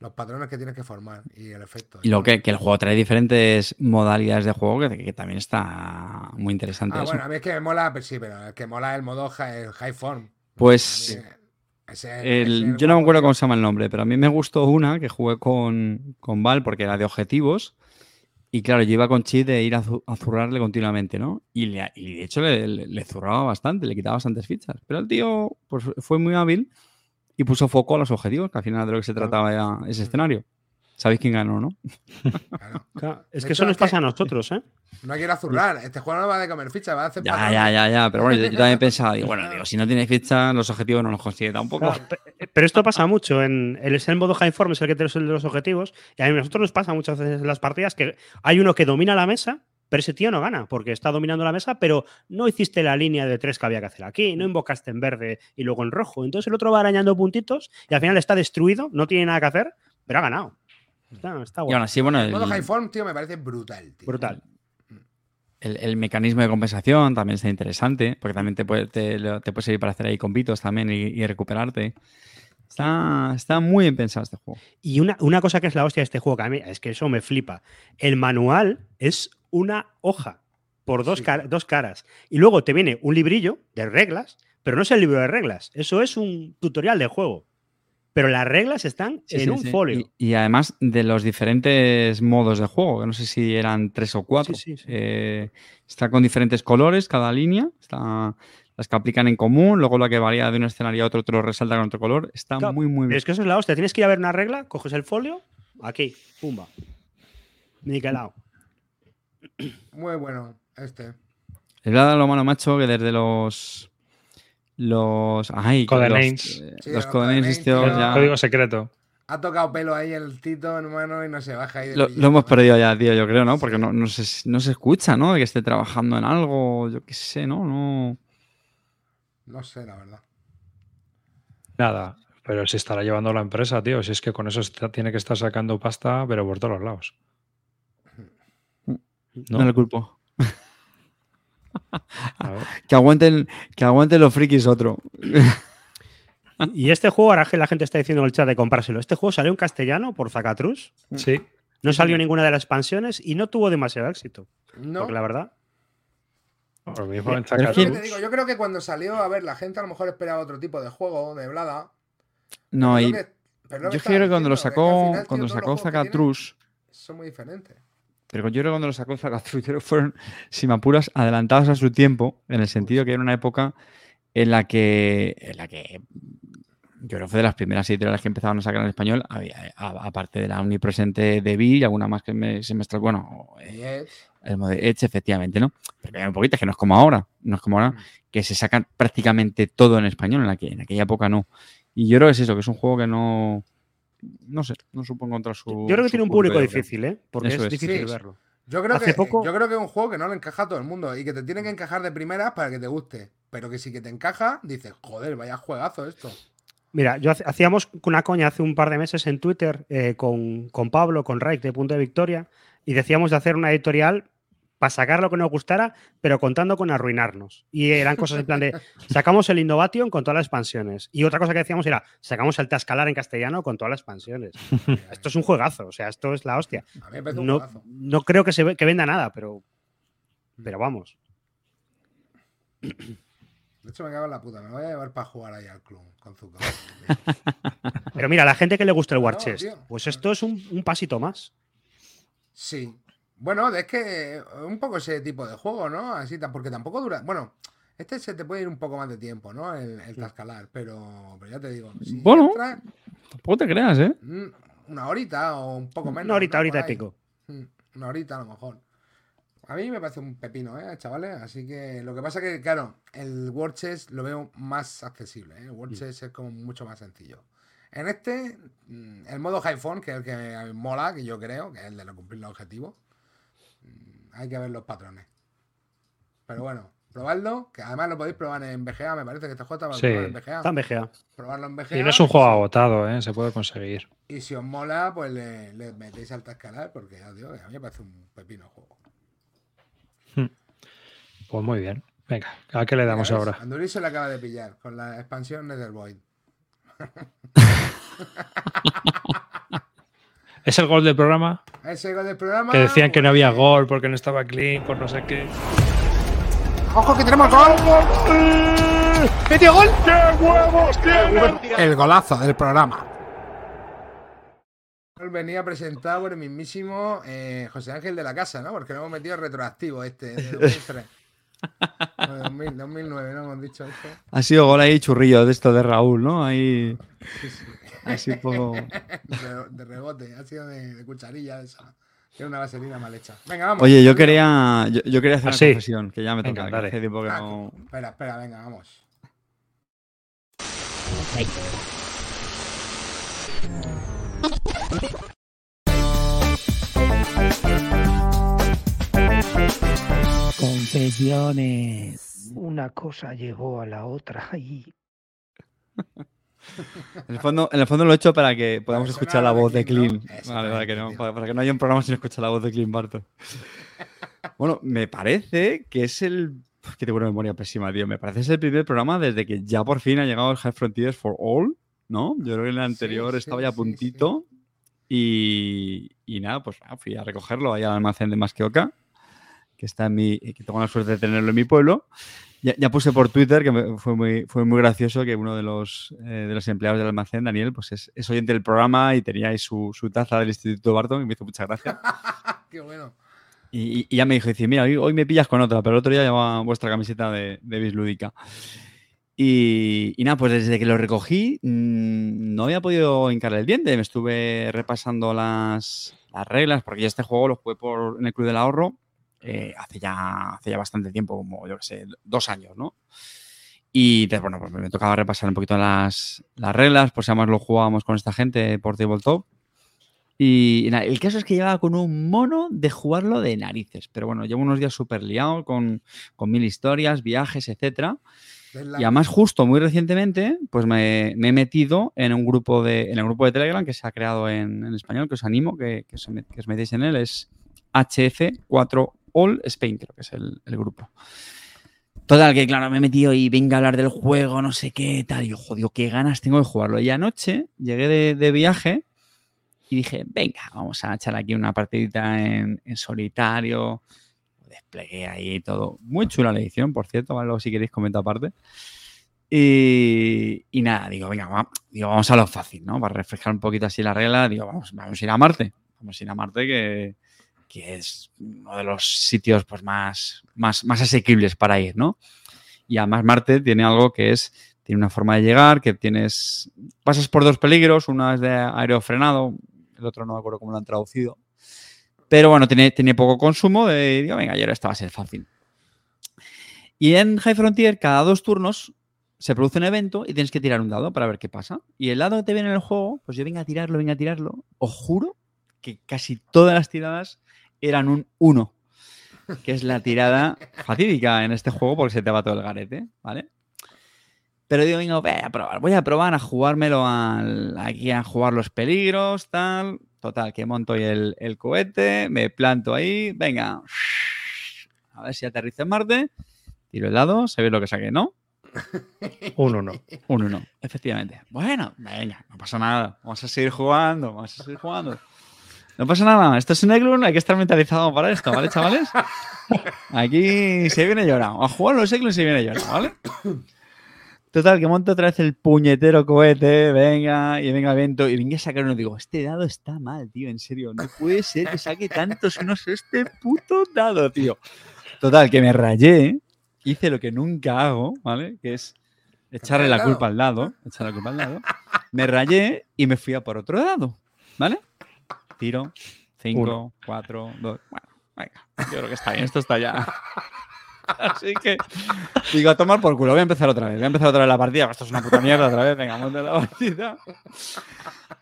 E: Los patrones que tienes que formar y el efecto.
I: Y lo que, que el juego trae diferentes modalidades de juego que, que también está muy interesante.
E: Ah,
I: eso.
E: bueno, a mí es que me mola, pues sí, pero el que mola el modo high, el high form.
I: Pues
E: mí, ese-
I: el-
E: ese es
I: yo no me acuerdo cómo se llama el nombre, pero a mí me gustó una que jugué con, con Val porque era de objetivos. Y claro, yo iba con Chit de ir a, a zurrarle continuamente, ¿no? Y, le- y de hecho le, le- le zurraba bastante, le quitaba bastantes fichas. Pero el tío pues, fue muy hábil y puso foco a los objetivos, que al final de lo que se trataba era ese escenario. ¿Sabéis quién ganó, no?
E: Claro.
F: es
E: De
F: que
E: hecho,
F: eso nos
E: es que-
F: pasa a nosotros, ¿eh?
E: No a zurrar. Este juego no va de comer ficha, va a hacer
I: Ya, ya, ya, ya. Pero bueno, yo, yo también pensaba, digo, bueno, digo, si no tiene fichas, los objetivos no los consigue tampoco.
F: Claro, pe- Pero esto pasa mucho. En el, es el modo high form es el que de los objetivos. Y a nosotros nos pasa muchas veces en las partidas que hay uno que domina la mesa, pero ese tío no gana porque está dominando la mesa, pero no hiciste la línea de tres que había que hacer aquí, no invocaste en verde y luego en rojo. Entonces el otro va arañando puntitos y al final está destruido, no tiene nada que hacer, pero ha ganado. Está, está
I: Y
F: guay.
I: aún así, bueno,
E: El modo high
I: el,
E: form, tío, me parece brutal, tío.
F: Brutal.
I: el- el mecanismo de compensación también está interesante, porque también te puede, te, lo- te puede servir para hacer ahí compitos también y, y recuperarte. Está, está muy bien pensado este juego.
F: Y una, una cosa que es la hostia de este juego, que a mí es que eso me flipa. El manual es una hoja por dos,
E: Sí.
F: cara- dos caras. Y luego te viene un librillo de reglas, pero no es el libro de reglas. Eso es un tutorial de juego. Pero las reglas están
I: Sí,
F: en
I: sí,
F: un folio.
I: Y, y además de los diferentes modos de juego, que no sé si eran tres o cuatro.
F: Sí, sí, sí.
I: Eh, está con diferentes colores cada línea. Está las que aplican en común, luego la que varía de un escenario a otro te lo resalta con otro color. Está
F: Claro,
I: muy, muy
F: Pero
I: bien.
F: es que eso es la hostia. Tienes que ir a ver una regla, coges el folio, aquí, pumba. Niquelado.
E: Muy bueno, este.
I: Es verdad lo malo, macho, que desde los. Los. Ay,
A: Codenames.
I: Los, eh,
E: Sí,
I: los
E: los
I: codenames
E: tío.
I: ya-
A: Código secreto.
E: Ha tocado pelo ahí el Tito, hermano, y no se baja ahí.
I: Lo, lo hemos perdido ya, tío, yo creo, ¿no? Porque no, no, se, no se escucha, ¿no? De que esté trabajando en algo, yo qué sé, ¿no? No.
E: No sé, la verdad.
A: Nada. Pero si estará llevando la empresa, tío. Si es que con eso está- tiene que estar sacando pasta, pero por todos los lados.
I: No,
A: ¿No?
I: le culpo. Que aguanten, que aguanten los frikis otro.
F: Y este juego, ahora que la gente está diciendo en el chat de comprárselo, este juego salió en castellano por Zacatrus,
A: Sí.
F: no salió ninguna de las expansiones y no tuvo demasiado éxito.
E: No.
F: Porque la verdad,
A: Lo mismo en
I: Pero es
E: Es lo que
I: que-
E: te digo, yo creo que cuando salió, a ver, la gente a lo mejor esperaba otro tipo de juego, de Blada.
I: No, y
E: lo que- lo
I: yo creo que cuando lo sacó, cuando
E: los
I: sacó Zacatrus,
E: Son muy diferentes.
I: Pero yo creo que cuando lo sacó que fueron, si me apuras, adelantados a su tiempo, en el sentido que era una época en la que, en la que yo creo que fue de las primeras editoriales que empezaron a sacar en español, había, aparte de la omnipresente de Vi y alguna más que me, se me extra- bueno, el de Edge, efectivamente, ¿no? Pero hay un poquito, es que no es como ahora, no es como ahora, que se sacan prácticamente todo en español, en, la que, en aquella época no. Y yo creo que es eso, que es un juego que no, no sé, no supo encontrar su...
F: Yo creo que tiene un
I: público,
F: difícil, ¿eh? Porque
I: Eso
F: es difícil
E: Sí.
F: verlo.
E: Yo creo,
F: Hace
E: que,
F: poco-
E: yo creo que es un juego que no le encaja a todo el mundo y que te tiene que encajar de primeras para que te guste. Pero que si que te encaja, dices, joder, vaya juegazo esto.
F: Mira, yo hacíamos una coña hace un par de meses en Twitter eh, con, con Pablo, con Raik de Punto de Victoria, y decíamos de hacer una editorial para sacar lo que nos gustara, pero contando con arruinarnos. Y eran cosas en plan de, sacamos el Innovation con todas las expansiones. Y otra cosa que decíamos era, sacamos el Tascalar en castellano con todas las expansiones. esto es un juegazo, o sea, esto es la hostia.
E: A mí me un
F: No,
E: juegazo.
F: no creo que, se que venda nada, pero, pero vamos.
E: De hecho, me cago en la puta. Me voy a llevar para jugar ahí al club con Zuko.
F: Pero mira, a la gente que le gusta el War
E: No,
F: Chest,
E: tío.
F: pues esto es un, un pasito más.
E: Sí. Bueno, es que un poco ese tipo de juego, ¿no? Así, porque tampoco dura. Bueno, este se te puede ir un poco más de tiempo, ¿no? El, el Tascalar, pero, pero ya te digo. si
I: Bueno.
E: entras,
I: Tampoco te creas, ¿eh?
E: mm, una horita o un poco menos.
F: Una horita,
E: ¿no? ahí.
F: pico.
E: Mm, Una horita a lo mejor. A mí me parece un pepino, ¿eh, chavales? Así que lo que pasa que, claro, el Chess lo veo más accesible, ¿eh? El War Chess es como mucho más sencillo. En este, mm, el modo high phone, que es el que mola, que yo creo, que es el de lo cumplir los objetivos, mm, hay que ver los patrones. Pero bueno, probadlo, que además lo podéis probar en BGA, me parece que este juego está
A: Sí.
E: en BGA.
F: Está en BGA.
E: Probarlo en BGA.
A: Y no es un juego agotado, ¿eh? Se puede conseguir.
E: Y si os mola, pues le, le metéis al Tascalar, porque ya digo, que a mí me parece un pepino juego.
A: Pues muy bien. Venga, ¿a qué le damos
E: ¿ves?
A: ahora?
E: Anduri se la acaba de pillar con la expansión Nether Void.
A: ¿Es el gol del programa?
E: Ese gol del programa.
A: Que decían que no había gol porque no estaba clean, por no sé qué.
E: ¡Ojo que tenemos gol! ¡Metió gol! ¡Qué huevos tiene! El golazo del programa. Venía presentado por el mismísimo eh, José Ángel de la Casa, ¿no? Porque lo hemos metido retroactivo este, de 2003. No, de 2000, 2009, ¿no? Hemos dicho esto.
I: Ha sido gol ahí churrillo de esto de Raúl, ¿no? Ahí. Así.
E: De, de rebote, ha sido de, de cucharilla esa. Era una vaselina mal hecha. Venga, vamos.
I: Oye, yo quería, yo, yo quería hacer
A: ¿Ah,
I: una
A: sí?
I: confesión, que ya me
A: Venga,
I: toca. que
A: dale.
I: hace tiempo que
E: Ah,
I: no-
E: Espera, espera, venga, vamos.
J: Confesiones. Una cosa llegó a la otra y
I: En el, fondo, en el fondo lo he hecho para que podamos
E: Para
I: escuchar la voz
E: de Clean. ¿no?
I: Vale, para que, no, para, para que no haya un programa sin escuchar la voz de Clean Barton. Bueno, me parece que es el. Que tengo una memoria pésima, tío. Me parece que es el primer programa desde que ya por fin ha llegado el High Frontiers for All, ¿no? Yo creo que en el anterior
E: sí,
I: estaba ya a
E: sí,
I: puntito. Y, y nada, pues ah, fui a recogerlo ahí al almacén de Masqueoca, que está en mi, que tengo la suerte de tenerlo en mi pueblo. Ya, ya puse por Twitter, que me- fue muy, fue muy gracioso, que uno de los, eh, de los empleados del almacén, Daniel, pues es, es oyente del programa y tenía ahí su, su taza del Instituto Barton y me hizo mucha gracia.
E: Qué bueno.
I: Y, y ya me dijo, dice, mira, hoy, hoy me pillas con otra, pero el otro día llevaba vuestra camiseta de, de Bislúdica. Y, y nada, pues desde que lo recogí mm, no había podido hincarle el diente. Me estuve repasando las, las reglas, porque este juego lo jugué por, en el Club del Ahorro eh, hace, ya, hace ya bastante tiempo, como yo que sé, dos años, ¿no? Y entonces, bueno, pues me tocaba repasar un poquito las, las reglas, pues además lo jugábamos con esta gente por Tabletop. Y nada, el caso es que llevaba con un mono de jugarlo de narices. Pero bueno, llevo unos días súper liado con, con mil historias, viajes, etcétera. Y además, justo muy recientemente, pues me, me he metido en un grupo de, en el grupo de Telegram que se ha creado en, en español, que os animo que, que os metéis en él. Es HF4 All Spain, creo que es el, el grupo. Total, que claro, me he metido y venga a hablar del juego, no sé qué, tal. Y yo, joder, qué ganas tengo de jugarlo. Y anoche llegué de, de viaje y dije, venga, vamos a echar aquí una partidita en, en solitario. Desplegué ahí todo. Muy chula la edición, por cierto, ¿vale? Luego si queréis comento aparte. Y, y nada, digo, venga, va- digo, vamos a lo fácil, ¿no? Para refrescar un poquito así la regla, digo, vamos, vamos a ir a Marte. Vamos a ir a Marte, que, que es uno de los sitios pues, más, más, más asequibles para ir, ¿no? Y además Marte tiene algo que es, Tiene una forma de llegar que tienes. Pasas por dos peligros, una es de aerofrenado, el otro no me acuerdo cómo lo han traducido. Pero bueno, tiene, tiene poco consumo. De, digo, venga, ahora esta va a ser fácil. Y en High Frontier, cada dos turnos se produce un evento y tienes que tirar un dado para ver qué pasa. Y el dado que te viene en el juego, pues yo venga a tirarlo, venga a tirarlo. Os juro que casi todas las tiradas eran un 1, que es la tirada fatídica en este juego porque se te va todo el garete, ¿vale? Pero digo, venga, voy a probar, voy a probar a jugármelo al, aquí a jugar los peligros, tal. Total, que monto el, el cohete, me planto ahí, venga. A ver si aterrizo en Marte. Tiro el dado, se ve lo que saqué, ¿no?
A: Un 1.
I: Un 1, efectivamente. Bueno, venga, no pasa nada. Vamos a seguir jugando, vamos a seguir jugando. No pasa nada, esto es un Eglun, hay que estar mentalizado para esto, ¿vale, chavales? Aquí se viene llorando. A jugar los Eglun se viene llorando, ¿vale? Total, que monto otra vez el puñetero cohete, venga, y venga viento, y venga a sacar uno. Digo, este dado está mal, tío, en serio. No puede ser que saque tantos unos este puto dado, tío. Total, que me rayé, hice lo que nunca hago, ¿vale? Que es echarle la culpa al dado, echarle la culpa al dado. Me rayé y me fui a por otro dado, ¿vale? Tiro, 5, 4, 2. Bueno, venga, yo creo que está bien, esto está ya. Así que digo, a tomar por culo, voy a empezar otra vez, voy a empezar otra vez la partida. Esto es una puta mierda otra vez, venga, monte la partida.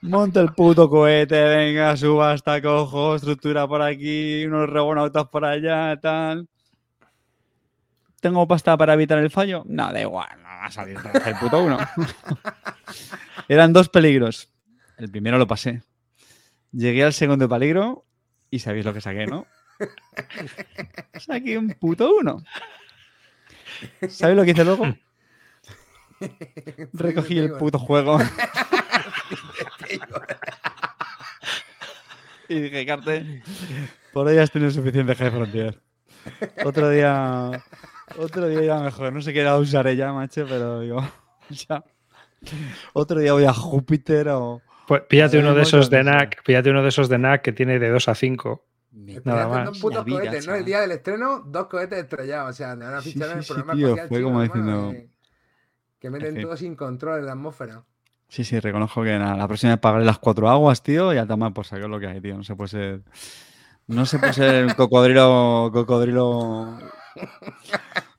I: Monta el puto cohete, venga, suba hasta cojo, estructura por aquí, unos rebonautas por allá, tal. ¿Tengo pasta para evitar el fallo? No, da igual, no va a salir el puto uno. Eran dos peligros. El primero lo pasé. Llegué al segundo peligro y sabéis lo que saqué, ¿no? Saqué un puto uno. ¿Sabéis lo que hice luego? Recogí el puto juego. y dije, Carte, por hoy has tenido suficiente High Frontier. Otro día, otro día iba mejor. No sé qué era usaré ya, macho, pero digo, ya. Otro día voy a Júpiter o.
A: Pues píllate uno de esos de. NAC, píllate uno de esos de NAC que tiene de 2 a 5.
I: Me
A: Nada más.
E: dos putos
I: La vida,
E: cohetes, ¿no? El día del estreno, dos cohetes estrellados. O sea, te van a fichar
I: sí,
E: en el
I: sí,
E: programa
I: tío,
E: espacial
I: fue
E: chino,
I: como
E: hermano,
I: diciendo-
E: que- Que meten
I: fin.
E: todo sin control en la atmósfera.
I: Sí, sí, reconozco que nada, la próxima vez pagaré las cuatro aguas, tío, y a tomar por sacar lo que hay, tío. No se puede ser. No se puede ser un cocodrilo. Cocodrilo.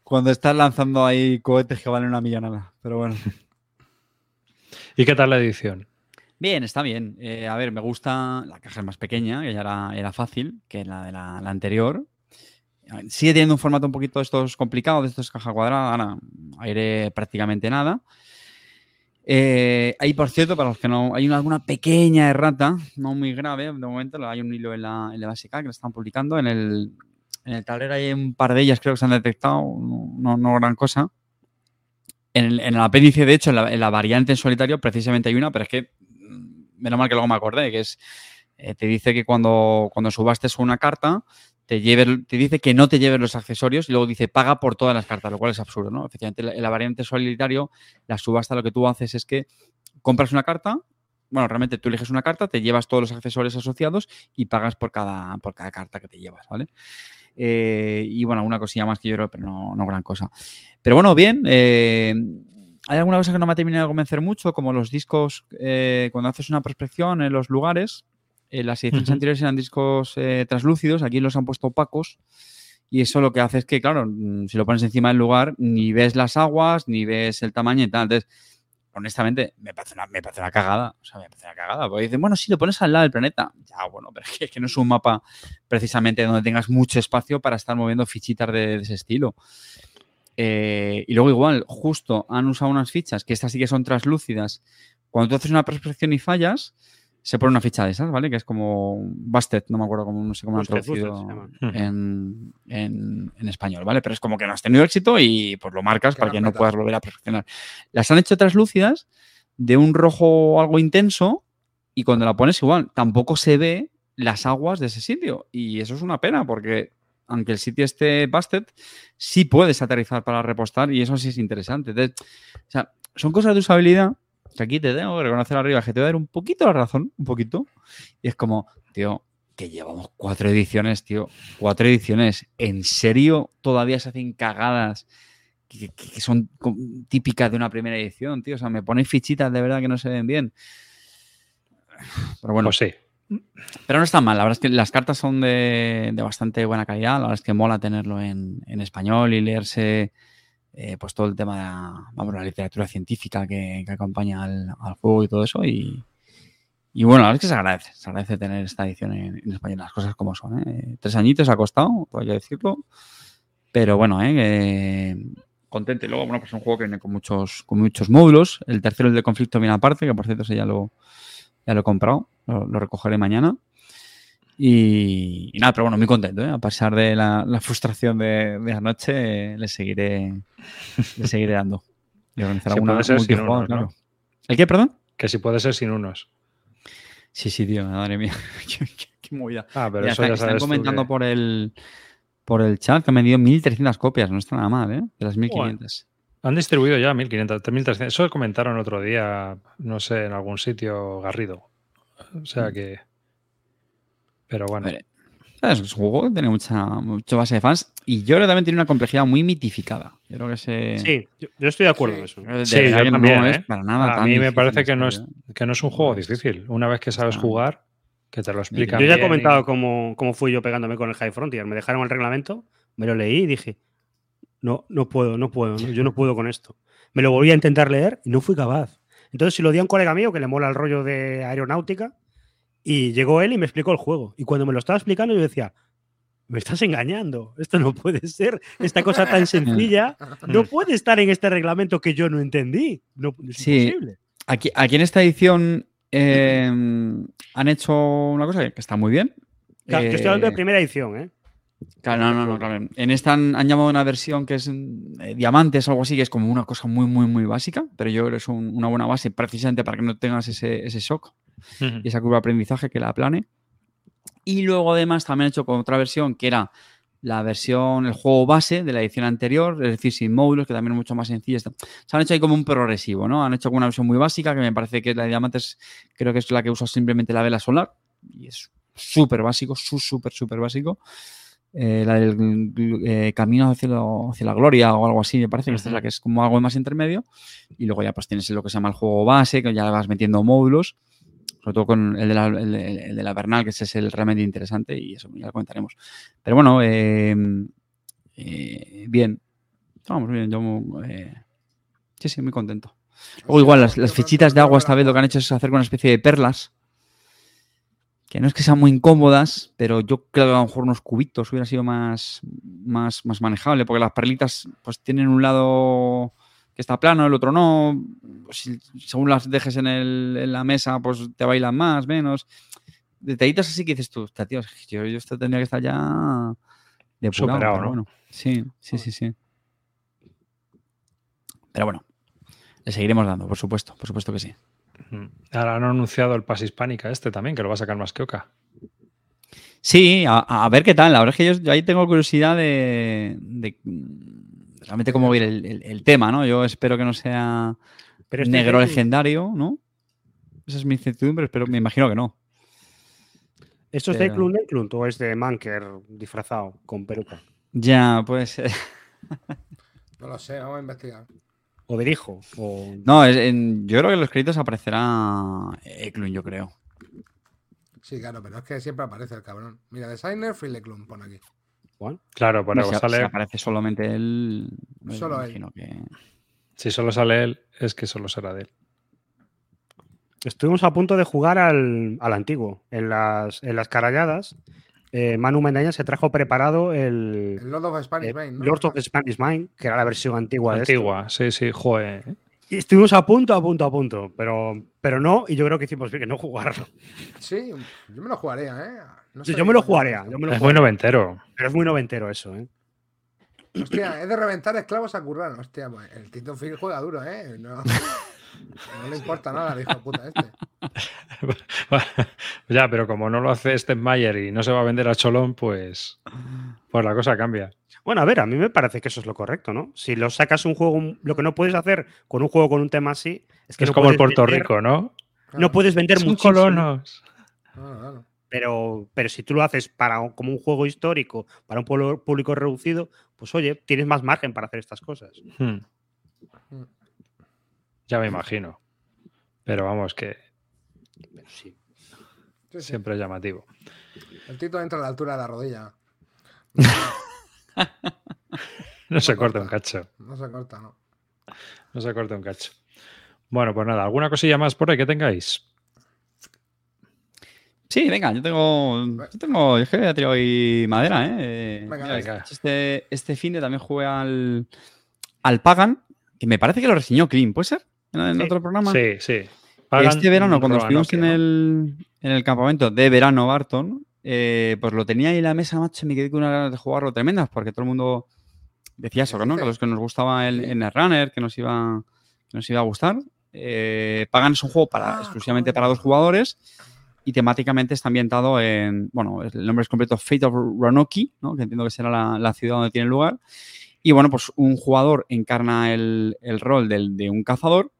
I: Cuando estás lanzando ahí cohetes que valen una millonada. Pero bueno.
A: ¿Y qué tal la edición?
I: Bien, está bien. Eh, a ver, me gusta. La caja es más pequeña, que ya era, era fácil que la de la, anterior. Sigue teniendo un formato un poquito de estos complicados, de estos caja cuadrada. Ahora, aire prácticamente nada. Eh, ahí, por cierto, para los que no. Hay una- alguna pequeña errata, no muy grave, de momento. Hay un hilo en la, en la básica que lo están publicando. En el, en el tablero hay un par de ellas, creo que se han detectado. No, no- gran cosa. En el, en el apéndice, de hecho, en la, en la variante en solitario, precisamente hay una, pero es que menos mal que luego me acordé, que es, eh, te dice que cuando, cuando una carta, te, te dice que no te lleves los accesorios y luego dice paga por todas las cartas, lo cual es absurdo, ¿no? Efectivamente, en la variante solitario, la subasta lo que tú haces es que compras una carta, bueno, realmente tú eliges una carta, te llevas todos los accesorios asociados y pagas por cada, por cada carta que te llevas, ¿vale? Eh, y bueno, una cosilla más que yo creo, pero no, no gran cosa. Pero bueno, bien. eh, hay alguna cosa que no me ha terminado de convencer mucho, como los discos, eh, cuando haces una prospección en los lugares, en las ediciones
A: Ujú.
I: anteriores eran discos eh, translúcidos, aquí los han puesto opacos. Y eso lo que hace es que, claro, mm, si lo pones encima del lugar, ni ves las aguas, ni ves el tamaño y tal. Entonces, honestamente, me parece una, me parece una cagada. O sea, me parece una cagada. Porque dicen, bueno, si lo pones al lado del planeta. Ya, bueno, pero es que, es que no es un mapa precisamente donde tengas mucho espacio para estar moviendo fichitas de, de ese estilo. Eh, y luego igual, justo han usado unas fichas, que estas sí que son translúcidas. Cuando tú haces una prospección y fallas, se pone una ficha de esas, ¿vale? Que es como Busted, no me acuerdo cómo, no sé cómo lo han traducido
F: Busted se llama.
A: Ujú.
I: en, en- en español, ¿vale? Pero es como que no has tenido éxito y pues lo marcas
E: Que
I: para que no puedas volver a prospeccionar. Las han hecho translúcidas de un rojo algo intenso y cuando la pones igual, tampoco se ve las aguas de ese sitio. Y eso es una pena porque aunque el sitio esté busted, sí puedes aterrizar para repostar y eso sí es interesante. O sea, son cosas de usabilidad que aquí te tengo que reconocer arriba, que te voy a dar un poquito la razón, un poquito. Y es como, tío, que llevamos cuatro ediciones, tío. Cuatro ediciones. ¿En serio todavía se hacen cagadas que, son típicas de una primera edición, tío. O sea, me ponéis fichitas de verdad que no se ven bien. Pero bueno,
A: Pues sí.
I: Pero no está mal. La verdad es que las cartas son de, de bastante buena calidad. La verdad es que mola tenerlo en, en español y leerse eh, pues todo el tema de la, vamos, la literatura científica que, que acompaña al, al juego y todo eso. Y, y bueno, la verdad es que se agradece. Se agradece tener esta edición en, en español, las cosas como son. ¿eh? Tres añitos ha costado, que decirlo. Pero bueno, ¿eh? luego, bueno, pues es un juego que viene con muchos, con muchos módulos. El tercero, el de conflicto, viene aparte, que por cierto ese ya lo, ya lo he comprado. Lo, lo recogeré mañana. Y, y nada, pero bueno, muy contento, ¿eh? A pesar de la, la frustración de, de anoche, le seguiré, le seguiré dando. Y organizar
A: Sí,
I: alguna
A: sin
I: claro. ¿El qué, perdón?
A: Que si puede ser sin unos.
I: Sí, sí, tío, madre mía. qué, qué- qué movida.
A: Ah, pero
I: Mira,
A: eso
I: está-
A: ya
I: están
A: sabes
I: comentando
A: que-
I: por el por el chat que me dio 1300 copias, no está nada mal, ¿eh? De las 1500.
A: Han distribuido ya 1500, 1300. Eso comentaron el otro día, no sé, en algún sitio Garrido. O sea que. Pero bueno.
I: Es un juego que tiene mucha, mucha base de fans y yo creo que también tiene una complejidad muy mitificada. Yo creo que se...
F: Sí, yo, yo estoy de acuerdo
E: Sí.
F: en eso.
I: de
A: Sí, yo también,
I: no
A: ¿eh?
I: es para nada
A: A
I: tan
A: mí me parece que no, es,
I: ¿eh?
A: que no es un juego difícil. Una vez que sabes jugar, que te lo explican.
F: Yo ya he comentado
A: y-
F: cómo, cómo fui yo pegándome con el High Frontier. Me dejaron el reglamento, me lo leí y dije, no, no puedo, no puedo, no, yo no puedo con esto. Me lo volví a intentar leer y no fui capaz. Entonces, si lo di a un colega mío que le mola el rollo de aeronáutica, y llegó él y me explicó el juego. Y cuando me lo estaba explicando, yo decía, me estás engañando, esto no puede ser, esta cosa tan sencilla no puede estar en este reglamento que yo no entendí. No, es
I: Sí.
F: imposible.
I: Aquí, aquí en esta edición eh, han hecho una cosa que está muy bien.
F: Claro, yo estoy hablando de
I: Eh,
F: primera edición, ¿eh?
I: Claro, no, no, no, claro. En esta han, han llamado una versión que es eh, diamantes o algo así, que es como una cosa muy, muy, muy básica, pero yo creo que es un- una buena base precisamente para que no tengas ese, ese shock y esa curva de aprendizaje que la aplane. Y luego además también han hecho con otra versión que era la versión, el juego base de la edición anterior, es decir, sin módulos, que también es mucho más sencilla. Se han hecho ahí como un progresivo, ¿no? Han hecho como una versión muy básica, que me parece que la de diamantes creo que es la que usa simplemente la vela solar, y es súper básico, súper, súper básico. Eh, la del eh, camino hacia, lo- hacia la gloria o algo así, me parece que esta es la que es como algo más intermedio. Y luego ya pues tienes lo que se llama el juego base, que ya vas metiendo módulos, sobre todo con el de la, el, de la Bernal, que ese es el realmente interesante y eso ya lo comentaremos. Pero bueno, eh, eh, bien. Vamos, bien, yo sí, sí, muy contento. Luego igual las, las fichitas de agua esta vez lo que han hecho es hacer una especie de perlas. Que no es que sean muy incómodas, pero yo creo que a lo mejor unos cubitos hubiera sido más, más, más manejable, porque las perlitas pues tienen un lado que está plano, el otro no. Si- según las dejes en, el- en la mesa, pues te bailan más, menos. Detallitos así que dices tú, "Hostia, tío, yo, yo esto tendría que estar ya depurado,
A: Superado,
I: pero
A: ¿no?
I: bueno. Sí, sí, sí, sí. Pero bueno, le seguiremos dando, por supuesto, por supuesto que sí.
A: Ahora han anunciado el Pas Hispánica este también, que lo va a sacar más que Oca.
I: Sí, a, a ver qué tal. La verdad es que yo, yo ahí tengo curiosidad de, de, mm, realmente cómo ver el, el- el tema, ¿no? Yo espero que no sea
F: Pero este
I: negro
F: es
I: legendario, ¿no? Esa es mi incertidumbre, pero me imagino que no.
F: ¿Esto es de Clun de Clun o es de Manker disfrazado con peluca?
I: Ya, puede ser.
E: No lo sé, vamos a investigar.
F: ¿O de hijo? O...
I: No, es- en- yo creo que en los créditos aparecerá Eklund, yo creo.
E: Sí, claro, pero es que siempre aparece el cabrón. Mira, designer Fileclum, pon aquí.
F: ¿Cuál?
A: Claro, por algo
I: si, si
A: sale.
I: aparece solamente él,
E: Solo él.
I: que...
A: Si solo sale él, es que solo será de él.
F: Estuvimos a punto de jugar al, al antiguo. En las, en las caralladas, eh, Manu Mendaña se trajo preparado el,
E: El Lord of Spanish
F: eh,
E: Main, ¿no?
F: Lord of the Spanish Mind, que era la versión antigua, de esto.
A: Antigua, sí, sí, joder.
F: Y estuvimos a punto, a punto, a punto, pero, pero no, y yo creo que hicimos bien que no jugarlo.
E: Sí, yo me lo jugaría, ¿eh? No
F: Yo, me lo
E: cómo
F: jugaría,
E: esto.
F: yo me lo
A: Es muy
F: jugaría,
A: noventero.
F: pero es muy noventero eso, ¿eh?
E: Hostia, es de reventar esclavos a currar. Hostia, pues el Tito Phil juega duro, ¿eh? No, no le importa nada de puta este.
A: ya, pero como no lo hace Mayer y no se va a vender a Cholón, pues, pues la cosa cambia.
F: Bueno, a ver, a mí me parece que eso es lo correcto, ¿no? Si lo sacas un juego, lo que no puedes hacer con un juego con un tema así, es que
A: es
F: no
A: como el Puerto
F: vender-
A: Rico, ¿no?
F: No puedes vender
A: Son
F: muchísimo.
A: colonos.
E: Claro, claro.
F: Pero, pero si tú lo haces para un- como un juego histórico, para un pueblo- público reducido, pues oye, tienes más margen para hacer estas cosas.
A: Hmm.
E: Mm.
A: Ya me imagino. Pero vamos, que
F: Pero sí.
E: Sí, sí.
A: siempre es llamativo.
E: El Tito entra a la altura de la rodilla.
A: No se corta
E: corta.
A: un cacho.
E: No se corta, ¿no?
A: No se corta un cacho. Bueno, pues nada, ¿alguna cosilla más por ahí que tengáis?
I: Sí, venga, yo tengo. Yo tengo. Es que voy a tirar hoy madera, ¿eh? Eh,
E: Venga,
I: mira,
A: venga.
I: Este, este fin de también jugué al. Al Pagan, que me parece que lo reseñó Clean, ¿puede ser? En, en
F: Sí.
I: otro programa.
A: Sí, sí. Pagan
I: este verano, cuando estuvimos en el, en el campamento de verano Barton, eh, pues lo tenía ahí en la mesa, macho, y me quedé con unas ganas de jugarlo tremendas, porque todo el mundo decía eso, ¿no? Que a los que nos gustaba el, el Runner, que nos iba, que nos iba a gustar. Eh, Pagan es un juego para,
E: Ah,
I: exclusivamente para dos jugadores y temáticamente está ambientado en, bueno, el nombre es completo Fate of Roanoke, ¿no? que entiendo que será la, la ciudad donde tiene lugar. Y bueno, pues un jugador encarna el, el rol del- de un cazador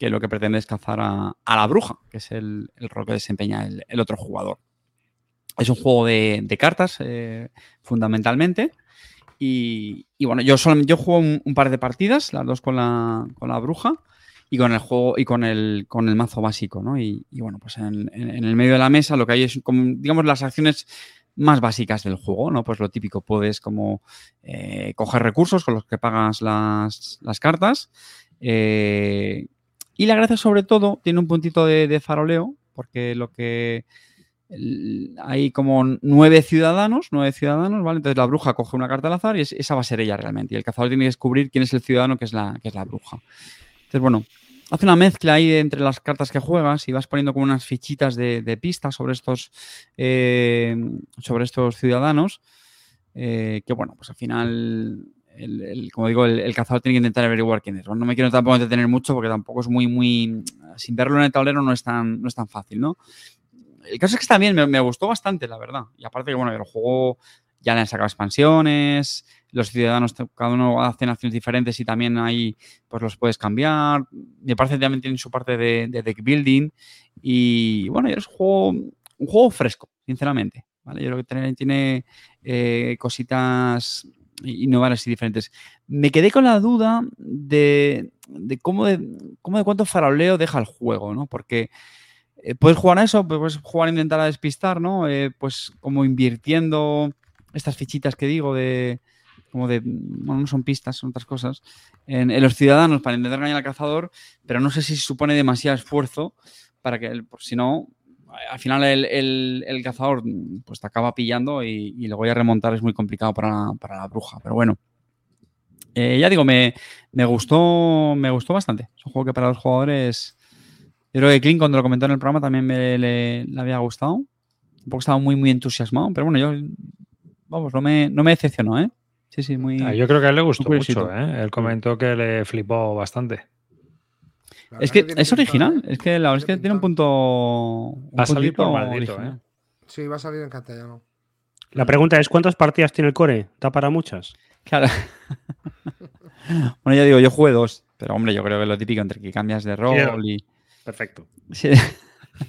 I: que lo que pretende es cazar a, la bruja, que es el, rol que desempeña el, otro jugador. Es un juego de, cartas, eh, fundamentalmente. Y, bueno, yo, solo, yo juego un, par de partidas, las dos con la, con la bruja y con el juego y con el, con el mazo básico, ¿no? Y, bueno, pues en el medio de la mesa lo que hay es como, digamos, las acciones más básicas del juego, ¿no? Pues lo típico, puedes como eh, coger recursos con los que pagas las, las cartas. eh, y la gracia, sobre todo, tiene un puntito de, faroleo, porque lo que hay como nueve ciudadanos, nueve ciudadanos, ¿vale? Entonces la bruja coge una carta al azar y es- esa va a ser ella realmente. Y el cazador tiene que descubrir quién es el ciudadano que es la, que es la bruja. Entonces, bueno, hace una mezcla ahí entre las cartas que juegas y vas poniendo como unas fichitas de, de pistas sobre estos, eh, sobre estos ciudadanos. eh, que bueno, pues al final, el, como digo, el, cazador tiene que intentar averiguar quién es. No me quiero tampoco entretener mucho porque tampoco es muy, muy. Sin verlo en el tablero no es tan, no es tan fácil, ¿no? El caso es que está bien, me, me gustó bastante, la verdad. Y aparte que, bueno, el juego ya le han sacado expansiones, los ciudadanos, cada uno hace acciones diferentes y también ahí pues los puedes cambiar. Me parece que también tienen su parte de, de deck building. Y bueno, es un juego, un juego fresco, sinceramente. ¿vale? Yo creo que tiene, tiene, eh, cositas innovadoras y diferentes. Me quedé con la duda de, de cómo, de, cómo de cuánto faroleo deja el juego, ¿no? Porque eh, puedes jugar a eso, puedes jugar a intentar a despistar, ¿no? Eh, pues como invirtiendo estas fichitas que digo de como de, bueno, no son pistas, son otras cosas, en, los ciudadanos para intentar engañar al cazador, pero no sé si supone demasiado esfuerzo para que, si no, al final el, el- el cazador pues te acaba pillando y, y luego ya remontar es muy complicado para, la- para la bruja, pero bueno. Eh, ya digo, me, me gustó me gustó bastante. Es un juego que para los jugadores yo creo que Clint, cuando lo comentó en el programa, también me le, le había gustado. Un poco estaba muy, muy entusiasmado, pero bueno, yo, vamos, no me, no me decepcionó, ¿eh? Sí, sí, muy.
A: Ah, yo creo que a él le gustó mucho, ¿eh? Él comentó que le flipó bastante.
I: Es que es original,
E: ¿eh?
I: es que la verdad es que tiene un punto. un
A: Va a salir por maldito,
I: original.
A: ¿eh?
E: Sí, va a salir en castellano.
F: La pregunta es: ¿cuántas partidas tiene el core? ¿Da para muchas?
I: Claro. bueno, ya digo, yo jugué dos, pero hombre, yo creo que lo típico entre que cambias de rol y.
F: Perfecto.
I: Sí,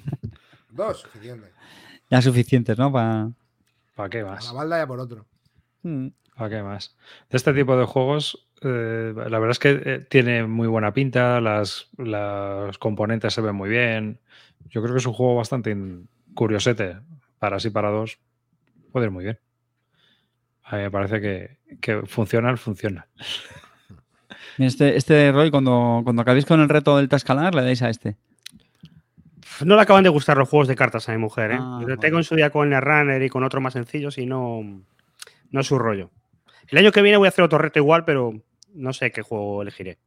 E: Dos, suficiente.
I: ya suficientes, ¿no? Para.
A: ¿Para qué
E: A la
A: más?
E: balda y a por otro.
I: Mm.
A: ¿Para qué más? De este tipo de juegos, eh, la verdad es que eh, tiene muy buena pinta, las, los componentes se ven muy bien. Yo creo que es un juego bastante curiosete. Para sí, para dos, puede ir muy bien. A mí me parece que, que funciona, funciona.
I: Este, este Roy, cuando, cuando acabéis con el reto del Tascalar, le dais a este.
F: No le acaban de gustar los juegos de cartas a mi mujer, ¿eh?
I: Ah,
F: tengo en su día con el Runner y con otros más sencillos y no, no es su rollo. El año que viene voy a hacer otro reto igual, pero no sé qué juego elegiré.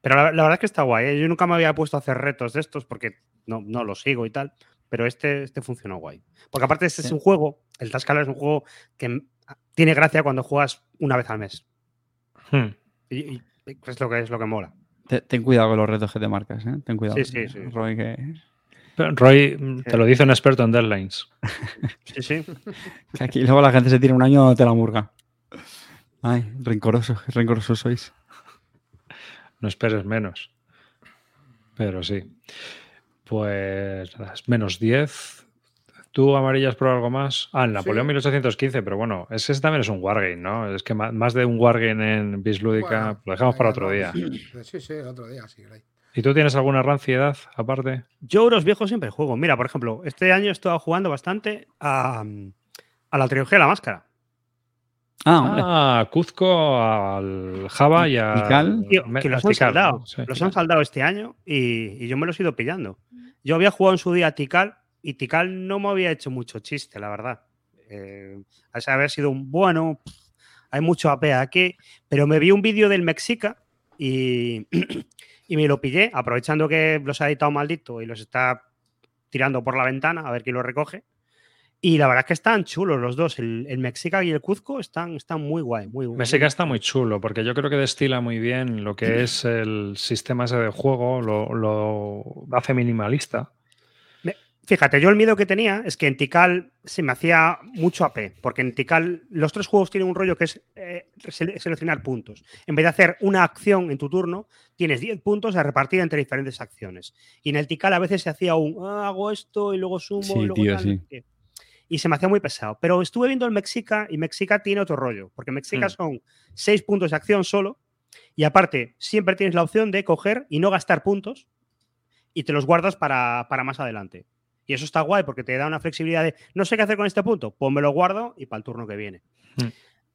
F: Pero la, la verdad es que está guay. ¿eh? Yo nunca me había puesto a hacer retos de estos porque no, no los sigo y tal. Pero este, este funcionó guay. Porque aparte este es un juego, el Tascalar es un juego que tiene gracia cuando juegas una vez al mes.
A: Hmm.
F: Y, y es lo que es lo que mola.
I: Te- ten cuidado con los retos que te marcas, ¿eh? Ten cuidado.
F: Sí, sí, sí.
I: Roy, que,
A: Pero, Roy, mm, te lo dice un experto en deadlines.
F: Sí, sí.
I: que aquí luego la gente se tira un año te la murga. Ay, rencoroso, qué rencorosos sois.
A: No esperes menos. Pero sí. Pues menos 10. ¿Tú, Amarillas, por algo más? Ah, el Napoleón
E: Sí.
A: 1815, pero bueno, es que ese también es un Wargame, ¿no? Es que más de un Wargame en Bislúdica
E: Bueno,
A: lo dejamos para otro día.
E: no. Sí, sí, otro día, sí.
A: ¿Y tú tienes alguna ranciedad aparte?
F: Yo Euros viejos siempre juego. Mira, por ejemplo, este año he estado jugando bastante a, a la trilogía de la máscara.
I: Ah, hombre.
A: Ah, Cuzco, al Java y a.
I: Tikal.
F: Tío, que los han
A: Tikal,
F: saldado.
A: ¿no? Sí.
F: Los han saldado este año y, y yo me los he ido pillando. Yo había jugado en su día a Tikal y Tikal no me había hecho mucho chiste, la verdad. Eh, a ese haber sido un bueno, hay mucho AP aquí, pero me vi un vídeo del Mexica y, y me lo pillé, aprovechando que los ha editado maldito y los está tirando por la ventana a ver quién lo recoge. Y la verdad es que están chulos los dos, el, el Mexica y el Cuzco están, están muy guay, muy muy-
A: Mexica está muy chulo porque yo creo que destila muy bien lo que es el sistema ese de juego, lo, lo hace minimalista.
F: Fíjate, yo el miedo que tenía es que en Tikal se me hacía mucho AP, porque en Tikal los tres juegos tienen un rollo que es eh, sele- seleccionar puntos. En vez de hacer una acción en tu turno, tienes 10 puntos a repartir entre diferentes acciones. Y en el Tikal a veces se hacía un "Ah, hago esto y luego sumo
I: Sí,
F: y luego
I: tío,
F: tal",
I: sí.
F: Y se me hacía muy pesado. Pero estuve viendo el Mexica y Mexica tiene otro rollo, porque Mexica
A: Hmm.
F: son 6 puntos de acción solo. Y aparte, siempre tienes la opción de coger y no gastar puntos y te los guardas para, para más adelante. Y eso está guay porque te da una flexibilidad de no sé qué hacer con este punto, pues me lo guardo y para el turno que viene.
A: Mm.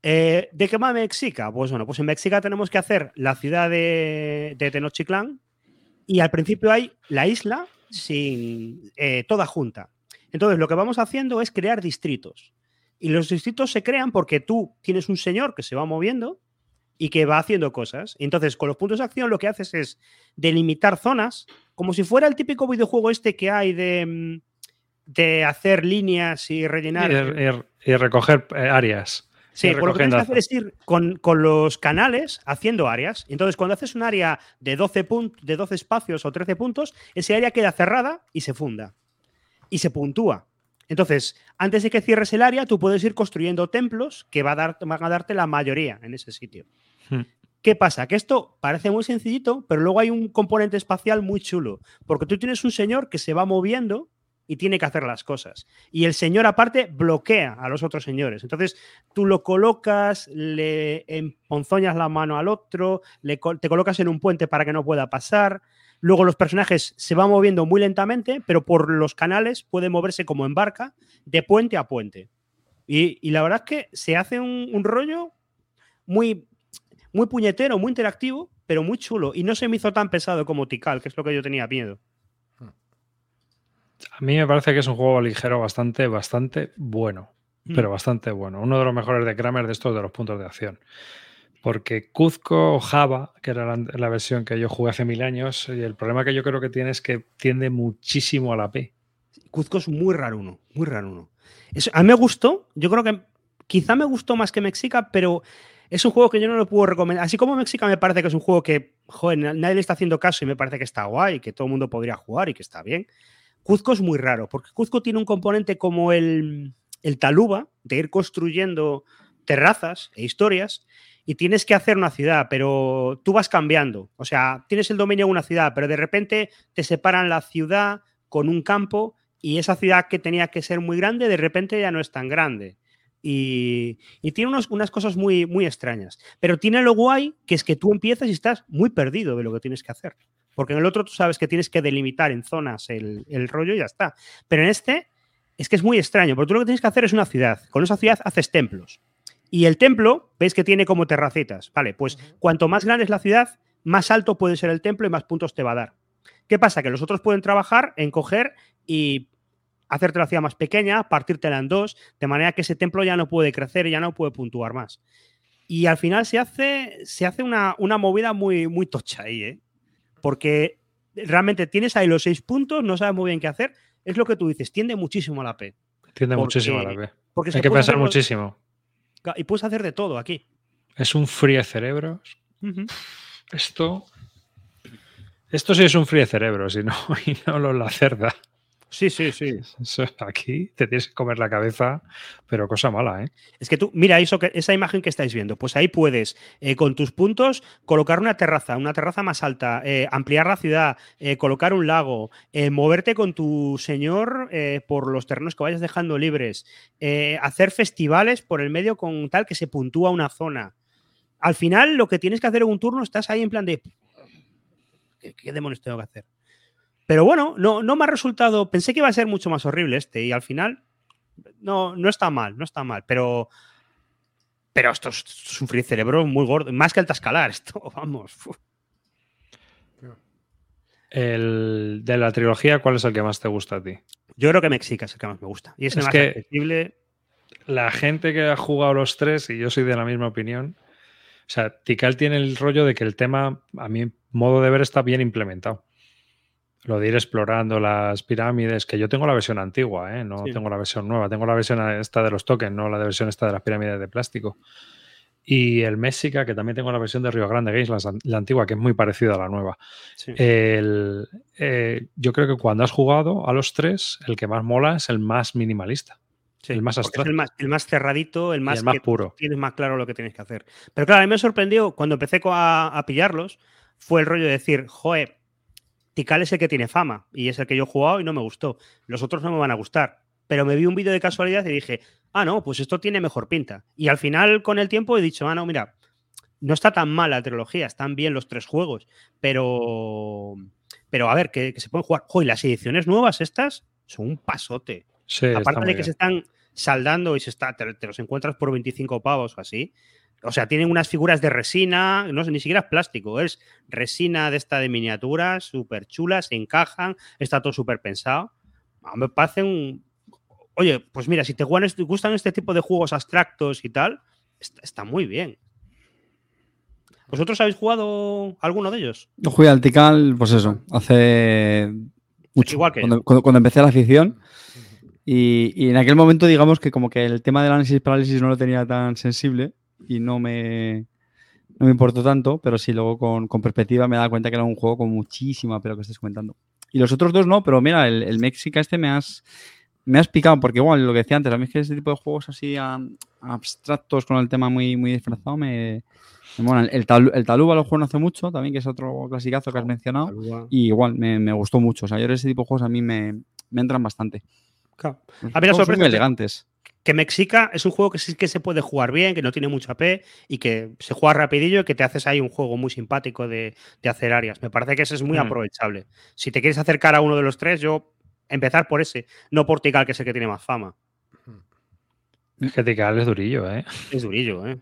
F: Eh, ¿De qué va Mexica? Pues bueno, pues en Mexica tenemos que hacer la ciudad de, de Tenochtitlán y al principio hay la isla sin eh, toda junta. Entonces lo que vamos haciendo es crear distritos. Y los distritos se crean porque tú tienes un señor que se va moviendo y que va haciendo cosas. Entonces, con los puntos de acción lo que haces es delimitar zonas, como si fuera el típico videojuego este que hay de, mm, de hacer líneas y rellenar.
A: Y, y- y recoger eh, áreas.
F: Sí,
A: ir
F: pues lo que tienes que hacer es ir con, con los canales haciendo áreas. Entonces, cuando haces un área de 12, punt- de 12 espacios o 13 puntos, ese área queda cerrada y se funda. Y se puntúa. Entonces, antes de que cierres el área, tú puedes ir construyendo templos que va a dar- van a darte la mayoría en ese sitio.
A: Hmm.
F: ¿Qué pasa? Que esto parece muy sencillito, pero luego hay un componente espacial muy chulo. Porque tú tienes un señor que se va moviendo y tiene que hacer las cosas. Y el señor, aparte, bloquea a los otros señores. Entonces, tú lo colocas, le emponzoñas la mano al otro, le te colocas en un puente para que no pueda pasar. Luego los personajes se van moviendo muy lentamente, pero por los canales puede moverse como en barca, de puente a puente. Y, y la verdad es que se hace un, un rollo muy, muy puñetero, muy interactivo, pero muy chulo. Y no se me hizo tan pesado como Tikal, que es lo que yo tenía miedo.
A: A mí me parece que es un juego ligero bastante, bastante bueno.
F: Mm.
A: Pero bastante bueno. Uno de los mejores de Kramer de estos de los puntos de acción. Porque Cuzco Java, que era la, la versión que yo jugué hace mil años, y el problema que yo creo que tiene es que tiende muchísimo a la P.
F: Cuzco es muy raro uno, muy raro uno. A mí me gustó, yo creo que quizá me gustó más que Mexica, pero es un juego que yo no lo puedo recomendar. Así como Mexica me parece que es un juego que, joder, na- nadie le está haciendo caso y me parece que está guay, que todo el mundo podría jugar y que está bien. Cuzco es muy raro, porque Cuzco tiene un componente como el, el taluba, de ir construyendo terrazas e historias, y tienes que hacer una ciudad, pero tú vas cambiando. O sea, tienes el dominio de una ciudad, pero de repente te separan la ciudad con un campo y esa ciudad que tenía que ser muy grande, de repente ya no es tan grande. Y, y tiene unos- unas cosas muy, muy extrañas. Pero tiene lo guay, que es que tú empiezas y estás muy perdido de lo que tienes que hacer. Porque en el otro tú sabes que tienes que delimitar en zonas el, el rollo y ya está. Pero en este es que es muy extraño, porque tú lo que tienes que hacer es una ciudad. Con esa ciudad haces templos. Y el templo, ves que tiene como terracetas. Vale, pues cuanto más grande es la ciudad, más alto puede ser el templo y más puntos te va a dar. ¿Qué pasa? Que los otros pueden trabajar en coger y hacerte la ciudad más pequeña, partírtela en dos, de manera que ese templo ya no puede crecer y ya no puede puntuar más. Y al final se hace, se hace una, una movida muy, muy tocha ahí, ¿eh? Porque realmente tienes ahí los seis puntos, no sabes muy bien qué hacer. Es lo que tú dices, tiende muchísimo a la P.
A: Tiende
F: Porque-
A: muchísimo a la P.
F: Porque
A: Hay que pensar muchísimo.
F: Y puedes hacer de todo aquí.
A: Es un fríe cerebros. Esto. Esto sí es un fríe cerebros y no, y no lo la cerda.
F: Sí, sí, sí.
A: Aquí te tienes que comer la cabeza, pero cosa mala, ¿eh?
F: Es que tú, mira eso que, esa imagen que estáis viendo, pues ahí puedes, eh, con tus puntos, colocar una terraza, una terraza más alta, eh, ampliar la ciudad, eh, colocar un lago, moverte con tu señor por los terrenos que vayas dejando libres, hacer festivales por el medio con tal que se puntúa una zona. Al final, lo que tienes que hacer en un turno, estás ahí en plan de. ¿Qué, qué demonios tengo que hacer? Pero bueno, no, no me ha resultado. Pensé que iba a ser mucho más horrible este, y al final no, no está mal, no está mal, pero. Pero esto es sufrir cerebro muy gordo, más que el tascalar, esto, vamos.
A: El, de la trilogía, ¿cuál es el que más te gusta a ti?
F: Yo creo que Mexica es el que más me gusta. Y es el
A: Es
F: más
A: que-
F: accesible.
A: La gente que ha jugado los tres, y yo soy de la misma opinión, o sea, Tikal tiene el rollo de que el tema, a mi modo de ver, está bien implementado. Lo de ir explorando las pirámides, que yo tengo la versión antigua, ¿eh? no
F: Sí.
A: tengo la versión nueva, tengo la versión esta de los tokens, no la de versión esta de las pirámides de plástico. Y el México, que también tengo la versión de Río Grande Games, la, la antigua, que es muy parecida a la nueva.
F: Sí.
A: El, eh, yo creo que cuando has jugado a los tres, el que más mola es el más minimalista.
F: Sí,
A: el más
F: el más, el más cerradito, el más,
A: el más
F: que
A: puro.
F: tienes más claro lo que tienes que hacer. Pero claro, a mí me sorprendió cuando empecé a, a pillarlos, fue el rollo de decir, joder, Tikal es el que tiene fama y es el que yo he jugado y no me gustó. Los otros no me van a gustar. Pero me vi un vídeo de casualidad y dije, ah, no, pues esto tiene mejor pinta. Y al final, con el tiempo, he dicho, ah, no, mira, no está tan mal la trilogía, están bien los tres juegos, pero. Pero a ver, que, que se pueden jugar. Joder, las ediciones nuevas estas son un pasote.
A: Sí,
F: Aparte de que
A: bien.
F: se están saldando y se está, te, te los encuentras por 25 pavos o así. O sea, tienen unas figuras de resina, no sé, ni siquiera es plástico, es resina de esta de miniaturas, súper chulas, se encajan, está todo súper pensado. A mí me parece un... Oye, pues mira, si te gustan este, tipo de juegos abstractos y tal, está, muy bien. ¿Vosotros habéis jugado alguno de ellos?
I: Yo jugué al Tikal, pues eso, hace mucho.
F: Igual que
I: cuando, cuando- cuando empecé la afición. Y, y en aquel momento, digamos que como que el tema del análisis parálisis no lo tenía tan sensible y no me, no me importó tanto, pero sí luego con, con perspectiva me he dado cuenta que era un juego con muchísima pero que estés comentando. Y los otros dos no, pero mira, el, el Mexica este me has, me has picado, porque igual lo que decía antes, a mí es que ese tipo de juegos así abstractos con el tema muy, muy disfrazado me, me molan. El, Tal- el Taluba lo juego no hace mucho también, que es otro clasicazo que has mencionado. Y igual, me, me gustó mucho. O sea, yo ese tipo de juegos a mí me, me entran bastante.
F: Claro. A mí la sorpresa
I: muy elegantes.
F: Que Mexica es un juego que sí que se puede jugar bien, que no tiene mucha P y que se juega rapidillo y que te haces ahí un juego muy simpático de, de hacer áreas. Me parece que ese es muy
A: Mm.
F: aprovechable. Si te quieres acercar a uno de los tres, yo empezar por ese, no por Tikal, que es el que tiene más fama.
A: Es que Tikal es durillo, ¿eh?
F: Es durillo, ¿eh?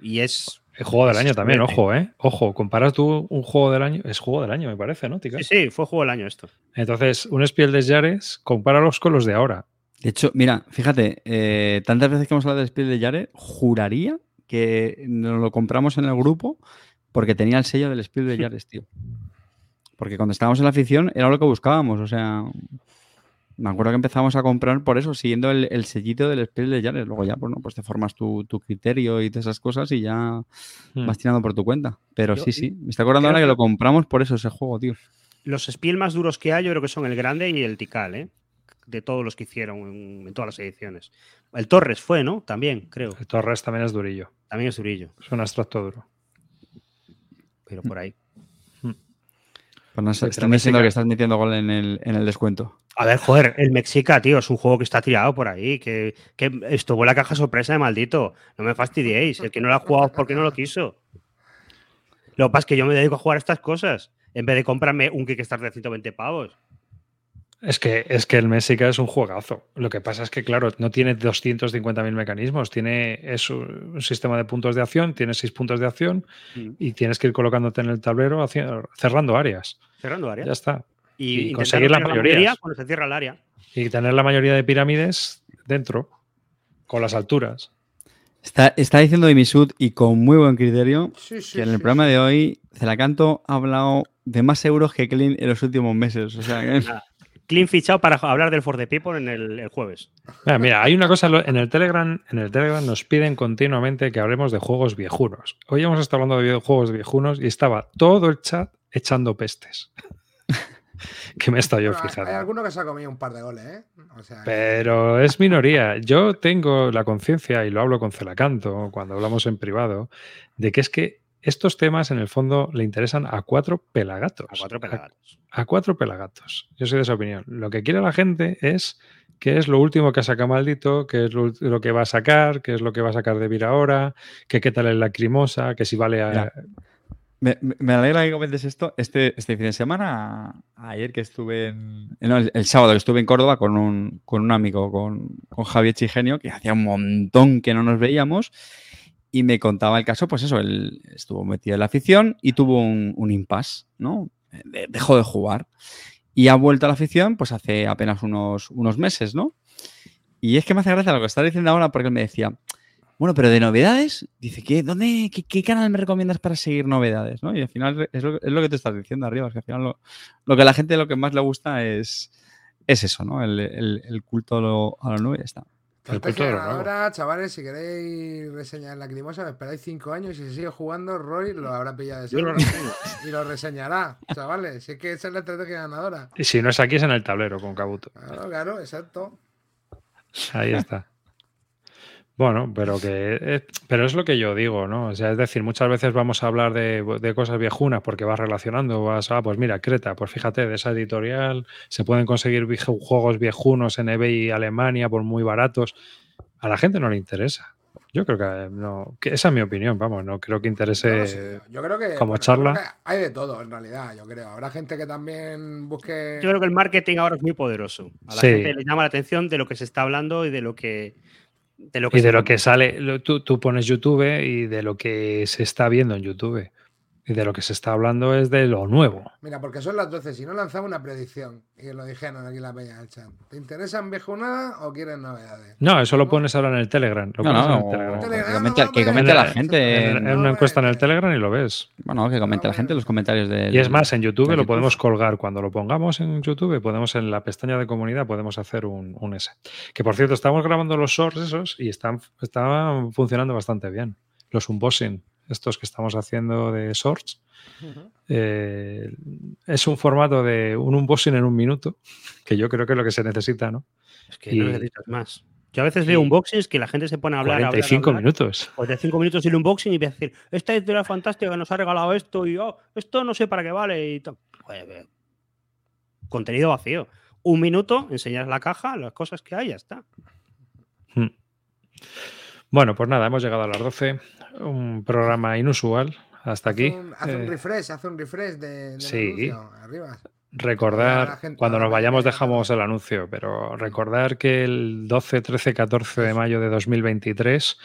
F: Y es...
A: El juego del año también, ojo, ¿eh? Ojo, comparas tú un juego del año, es juego del año, me parece, ¿no, Tikal?
F: Sí, sí, fue juego del año esto.
A: Entonces, un Spiel des Jahres, compáralos con los de ahora.
I: De hecho, mira, fíjate, eh, tantas veces que hemos hablado del Spiel de Yare, juraría que nos lo compramos en el grupo porque tenía el sello del Spiel de Yares, tío. Porque cuando estábamos en la afición era lo que buscábamos, o sea, me acuerdo que empezamos a comprar por eso, siguiendo el, el sellito del Spiel de Yares. Luego ya, pues, no, pues te formas tu, tu criterio y todas esas cosas y ya
A: Hmm.
I: vas tirando por tu cuenta. Pero
F: Yo
I: sí, sí, me está acordando ahora que
F: que-
I: lo compramos por eso, ese juego, tío.
F: Los Spiel más duros que hay, yo creo que son el Grande y el Tikal, ¿eh? De todos los que hicieron en, en todas las ediciones. El Torres fue, ¿no? También, creo.
A: El Torres también es durillo.
F: También es durillo,
A: Es un abstracto duro.
F: pero por ahí.
I: Pues no están diciendo que estás metiendo gol en el, en el descuento.
F: A ver, joder, el Mexica, tío, es un juego que está tirado por ahí, que, que esto fue la caja sorpresa de maldito. No me fastidiéis, el que no lo ha jugado es porque no lo quiso. Lo que pasa es que yo me dedico a jugar a estas cosas, en vez de comprarme un Kickstarter de 120 pavos.
A: Es que, es que el México es un juegazo. Lo que pasa es que, claro, no tiene 250.000 mecanismos. Tiene es un sistema de puntos de acción, tiene seis puntos de acción
F: Mm.
A: y tienes que ir colocándote en el tablero hacia- cerrando áreas.
F: Cerrando área.
A: Ya está.
F: Y,
A: conseguir las
F: tener
A: mayorías.
F: cuando se cierra el área.
A: Y tener la mayoría de pirámides dentro, con las alturas.
I: Está, está diciendo Dimisud y con muy buen criterio
E: Sí, sí,
I: que en el
E: sí,
I: programa
E: sí.
I: de hoy Celacanto ha hablado de más euros que Clean en los últimos meses. O sea, que-.
F: Clean fichado para hablar del For the People en el, el jueves.
A: Mira, mira, hay una cosa en el Telegram, en el Telegram nos piden continuamente que hablemos de juegos viejunos. Hoy hemos estado hablando de videojuegos viejunos y estaba todo el chat echando pestes. que me estoy yo
E: Bueno, hay-
A: fijando.
E: Hay alguno que se ha comido un par de goles, ¿eh? O sea, que-
A: Pero es minoría. Yo tengo la conciencia, y lo hablo con Celacanto cuando hablamos en privado, de que es que estos temas en el fondo le interesan a cuatro pelagatos.
F: A cuatro pelagatos.
A: A, a cuatro pelagatos. Yo soy de esa opinión. Lo que quiere la gente es qué es lo último que saca maldito, qué es lo, lo que va a sacar, qué es lo que va a sacar de Vir ahora, que qué tal es la crimosa, que si vale a...
I: Mira. Me, alegra que comentes esto. Este, este fin de semana, ayer que estuve en. no, el, el sábado que estuve en Córdoba con un, con un amigo, con, con Javier Chigenio, que hacía un montón que no nos veíamos. Y me contaba el caso, pues eso, él estuvo metido en la afición y tuvo un, un impasse, ¿no? De- dejó de jugar. Y ha vuelto a la afición, pues hace apenas unos, unos meses, ¿no? Y es que me hace gracia lo que está diciendo ahora, porque él me decía, bueno, pero de novedades, dice, ¿qué, dónde, qué, qué canal me recomiendas para seguir novedades? ¿no? Y al final es lo, es lo que te estás diciendo arriba, es que al final lo, lo que a la gente lo que más le gusta es, es eso, ¿no? El, el- culto a lo, a ya está.
E: Estrategia ganadora, chavales, si queréis reseñar lacrimosa, me esperáis cinco años y si sigue jugando, Roy lo habrá pillado de
F: lo
E: y lo reseñará, chavales. Si es que esa es la estrategia ganadora.
A: Y si no es aquí, es en el tablero con Kabuto.
E: Claro, claro, exacto.
A: Ahí está. Bueno, pero que es, pero es lo que yo digo, ¿no? O sea, es decir, muchas veces vamos a hablar de, de cosas viejunas porque vas relacionando, vas a, pues mira, Creta, pues fíjate, de esa editorial se pueden conseguir viejo- juegos viejunos en eBay y Alemania por muy baratos. A la gente no le interesa. Yo creo que no, que esa es mi opinión, vamos, no creo que interese.
E: No sé, Yo creo que,
A: como
E: bueno,
A: charla.
E: creo que hay de todo, en realidad, yo creo. Habrá gente que también busque.
F: Yo creo que el marketing ahora es muy poderoso. A la
A: Sí.
F: gente le llama la atención de lo que se está hablando y de lo que. De lo que
A: Y de lo que sale, lo- tú, tú pones YouTube y de lo que se está viendo en YouTube. Y de lo que se está hablando es de lo nuevo.
E: Mira, porque son las 12. Si no lanzaba una predicción y lo dijeron aquí en la peña del chat. ¿Te interesan viejonada o quieres novedades?
A: No, eso lo pones ahora en el Telegram. Lo
I: No, no,
A: en el
I: o-
A: Telegram.
E: Telegram,
I: que comente, que
E: hombre.
I: comente la
A: En-
I: gente.
A: En, en una encuesta en el Telegram y lo ves.
I: Bueno, que comente la gente en los comentarios de.
A: Y es más, en YouTube lo
I: YouTube.
A: podemos colgar. Cuando lo pongamos en YouTube, podemos en la pestaña de comunidad, podemos hacer un, un ese. Que por cierto, estamos grabando los shorts esos y están, están funcionando bastante bien. Los unboxing, estos que estamos haciendo de shorts. eh, es un formato de un unboxing en un minuto, que yo creo que es lo que se necesita, ¿no?
F: Es que no necesitas más. Yo a veces veo unboxings que la gente se pone a hablar. hablar,
A: 45
F: hablar,
A: minutos.
F: 45 minutos y el unboxing y empieza a decir: Esta editorial fantástica nos ha regalado esto y oh, esto no sé para qué vale. Y. Joder, ve. contenido vacío. Un minuto, enseñas la caja, las cosas que hay, ya está.
A: Hmm. Bueno, pues nada, hemos llegado a las 12. Un programa inusual hasta aquí.
E: Hace un, hace un
A: Eh,
E: refresh, hace un refresh de,
A: sí.
E: anuncio, Arriba.
A: recordar,
E: gente-
A: cuando nos vayamos dejamos el anuncio, pero recordar que el 12, 13, 14 de mayo de 2023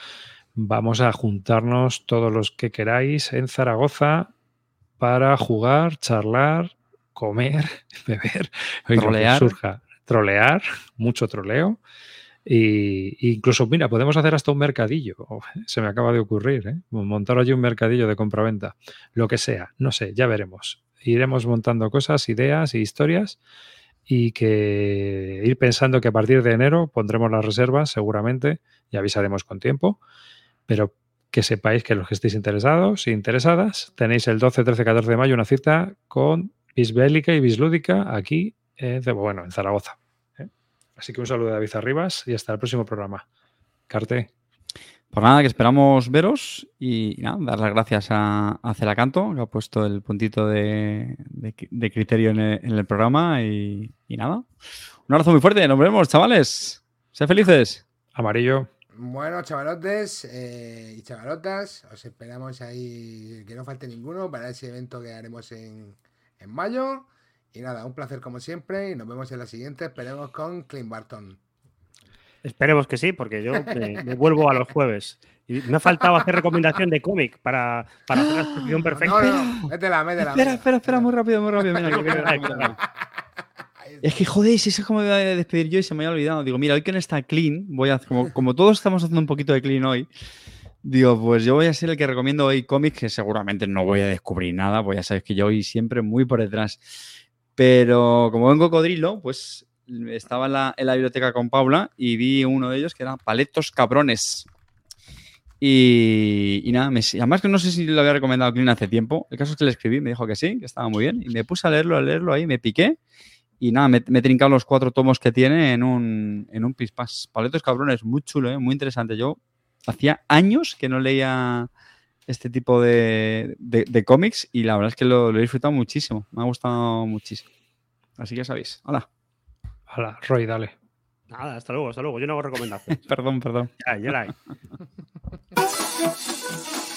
A: vamos a juntarnos todos los que queráis en Zaragoza para jugar, charlar, comer, beber, oye, lo que
I: Trolear.
A: surja. trolear, mucho troleo. Y y incluso, mira, podemos hacer hasta un mercadillo. Se me acaba de ocurrir, ¿eh? Montar allí un mercadillo de compraventa. Lo que sea, no sé, ya veremos. Iremos montando cosas, ideas y historias y que ir pensando que a partir de enero pondremos las reservas seguramente y avisaremos con tiempo, pero que sepáis que los que estéis interesados e interesadas tenéis el 12, 13, 14 de mayo una cita con Bisbélica y Bislúdica aquí, bueno, en Zaragoza. Así que un saludo de David Arribas y hasta el próximo programa. Carte.
I: Pues nada, que esperamos veros y nada, dar las gracias a, a Celacanto, que ha puesto el puntito de, de- de criterio en el, en el programa y, y nada. Un abrazo muy fuerte, nos vemos, chavales. Sean felices.
A: Amarillo.
E: Bueno, chavalotes eh, y chavalotas, os esperamos ahí, que no falte ninguno para ese evento que haremos en, en mayo. Y nada, un placer como siempre y nos vemos en la siguiente, esperemos con Clint Barton.
F: Esperemos que sí, porque yo me, me vuelvo a los jueves. Y me ha faltado hacer recomendación de cómic para, para hacer la descripción perfecta.
E: No, no, métela, métela.
I: Espera, espera, espera, muy rápido, muy rápido. Mira, que. Es que joder, si eso es como me iba a despedir yo y se me había olvidado. Digo, mira, hoy que no está clean, voy a como, como todos estamos haciendo un poquito de clean hoy, digo, pues yo voy a ser el que recomiendo hoy cómics que seguramente no voy a descubrir nada, pues ya sabéis que yo hoy siempre muy por detrás. Pero como vengo cocodrilo, pues estaba en la, biblioteca con Paula y vi uno de ellos que era Paletos Cabrones. Y, nada, me, además que no sé si lo había recomendado Clint hace tiempo. El caso es que le escribí, me dijo que sí, que estaba muy bien. Y me puse a leerlo, a leerlo ahí, me piqué. Y nada, me, me he trincado los cuatro tomos que tiene en un, en un pispas. Paletos cabrones, muy chulo, ¿eh? muy interesante. Yo hacía años que no leía este tipo de, de- de cómics y la verdad es que lo, lo he disfrutado muchísimo. Me ha gustado muchísimo. Así que ya sabéis. Hola.
A: Hola, Roy, dale.
F: Nada, hasta luego, hasta luego. Yo no hago recomendaciones.
I: Perdón, perdón.
F: Ya, ya la hay.